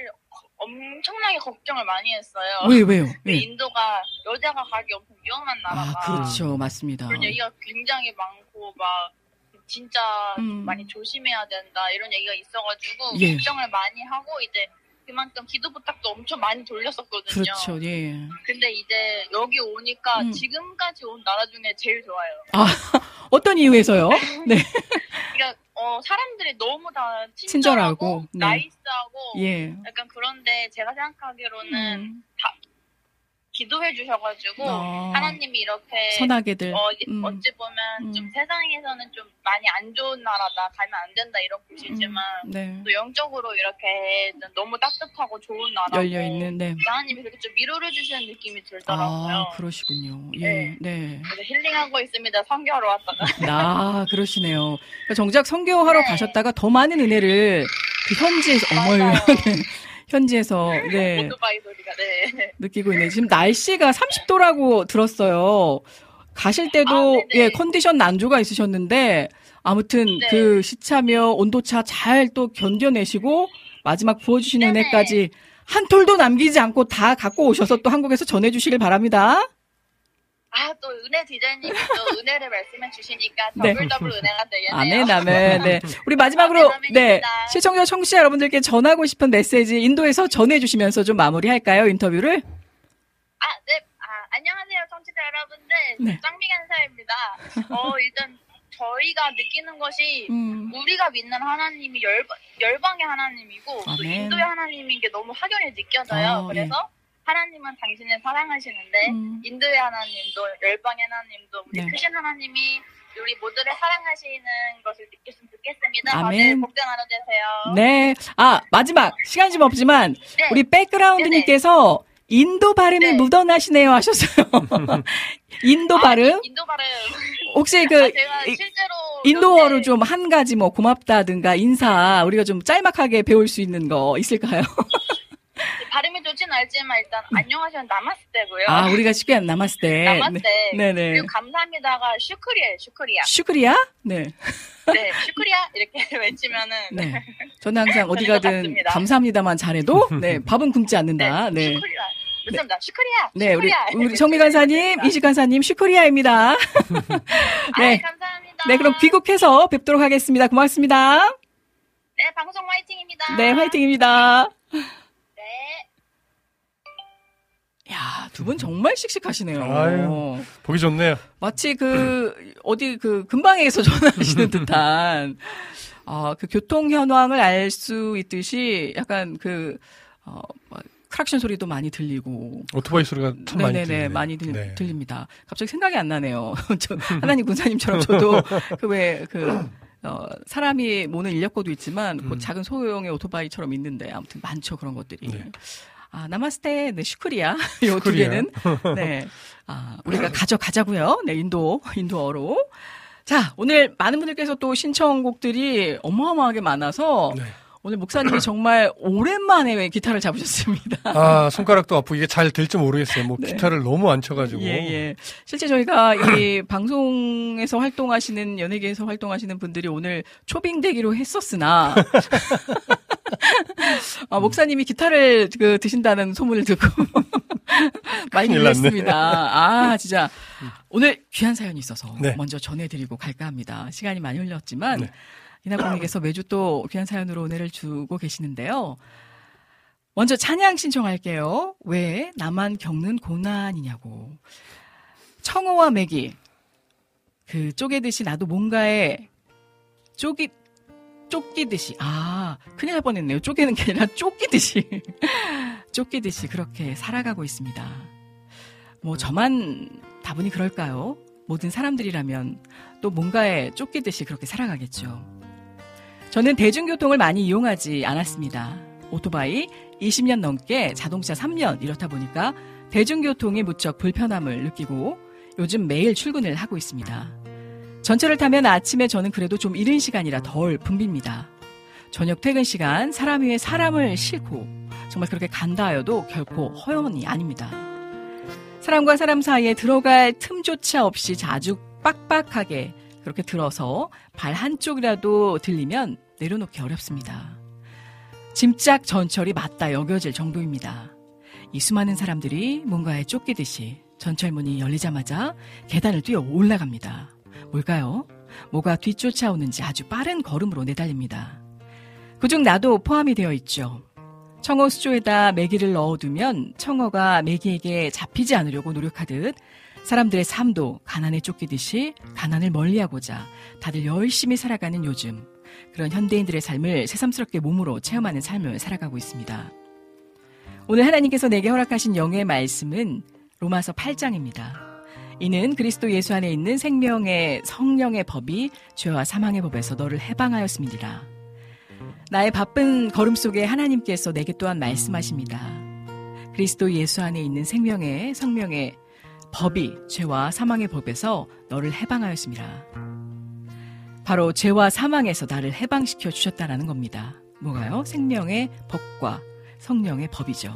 엄청나게 걱정을 많이 했어요. 왜, 왜요? 그 예. 인도가 여자가 가기 엄청 위험한 나라가. 아, 그렇죠. 맞습니다. 그런 얘기가 굉장히 많고 막 진짜 음. 많이 조심해야 된다 이런 얘기가 있어가지고 예. 걱정을 많이 하고 이제 그만큼 기도 부탁도 엄청 많이 돌렸었거든요. 그렇죠. 예. 근데 이제 여기 오니까 음. 지금까지 온 나라 중에 제일 좋아요. 아, [laughs] 어떤 이유에서요? [laughs] 네. 그러니까 어, 사람들이 너무 다 친절하고, 친절하고, 네. 나이스하고 예. 약간 그런데 제가 생각하기로는 음. 기도해 주셔가지고 어. 하나님이 이렇게 선하게들. 어, 음. 어찌 보면 음. 좀 세상에서는 좀 많이 안 좋은 나라다 가면 안 된다 이런 곳이지만 네. 또 영적으로 이렇게 너무 따뜻하고 좋은 나라고 열려 있는, 네. 하나님이 그렇게 좀 위로를 주시는 느낌이 들더라고요. 아, 그러시군요. 예, 네. 그래서 힐링하고 있습니다. 성교하러 왔다가. [laughs] 아, 그러시네요. 그러니까 정작 성교하러 네. 가셨다가 더 많은 은혜를 그 현지에서, 어머요. 현지에서, 네. 오토바이 소리가 네. 느끼고 있네요. 지금 날씨가 30도라고 들었어요. 가실 때도, 아. 예, 컨디션 난조가 있으셨는데, 아무튼 네. 그 시차며 온도차 잘 또 견뎌내시고, 마지막 부어주시는 네네. 은혜까지 한 톨도 남기지 않고 다 갖고 오셔서 또 한국에서 전해주시길 바랍니다. 아, 또 은혜 디자인님이 또 은혜를 말씀해 주시니까 [laughs] 네. 더블 더블 은혜가 되겠네요. 아멘, 아멘. 네. 우리 마지막으로, 아멘, 네. 시청자, 청취자 여러분들께 전하고 싶은 메시지 인도에서 전해주시면서 좀 마무리할까요, 인터뷰를? 아, 네. 아, 안녕하세요, 청취자 여러분들. 네. 짱미 간사입니다. 어, 일단 저희가 느끼는 것이 음. 우리가 믿는 하나님이 열방, 열방의 하나님이고 또 아멘. 인도의 하나님인 게 너무 확연히 느껴져요. 아, 그래서 하나님은 당신을 사랑하시는데 음. 인도의 하나님도 열방의 하나님도 우리 네. 크신 하나님이 우리 모두를 사랑하시는 것을 느꼈으면 좋겠습니다. 아멘. 복된 하루 되세요. 네. 아, 마지막. 시간이 좀 없지만, 네. 우리 백그라운드님께서 인도 발음이 네. 묻어나시네요 하셨어요. [laughs] 인도 아, 발음? 인도 발음. 혹시 그, 아, 이- 실제로 인도어로 좀 한 가지 뭐 고맙다든가 인사 우리가 좀 짤막하게 배울 수 있는 거 있을까요? [laughs] [laughs] 발음 알지만 일단 안녕하세요 나마스테고요. 아, 우리가 쉽게 남았을 때. [laughs] 나마스테. 네, 네. 그리고 감사합니다가 슈크리예요, 슈크리야. 슈크리야? 네. [laughs] 네, 슈크리야 이렇게 외치면은 네. 저는 항상 어디 가든. 감사합니다만 잘해도 네, 밥은 굶지 않는다. 네. 슈크리야. 좋습니다. 슈크리야. 네, 우리 슈크리야. 우리 이렇게 정미 간사님. 이식 간사님 슈크리아입니다. 네. 아이, 감사합니다. 네, 그럼 귀국해서 뵙도록 하겠습니다. 고맙습니다. 네, 방송 화이팅입니다. 네, 화이팅입니다. 네. 야, 두 분 정말 씩씩하시네요. 아유. 보기 좋네요. 마치 그 어디 그 근방에서 [laughs] 전화하시는 듯한 어, 그 교통 현황을 알 수 있듯이 약간 그 어, 뭐 크락션 소리도 많이 들리고 오토바이 소리가 참 많이 들리네요. 많이 들, 네. 들립니다. 갑자기 생각이 안 나네요. [laughs] 저 하나님 군사님처럼 저도 [laughs] 그 왜 그 어, 사람이 모는 인력거도 있지만 그 음. 작은 소형의 오토바이처럼 있는데 아무튼 많죠 그런 것들이. 네. 아 나마스테 네 슈크리야 [laughs] 요 두. 개는 네 아, 우리가 가져가자고요. 네 인도 인도어로. 자 오늘 많은 분들께서 또 신청곡들이 어마어마하게 많아서 네. 오늘 목사님이 정말 오랜만에 왜 기타를 잡으셨습니다. 아, 손가락도 아프고 이게 잘 될지 모르겠어요. 뭐 [laughs] 네. 기타를 너무 안 쳐가지고. 예, 예. 실제 저희가 이 [clears throat] 방송에서 활동하시는, 연예계에서 활동하시는 분들이 오늘 초빙되기로 했었으나, [laughs] 아, 목사님이 기타를 그 드신다는 소문을 듣고 [laughs] 많이. 놀랐습니다. 아, 진짜. 오늘 귀한 사연이 있어서 네. 먼저 전해드리고 갈까 합니다. 시간이 많이 흘렸지만, 네. 이나공님께서 매주 또 귀한 사연으로 은혜를 주고 계시는데요. 먼저 찬양 신청할게요. 왜 나만 겪는 고난이냐고. 청어와 맥이 그 쪼개듯이 나도 뭔가에 쪼기 쫓기듯이 아 큰일 날 뻔했네요. 쪼개는 게 아니라 쫓기듯이 [laughs] 쫓기듯이 그렇게 살아가고 있습니다. 뭐 저만 다분히 그럴까요? 모든 사람들이라면 또 뭔가에 쫓기듯이 그렇게 살아가겠죠. 저는 대중교통을 많이 이용하지 않았습니다. 오토바이 20년 넘게 자동차 3년 이렇다 보니까 대중교통이 무척 불편함을 느끼고 요즘 매일 출근을 하고 있습니다. 전철을 타면 아침에 저는 그래도 좀 이른 시간이라 덜 붐빕니다. 저녁 퇴근 시간 사람 위에 사람을 싣고 정말 그렇게 간다 하여도 결코 허연이 아닙니다. 사람과 사람 사이에 들어갈 틈조차 없이 자주 빡빡하게 그렇게 들어서 발 한쪽이라도 들리면 내려놓기 어렵습니다. 짐짝 전철이 맞다 여겨질 정도입니다. 이 수많은 사람들이 뭔가에 쫓기듯이 전철문이 열리자마자 계단을 뛰어 올라갑니다. 뭘까요? 뭐가 뒤쫓아오는지 아주 빠른 걸음으로 내달립니다. 그중 나도 포함이 되어 있죠. 청어 수조에다 메기를 넣어두면 청어가 메기에게 잡히지 않으려고 노력하듯 사람들의 삶도 가난에 쫓기듯이 가난을 멀리하고자 다들 열심히 살아가는 요즘 그런 현대인들의 삶을 새삼스럽게 몸으로 체험하는 삶을 살아가고 있습니다. 오늘 하나님께서 내게 허락하신 영의 말씀은 로마서 8장입니다. 이는 그리스도 예수 안에 있는 생명의 성령의 법이 죄와 사망의 법에서 너를 해방하였음이니라. 나의 바쁜 걸음 속에 하나님께서 내게 또한 말씀하십니다. 그리스도 예수 안에 있는 생명의 성령의 법이 죄와 사망의 법에서 너를 해방하였습니다. 바로 죄와 사망에서 나를 해방시켜 주셨다라는 겁니다. 뭐가요? 생명의 법과 성령의 법이죠.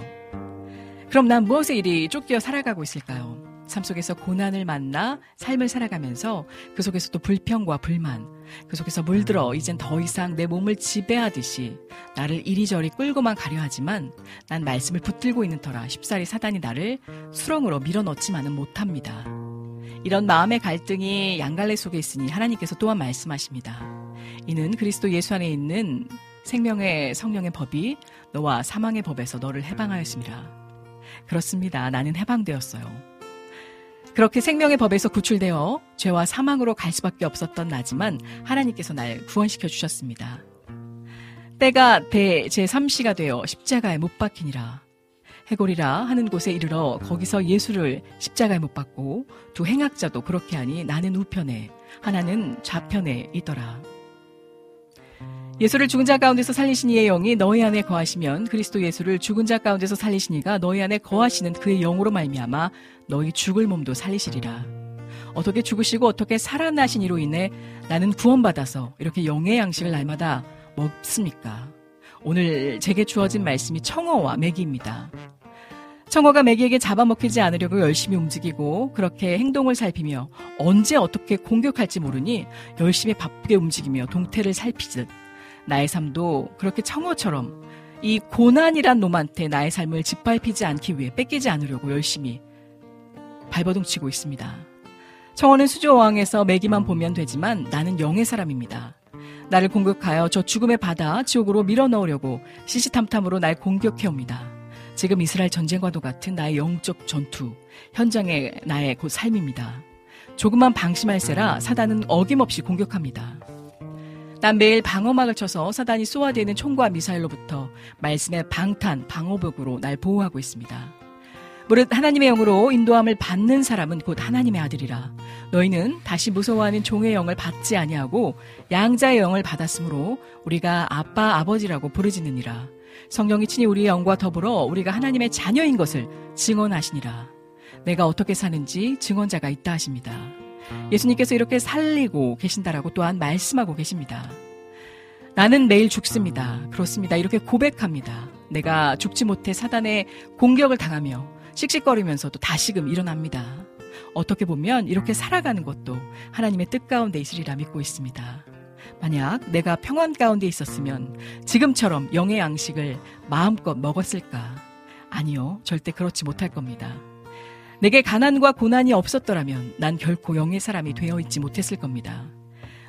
그럼 난 무엇에 이리 쫓겨 살아가고 있을까요? 삶 속에서 고난을 만나 삶을 살아가면서 그 속에서도 불평과 불만, 그 속에서 물들어 이젠 더 이상 내 몸을 지배하듯이 나를 이리저리 끌고만 가려 하지만 난 말씀을 붙들고 있는 터라 쉽사리 사단이 나를 수렁으로 밀어넣지만은 못합니다. 이런 마음의 갈등이 양갈래 속에 있으니 하나님께서 또한 말씀하십니다. 이는 그리스도 예수 안에 있는 생명의 성령의 법이 너와 사망의 법에서 너를 해방하였습니다. 그렇습니다. 나는 해방되었어요. 그렇게 생명의 법에서 구출되어 죄와 사망으로 갈 수밖에 없었던 나지만 하나님께서 날 구원시켜 주셨습니다. 때가 대 제3시가 되어 십자가에 못 박히니라. 해골이라 하는 곳에 이르러 거기서 예수를 십자가에 못 박고 두 행악자도 그렇게 하니 나는 우편에 하나는 좌편에 있더라. 예수를 죽은 자 가운데서 살리신 이의 영이 너희 안에 거하시면 그리스도 예수를 죽은 자 가운데서 살리신 이가 너희 안에 거하시는 그의 영으로 말미암아 너희 죽을 몸도 살리시리라. 어떻게 죽으시고 어떻게 살아나신 이로 인해 나는 구원받아서 이렇게 영의 양식을 날마다 먹습니까? 오늘 제게 주어진 말씀이 청어와 맥입니다. 청어가 매기에게 잡아먹히지 않으려고 열심히 움직이고 그렇게 행동을 살피며 언제 어떻게 공격할지 모르니 열심히 바쁘게 움직이며 동태를 살피듯 나의 삶도 그렇게 청어처럼 이 고난이란 놈한테 나의 삶을 짓밟히지 않기 위해 뺏기지 않으려고 열심히 발버둥 치고 있습니다. 청어는 수조왕에서 매기만 보면 되지만 나는 영의 사람입니다. 나를 공격하여 저 죽음의 바다 지옥으로 밀어넣으려고 시시탐탐으로 날 공격해옵니다. 지금 이스라엘 전쟁과도 같은 나의 영적 전투, 현장의 나의 곧 삶입니다. 조금만 방심할세라 사단은 어김없이 공격합니다. 난 매일 방어막을 쳐서 사단이 쏘아대는 총과 미사일로부터 말씀의 방탄, 방어벽으로 날 보호하고 있습니다. 무릇 하나님의 영으로 인도함을 받는 사람은 곧 하나님의 아들이라. 너희는 다시 무서워하는 종의 영을 받지 아니하고 양자의 영을 받았으므로 우리가 아빠 아버지라고 부르짖느니라. 성령이 친히 우리의 영과 더불어 우리가 하나님의 자녀인 것을 증언하시니라. 내가 어떻게 사는지 증언자가 있다 하십니다. 예수님께서 이렇게 살리고 계신다라고 또한 말씀하고 계십니다. 나는 매일 죽습니다. 그렇습니다. 이렇게 고백합니다. 내가 죽지 못해 사단의 공격을 당하며 씩씩거리면서도 다시금 일어납니다. 어떻게 보면 이렇게 살아가는 것도 하나님의 뜻 가운데 있으리라 믿고 있습니다. 만약 내가 평안 가운데 있었으면 지금처럼 영의 양식을 마음껏 먹었을까? 아니요, 절대 그렇지 못할 겁니다. 내게 가난과 고난이 없었더라면 난 결코 영의 사람이 되어 있지 못했을 겁니다.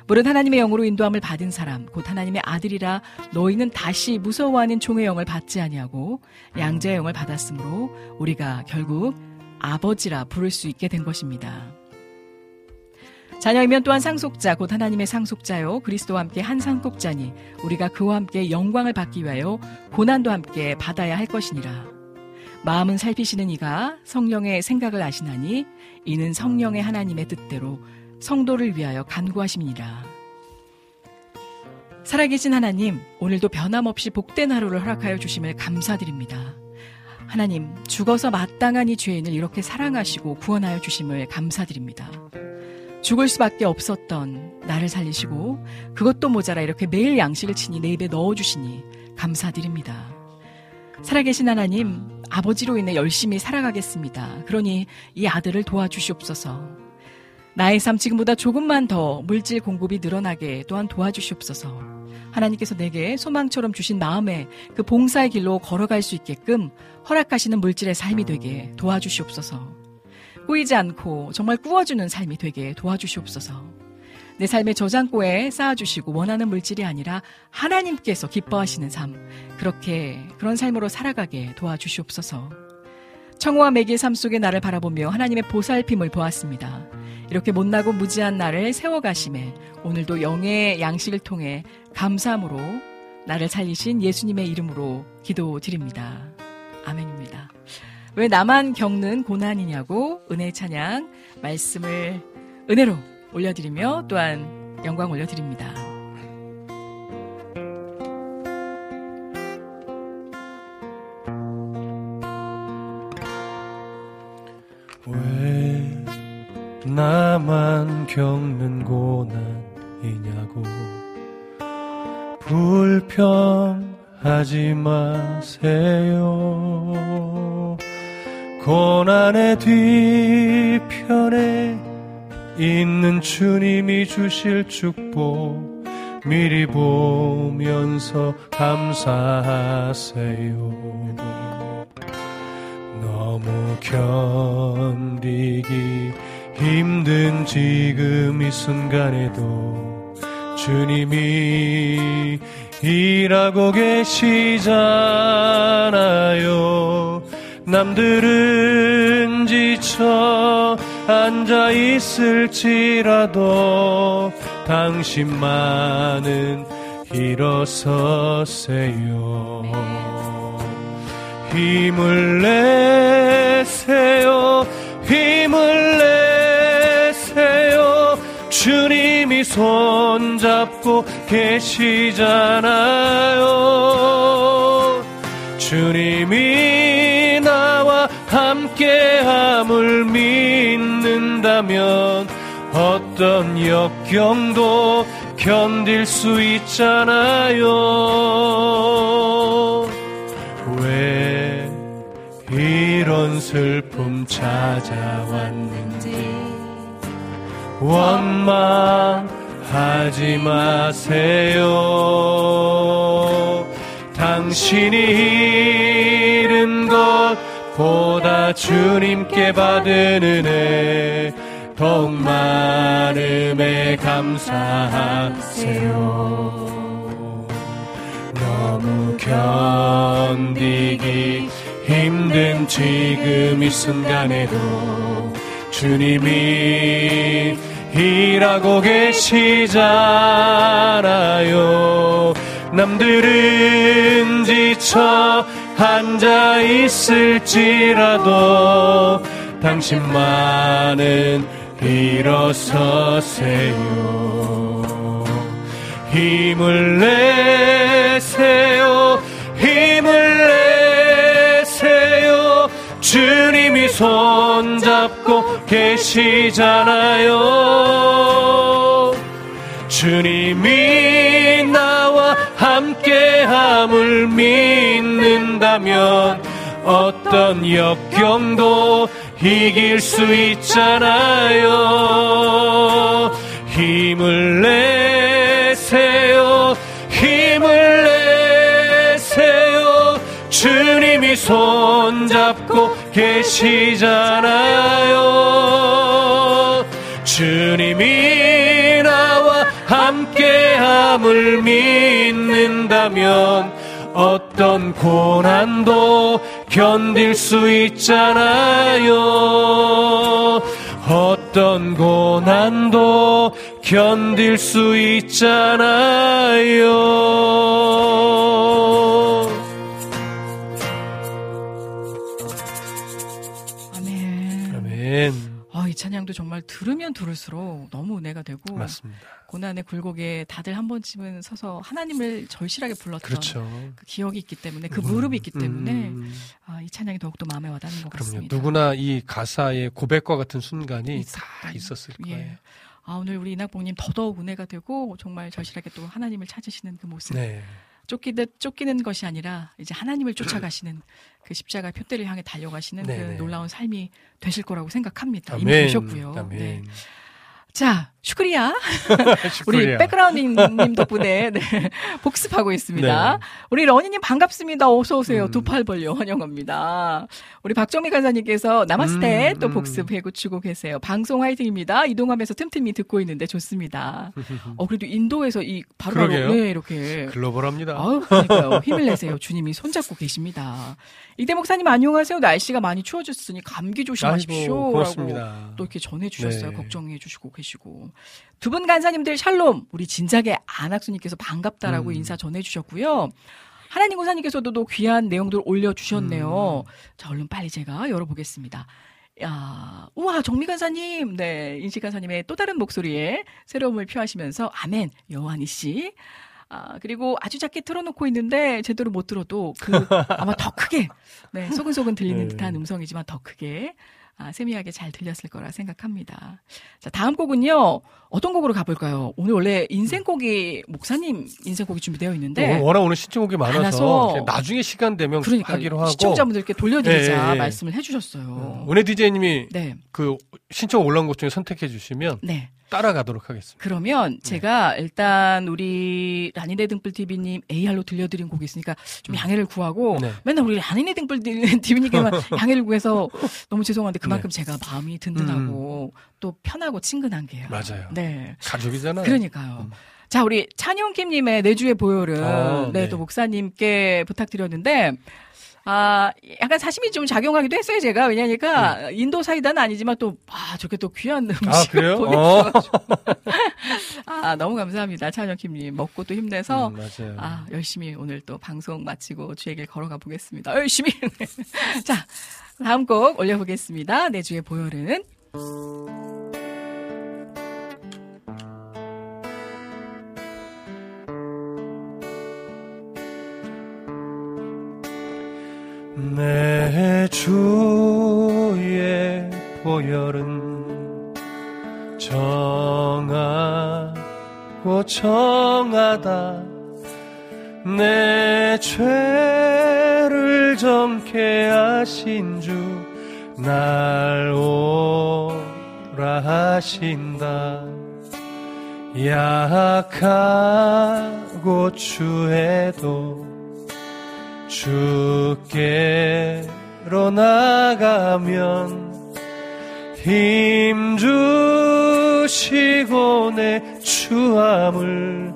물론 하나님의 영으로 인도함을 받은 사람, 곧 하나님의 아들이라 너희는 다시 무서워하는 종의 영을 받지 아니하고 양자의 영을 받았으므로 우리가 결국 아버지라 부를 수 있게 된 것입니다. 자녀이면 또한 상속자 곧 하나님의 상속자요 그리스도와 함께 한 상속자니 우리가 그와 함께 영광을 받기 위하여 고난도 함께 받아야 할 것이니라. 마음은 살피시는 이가 성령의 생각을 아시나니 이는 성령의 하나님의 뜻대로 성도를 위하여 간구하심이니라. 살아계신 하나님, 오늘도 변함없이 복된 하루를 허락하여 주심을 감사드립니다. 하나님, 죽어서 마땅한 이 죄인을 이렇게 사랑하시고 구원하여 주심을 감사드립니다. 죽을 수밖에 없었던 나를 살리시고 그것도 모자라 이렇게 매일 양식을 치니 내 입에 넣어주시니 감사드립니다. 살아계신 하나님, 아버지로 인해 열심히 살아가겠습니다. 그러니 이 아들을 도와주시옵소서. 나의 삶 지금보다 조금만 더 물질 공급이 늘어나게 또한 도와주시옵소서. 하나님께서 내게 소망처럼 주신 마음에 그 봉사의 길로 걸어갈 수 있게끔 허락하시는 물질의 삶이 되게 도와주시옵소서. 꾸이지 않고 정말 꾸어주는 삶이 되게 도와주시옵소서. 내 삶의 저장고에 쌓아주시고 원하는 물질이 아니라 하나님께서 기뻐하시는 삶, 그렇게 그런 삶으로 살아가게 도와주시옵소서. 청호와 매기의 삶 속에 나를 바라보며 하나님의 보살핌을 보았습니다. 이렇게 못나고 무지한 나를 세워가심에 오늘도 영의 양식을 통해 감사함으로 나를 살리신 예수님의 이름으로 기도드립니다. 아멘입니다. 왜 나만 겪는 고난이냐고 은혜의 찬양 말씀을 은혜로 올려드리며 또한 영광 올려드립니다. 왜 나만 겪는 고난이냐고 불평하지 마세요. 고난의 뒤편에 있는 주님이 주실 축복 미리 보면서 감사하세요. 너무 견디기 힘든 지금 이 순간에도 주님이 일하고 계시잖아요. 남들은 지쳐 앉아 있을지라도 당신만은 일어서세요. 힘을 내세요. 힘을 내세요. 주님이 손잡고 계시잖아요. 주님이 나와 함께함을 믿 는다면 어떤 역경도 견딜 수 있잖아요. 왜 이런 슬픔 찾아왔는지 원망하지 마세요 당신이 잃은 것보다 주님께 받은 은혜 더욱 많음에 감사하세요 너무 견디기 힘든 지금 이 순간에도 주님이 일하고 계시잖아요. 남들은 지쳐 앉아 있을지라도 당신만은 일어서세요. 힘을 내세요. 힘을 내세요. 주님이 손잡고 계시잖아요. 주님이 나와 함께함을 믿는다면 어떤 역경도 이길 수 있잖아요. 힘을 내세요. 힘을 내세요. 주님이 손잡고 계시잖아요. 주님이 나와 함께함을 믿는다면 어떤 고난도 견딜 수 있잖아요. 어떤 고난도 견딜 수 있잖아요. 이 찬양도 정말 들으면 들을수록 너무 은혜가 되고 맞습니다. 고난의 굴곡에 다들 한 번쯤은 서서 하나님을 절실하게 불렀던 그렇죠. 그 기억이 있기 때문에 그 무릎이 있기 때문에 음, 아, 이 찬양이 더욱더 마음에 와닿는 것 그럼요. 같습니다. 누구나 이 가사의 고백과 같은 순간이 있었- 다 있었을 예. 거예요. 아, 오늘 우리 이낙봉님 더더욱 은혜가 되고 정말 절실하게 또 하나님을 찾으시는 그 모습. 네. 쫓기듯 쫓기는 것이 아니라 이제 하나님을 쫓아가시는 [clears throat] 그 십자가 표대를 향해 달려가시는 네네. 그 놀라운 삶이 되실 거라고 생각합니다. 이미 아멘. 되셨고요. 아멘. 네. 자, 슈크리야. [laughs] [laughs] 우리. 백그라운드님 덕분에 [laughs] 네, 복습하고 있습니다. 네. 우리 러니님 반갑습니다. 어서 오세요. 음. 두팔 벌려 환영합니다. 우리 박정미 간사님께서 나마스테 음, 또 음. 복습 해고치고 계세요. 방송 화이팅입니다. 이동하면서 틈틈이 듣고 있는데 좋습니다. 어 그래도 인도에서 이 바로바로 그러게요. 네, 이렇게 글로벌합니다. 아유, 그러니까요. 힘을 내세요. 주님이 손잡고 계십니다. 이대 목사님 안녕하세요. 날씨가 많이 추워졌으니 감기 조심하십시오. 아이고, 고맙습니다. 또 이렇게 전해주셨어요. 네. 걱정해 주시고 계시고. 두 분 간사님들 샬롬. 우리 진작에 안학수님께서 반갑다라고 음. 인사 전해주셨고요. 하나님 고사님께서도 또 귀한 내용들 올려주셨네요. 음. 자, 얼른 빨리 제가 열어보겠습니다. 야, 우와, 정미 간사님, 네, 인식 간사님의 또 다른 목소리에 새로움을 표하시면서, 아멘, 여환이 씨. 아, 그리고 아주 작게 틀어놓고 있는데, 제대로 못 들어도, 그, [laughs] 아마 더 크게, 네, 소근소근 들리는 네. 듯한 음성이지만 더 크게, 아, 세미하게 잘 들렸을 거라 생각합니다. 자, 다음 곡은요, 어떤 곡으로 가볼까요? 오늘 원래 인생곡이, 목사님 인생곡이 준비되어 있는데, 오늘 워낙 오늘 신청곡이 많아서, 나중에 시간 되면 그러니까 하기로 하고 시청자분들께 돌려드리자 예, 예. 말씀을 해주셨어요. 은혜 디제이님이 네, 그 신청 올라온 곳 중에 선택해 주시면 네. 따라가도록 하겠습니다. 그러면 제가 일단 우리 라니네 등불 TV님 AR로 들려드린 곡이 있으니까 좀 양해를 구하고 네. 맨날 우리 라니네 등불 TV님께만 [laughs] 양해를 구해서 너무 죄송한데 그만큼 제가 마음이 든든하고 또 편하고 친근한 게요. 맞아요. 네. 가족이잖아요. 그러니까요. 자, 우리 찬용킴님의 내주의 보혈은 아, 네, 네. 또 목사님께 부탁드렸는데 아, 약간 사심이 좀 작용하기도 했어요, 제가. 왜냐니까, 인도 사이다는 아니지만 또, 아, 저렇게 또 귀한 음식을 아, 그래요? 보내주셔가지고. [laughs] 아, 너무 감사합니다, 찬영킴님. 먹고 또 힘내서, 음, 맞아요. 아, 열심히 오늘 또 방송 마치고 주의 길 걸어가 보겠습니다. 열심히. [laughs] 자, 다음 곡 올려보겠습니다. 내 주의 보혈은. 내 주의 보혈은 정하고 정하다. 내 죄를 정케 하신 주 날 오라 하신다. 약하고 추해도 주께로 나가면 힘 주시고 내 추함을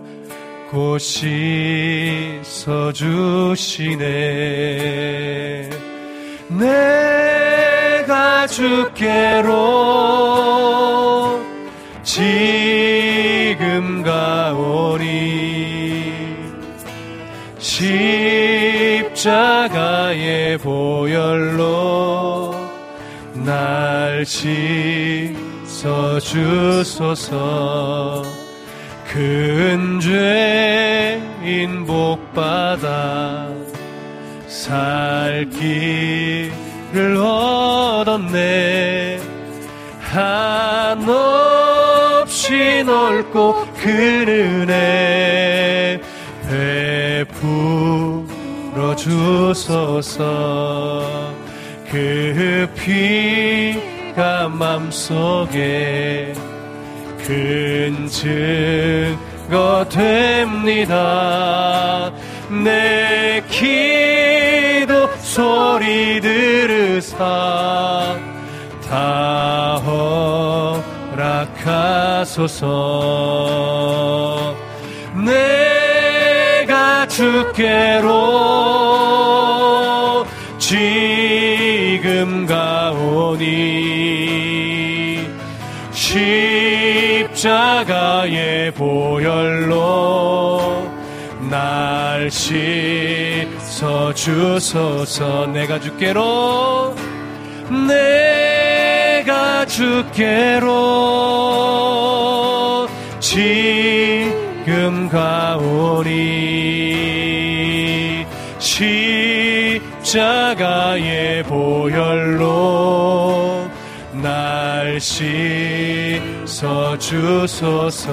곧 씻어주시네. 내가 주께로 지금 가오니 십자가의 보혈로 날 씻어 주소서. 큰 죄인 복받아 살 길을 얻었네. 한없이 넓고 큰 은혜 베풀어 주소서. 그 피가 맘속에 큰 증거 됩니다. 내 기도 소리 들으사 다 허락하소서. 내가 주께로 지금 가오니 십자가의 보혈로 날 씻어 주소서. 내가 주께로 내가 주께로 지 금 가오니 십자가의 보혈로 날 씻어 주소서.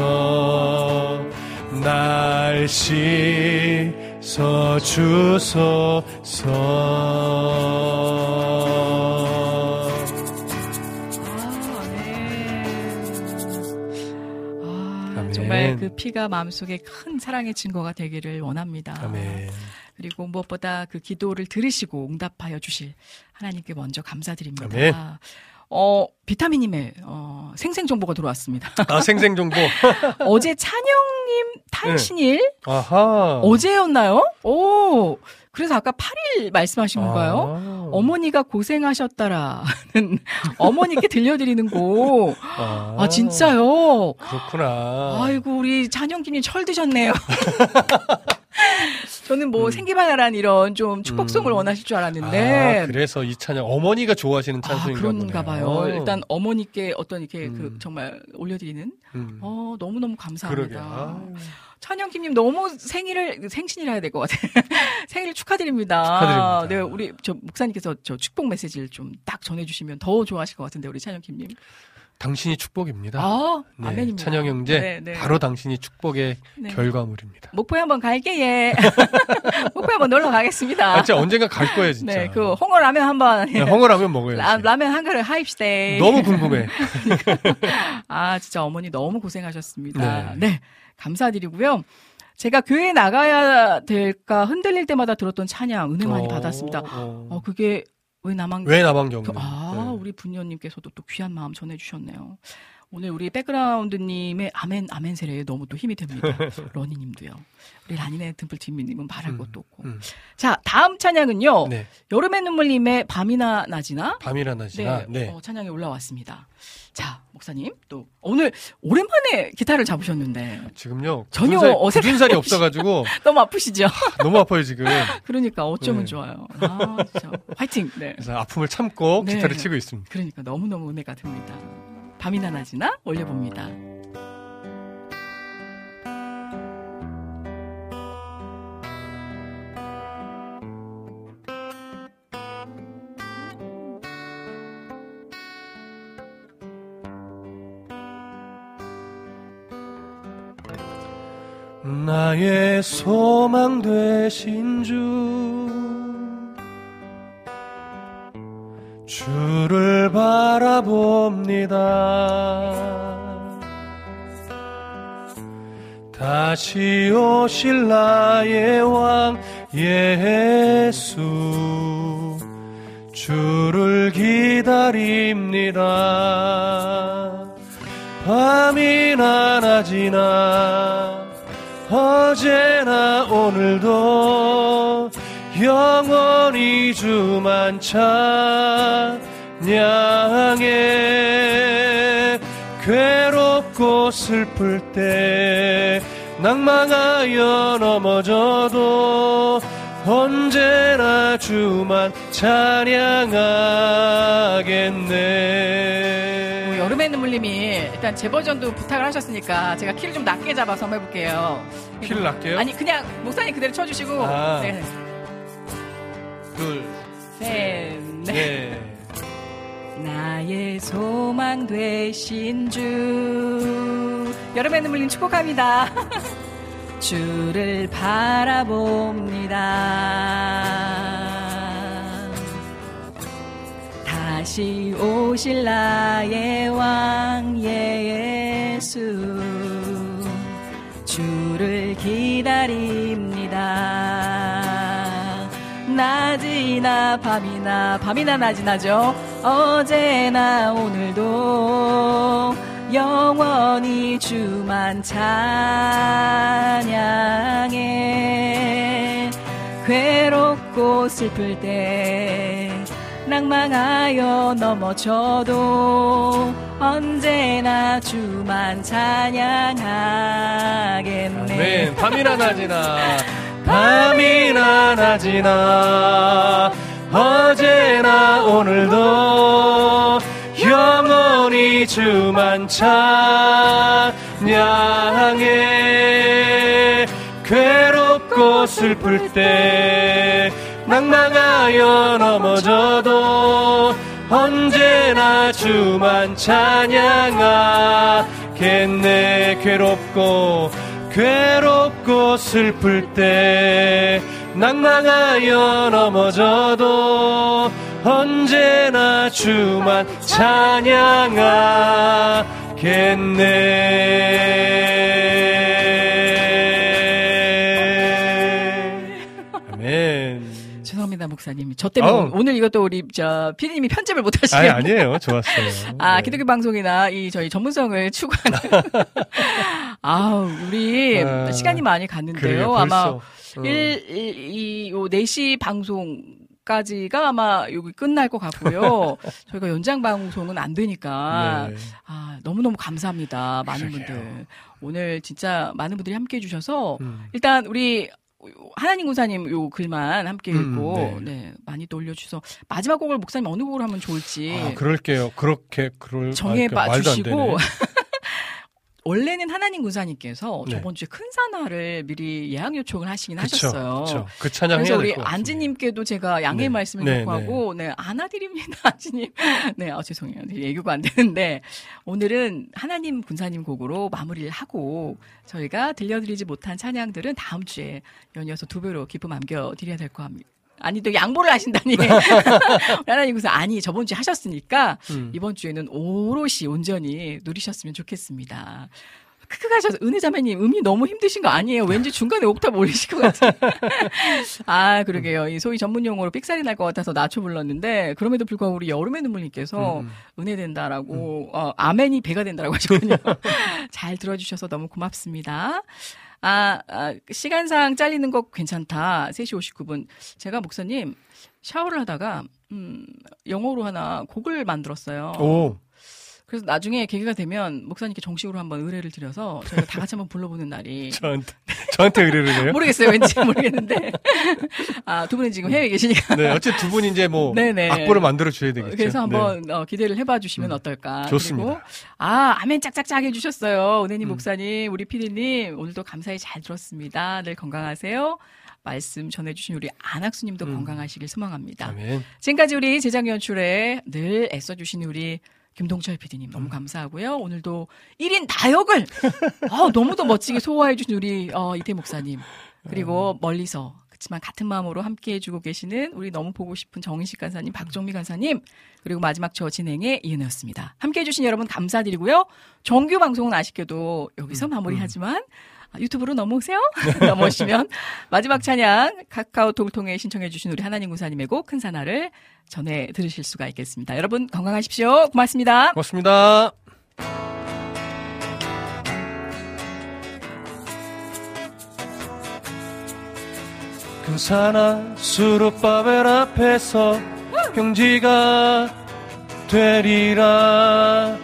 날 씻어 주소서 정말 그 피가 마음속에 큰 사랑의 증거가 되기를 원합니다. 아멘. 그리고 무엇보다 그 기도를 들으시고 응답하여 주실 하나님께 먼저 감사드립니다. 아멘. 어, 비타민님의 어, 생생 정보가 들어왔습니다. [laughs] 아 생생 정보 [laughs] 어제 찬영님 탄신일 아하 어제였나요? 오, 그래서 아까 8일 말씀하신 건가요? 아. 어머니가 고생하셨다라는 [laughs] 어머니께 들려드리는 곡. 아, 아, 진짜요? 그렇구나 아이고, 우리 찬영님이 철 드셨네요. [laughs] 저는 뭐 음. 생기발랄한 이런 좀 축복송을 음. 원하실 줄 알았는데. 아, 그래서 이 찬양 어머니가 좋아하시는 아, 찬송인가 그런가 보네요. 봐요. 일단 어머니께 어떤 이렇게 그 음. 정말 올려드리는 음. 어, 너무 너무 그러게. 감사합니다. 아, 찬영킴님 너무 생일을 생신이라 해야 될 것 같아요. [laughs] 생일 축하드립니다. 축하드립니다. 네, 우리 저 목사님께서 저 축복 메시지를 좀 딱 전해주시면 더 좋아하실 것 같은데 우리 찬영킴님. 당신이 축복입니다. 아, 네, 아멘입니다. 찬영 형제 네, 네. 바로 당신이 축복의 네. 결과물입니다. 목포에 한번 갈게 예. [laughs] 목포에 한번 놀러 가겠습니다. 아, 진짜 언젠가 갈 거예요, 진짜. 네, 그 홍어 라면 한번 네, 홍어라면 먹어야지. 라, 라면 한 그릇 하입시다. 너무 궁금해. [laughs] 아, 진짜 어머니 너무 고생하셨습니다. 네. 네. 감사드리고요. 제가 교회 나가야 될까 흔들릴 때마다 들었던 찬양 은혜 많이 어, 받았습니다. 어. 어, 그게 왜 나만 왜 나만 경례? 그- 아, 네. 우리 분녀님께서도 또 귀한 마음 전해주셨네요. 오늘 우리 백그라운드님의 아멘, 아멘 세례에 너무 또 힘이 됩니다. [laughs] 러니님도요. 우리 라니네 듬플팀님은 말할 음, 것도 없고. 음. 자, 다음 찬양은요. 네. 여름의 눈물님의 밤이나 낮이나. 밤이라 낮이나. 네, 네. 어, 찬양이 올라왔습니다. 자, 목사님, 또 오늘 오랜만에 기타를 잡으셨는데 지금요. 전혀 굳은 살- 어색함이 굳은 살이 없이. 없어가지고 [laughs] 너무 아프시죠? [laughs] 너무 아파요 지금. 그러니까 어쩌면 네. 좋아요. 아, 진짜. 화이팅! 네. 그래서 아픔을 참고 네. 기타를 치고 있습니다. 그러니까 너무 너무 은혜가 됩니다. 밤이나 낮이나 올려봅니다. 나의 소망 되신 주 주를 바라봅니다. 다시 오실 나의 왕 예수 주를 기다립니다. 밤이나 낮이나 오늘도 영원히 주만 찬양해 괴롭고 슬플 때 낭망하여 넘어져도 언제나 주만 찬양하겠네. 뭐 여름의 눈물님이 일단 제 버전도 부탁을 하셨으니까 제가 키를 좀 낮게 잡아서 한번 해볼게요. 키를 낮게요? 아니 그냥 목사님 그대로 쳐주시고 아. 네. 둘, 셋, 넷. 네. 나의 소망 되신 주 여름의 눈물님 축복합니다 [laughs] 주를 바라봅니다 다시 오실 나의 왕 예수. 주를 기다립니다. 낮이나 밤이나 밤이나 낮이나죠? 어제나 오늘도 영원히 주만 찬양해. 괴롭고 슬플 때 낭망하여 넘어져도 언제나 주만 찬양하겠네. 아멘. 밤이나 낮이나. [laughs] 밤이나 낮이나. 어제나 오늘도 영원히 주만 찬양해. 괴롭고 슬플 때 낭망하여 넘어져도 언제나 주만 찬양하겠네 괴롭고 괴롭고 슬플 때 낭망하여 넘어져도 언제나 주만 찬양하겠네. 죄송합니다 목사님 저 때문에 아우. 오늘 이것도 우리 저 피디님이 편집을 못 아니, 하시네요 아니 에요. 좋았어요. 아, 네. 기독교 방송이나 이 저희 전문성을 추구하는. [laughs] 아우, 우리 아, 시간이 많이 갔는데요. 그래요, 아마 벌써. 음. 1, 이, 요 4시 방송 까지가 아마 여기 끝날 것 같고요. [laughs] 저희가 연장 방송은 안 되니까. 네. 아, 너무너무 감사합니다. 많은 분들. 오늘 진짜 많은 분들이 함께 해 주셔서 음. 일단 우리 하나님 군사님 요 글만 함께 음, 읽고 네. 네. 많이 또 올려주셔서 마지막 곡을 목사님 어느 곡을 하면 좋을지 아, 그럴게요. 그렇게 그럴 예. 정해 아, 그 말도 안 봐주시고 되네. 원래는 하나님 군사님께서 네. 저번 주에 큰 산화를 미리 예약 요청을 하시긴 그쵸, 하셨어요. 그쵸. 그 찬양 그래서 우리. 안지님께도 제가 양해의 네. 말씀을 네, 요구하고 네, 안아드립니다, [laughs] 안지님. 네, 아, 죄송해요. 네, 애교가 안 되는데 오늘은 하나님 군사님 곡으로 마무리를 하고 저희가 들려드리지 못한 찬양들은 다음 주에 연이어서 두 배로 기쁨 안겨 드려야 될 것 같습니다. 아니 또 양보를 하신다니 [laughs] 하나님 군사 아니 저번 주에 하셨으니까 음. 이번 주에는 오롯이 온전히 누리셨으면 좋겠습니다. 크크가 하셔서 은혜 자매님 음이 너무 힘드신 거 아니에요? 왠지 중간에 옥탑 올리실 것 같아요. [laughs] 아 그러게요. 이 소위 전문 용어로 삑살이 날 것 같아서 낮춰 불렀는데 그럼에도 불구하고 우리 여름의 눈물님께서 음. 은혜 된다라고 어, 아멘이 배가 된다라고 하셨거든요. [laughs] 잘 들어주셔서 너무 고맙습니다. 아, 아, 시간상 잘리는 거 괜찮다. 3시 59분. 제가 목사님 샤워를 하다가 음, 영어로 하나 곡을 만들었어요. 오. 그래서 나중에 계기가 되면 목사님께 정식으로 한번 의뢰를 드려서 저희가 다 같이 한번 불러보는 날이 [laughs] 저한테 저한테 의뢰를 해요? [laughs] 모르겠어요. 왠지 모르겠는데. 아, 두 분은 지금 해외에 계시니까. 네, 어쨌든 두 분이 이제 뭐 네네. 악보를 만들어 줘야 되겠죠. 그래서 네. 한번 어, 기대를 해봐 주시면 어떨까. 좋습니다. 그리고 아 아멘 짝짝짝 해주셨어요. 은혜님 음. 목사님, 우리 피디님 오늘도 감사히 잘 들었습니다. 늘 건강하세요. 말씀 전해주신 우리 안학수님도 음. 건강하시길 소망합니다. 아멘. 지금까지 우리 제작 연출에 늘 애써주신 우리 김동철 PD님 음. 너무 감사하고요. 오늘도 1인 다역을 어, 너무도 멋지게 소화해 주신 우리 어, 이태 목사님 음. 그리고 멀리서 그렇지만 같은 마음으로 함께 해주고 계시는 우리 너무 보고 싶은 정인식 간사님, 박정미 간사님, 그리고 마지막 저 진행의 이은혜였습니다. 함께 해주신 여러분 감사드리고요. 정규 방송은 아쉽게도 여기서 마무리하지만 아, 유튜브로 넘어오세요. [laughs] 넘어오시면 마지막 찬양 카카오톡을 통해 신청해 주신 우리 하나님 구사님의 곡 큰 사나를 전해 들으실 수가 있겠습니다. 여러분 건강하십시오. 고맙습니다. 고맙습니다. 근사나 수르바벨 앞에서 평지가 되리라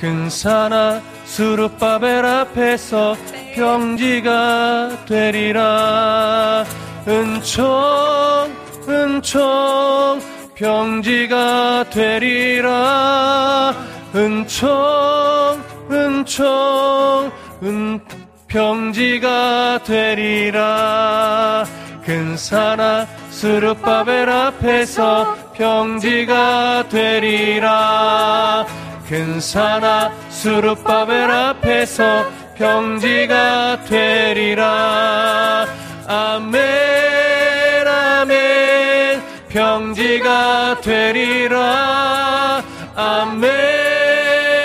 근사나 수르바벨 앞에서 평지가 되리라. 은총 은총 평지가 되리라. 은총 은총 은 평지가 되리라. 근사나 스룹바벨 앞에서 평지가 되리라. 근사나 스룹바벨 앞에서 평지가 되리라. 아멘 아멘. 평지가 되리라. 아멘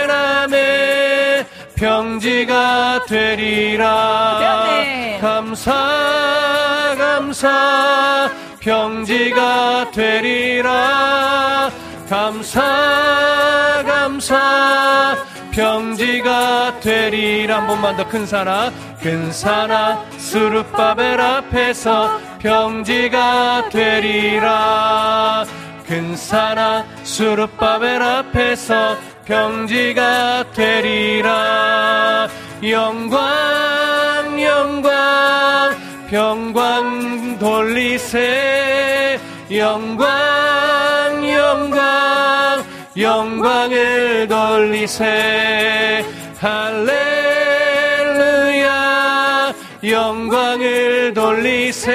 아멘. 평지가 되리라. 네. 감사 감사. 평지가 되리라. 감사 감사 평지가 되리라. 한 번만 더 큰 사나 큰 사나 수르바벨 앞에서 평지가 되리라. 큰 사나 수르바벨 앞에서 평지가 되리라. 영광 영광 평광 돌리세. 영광 영광 영광을 돌리세. 할렐루야. 영광을 돌리세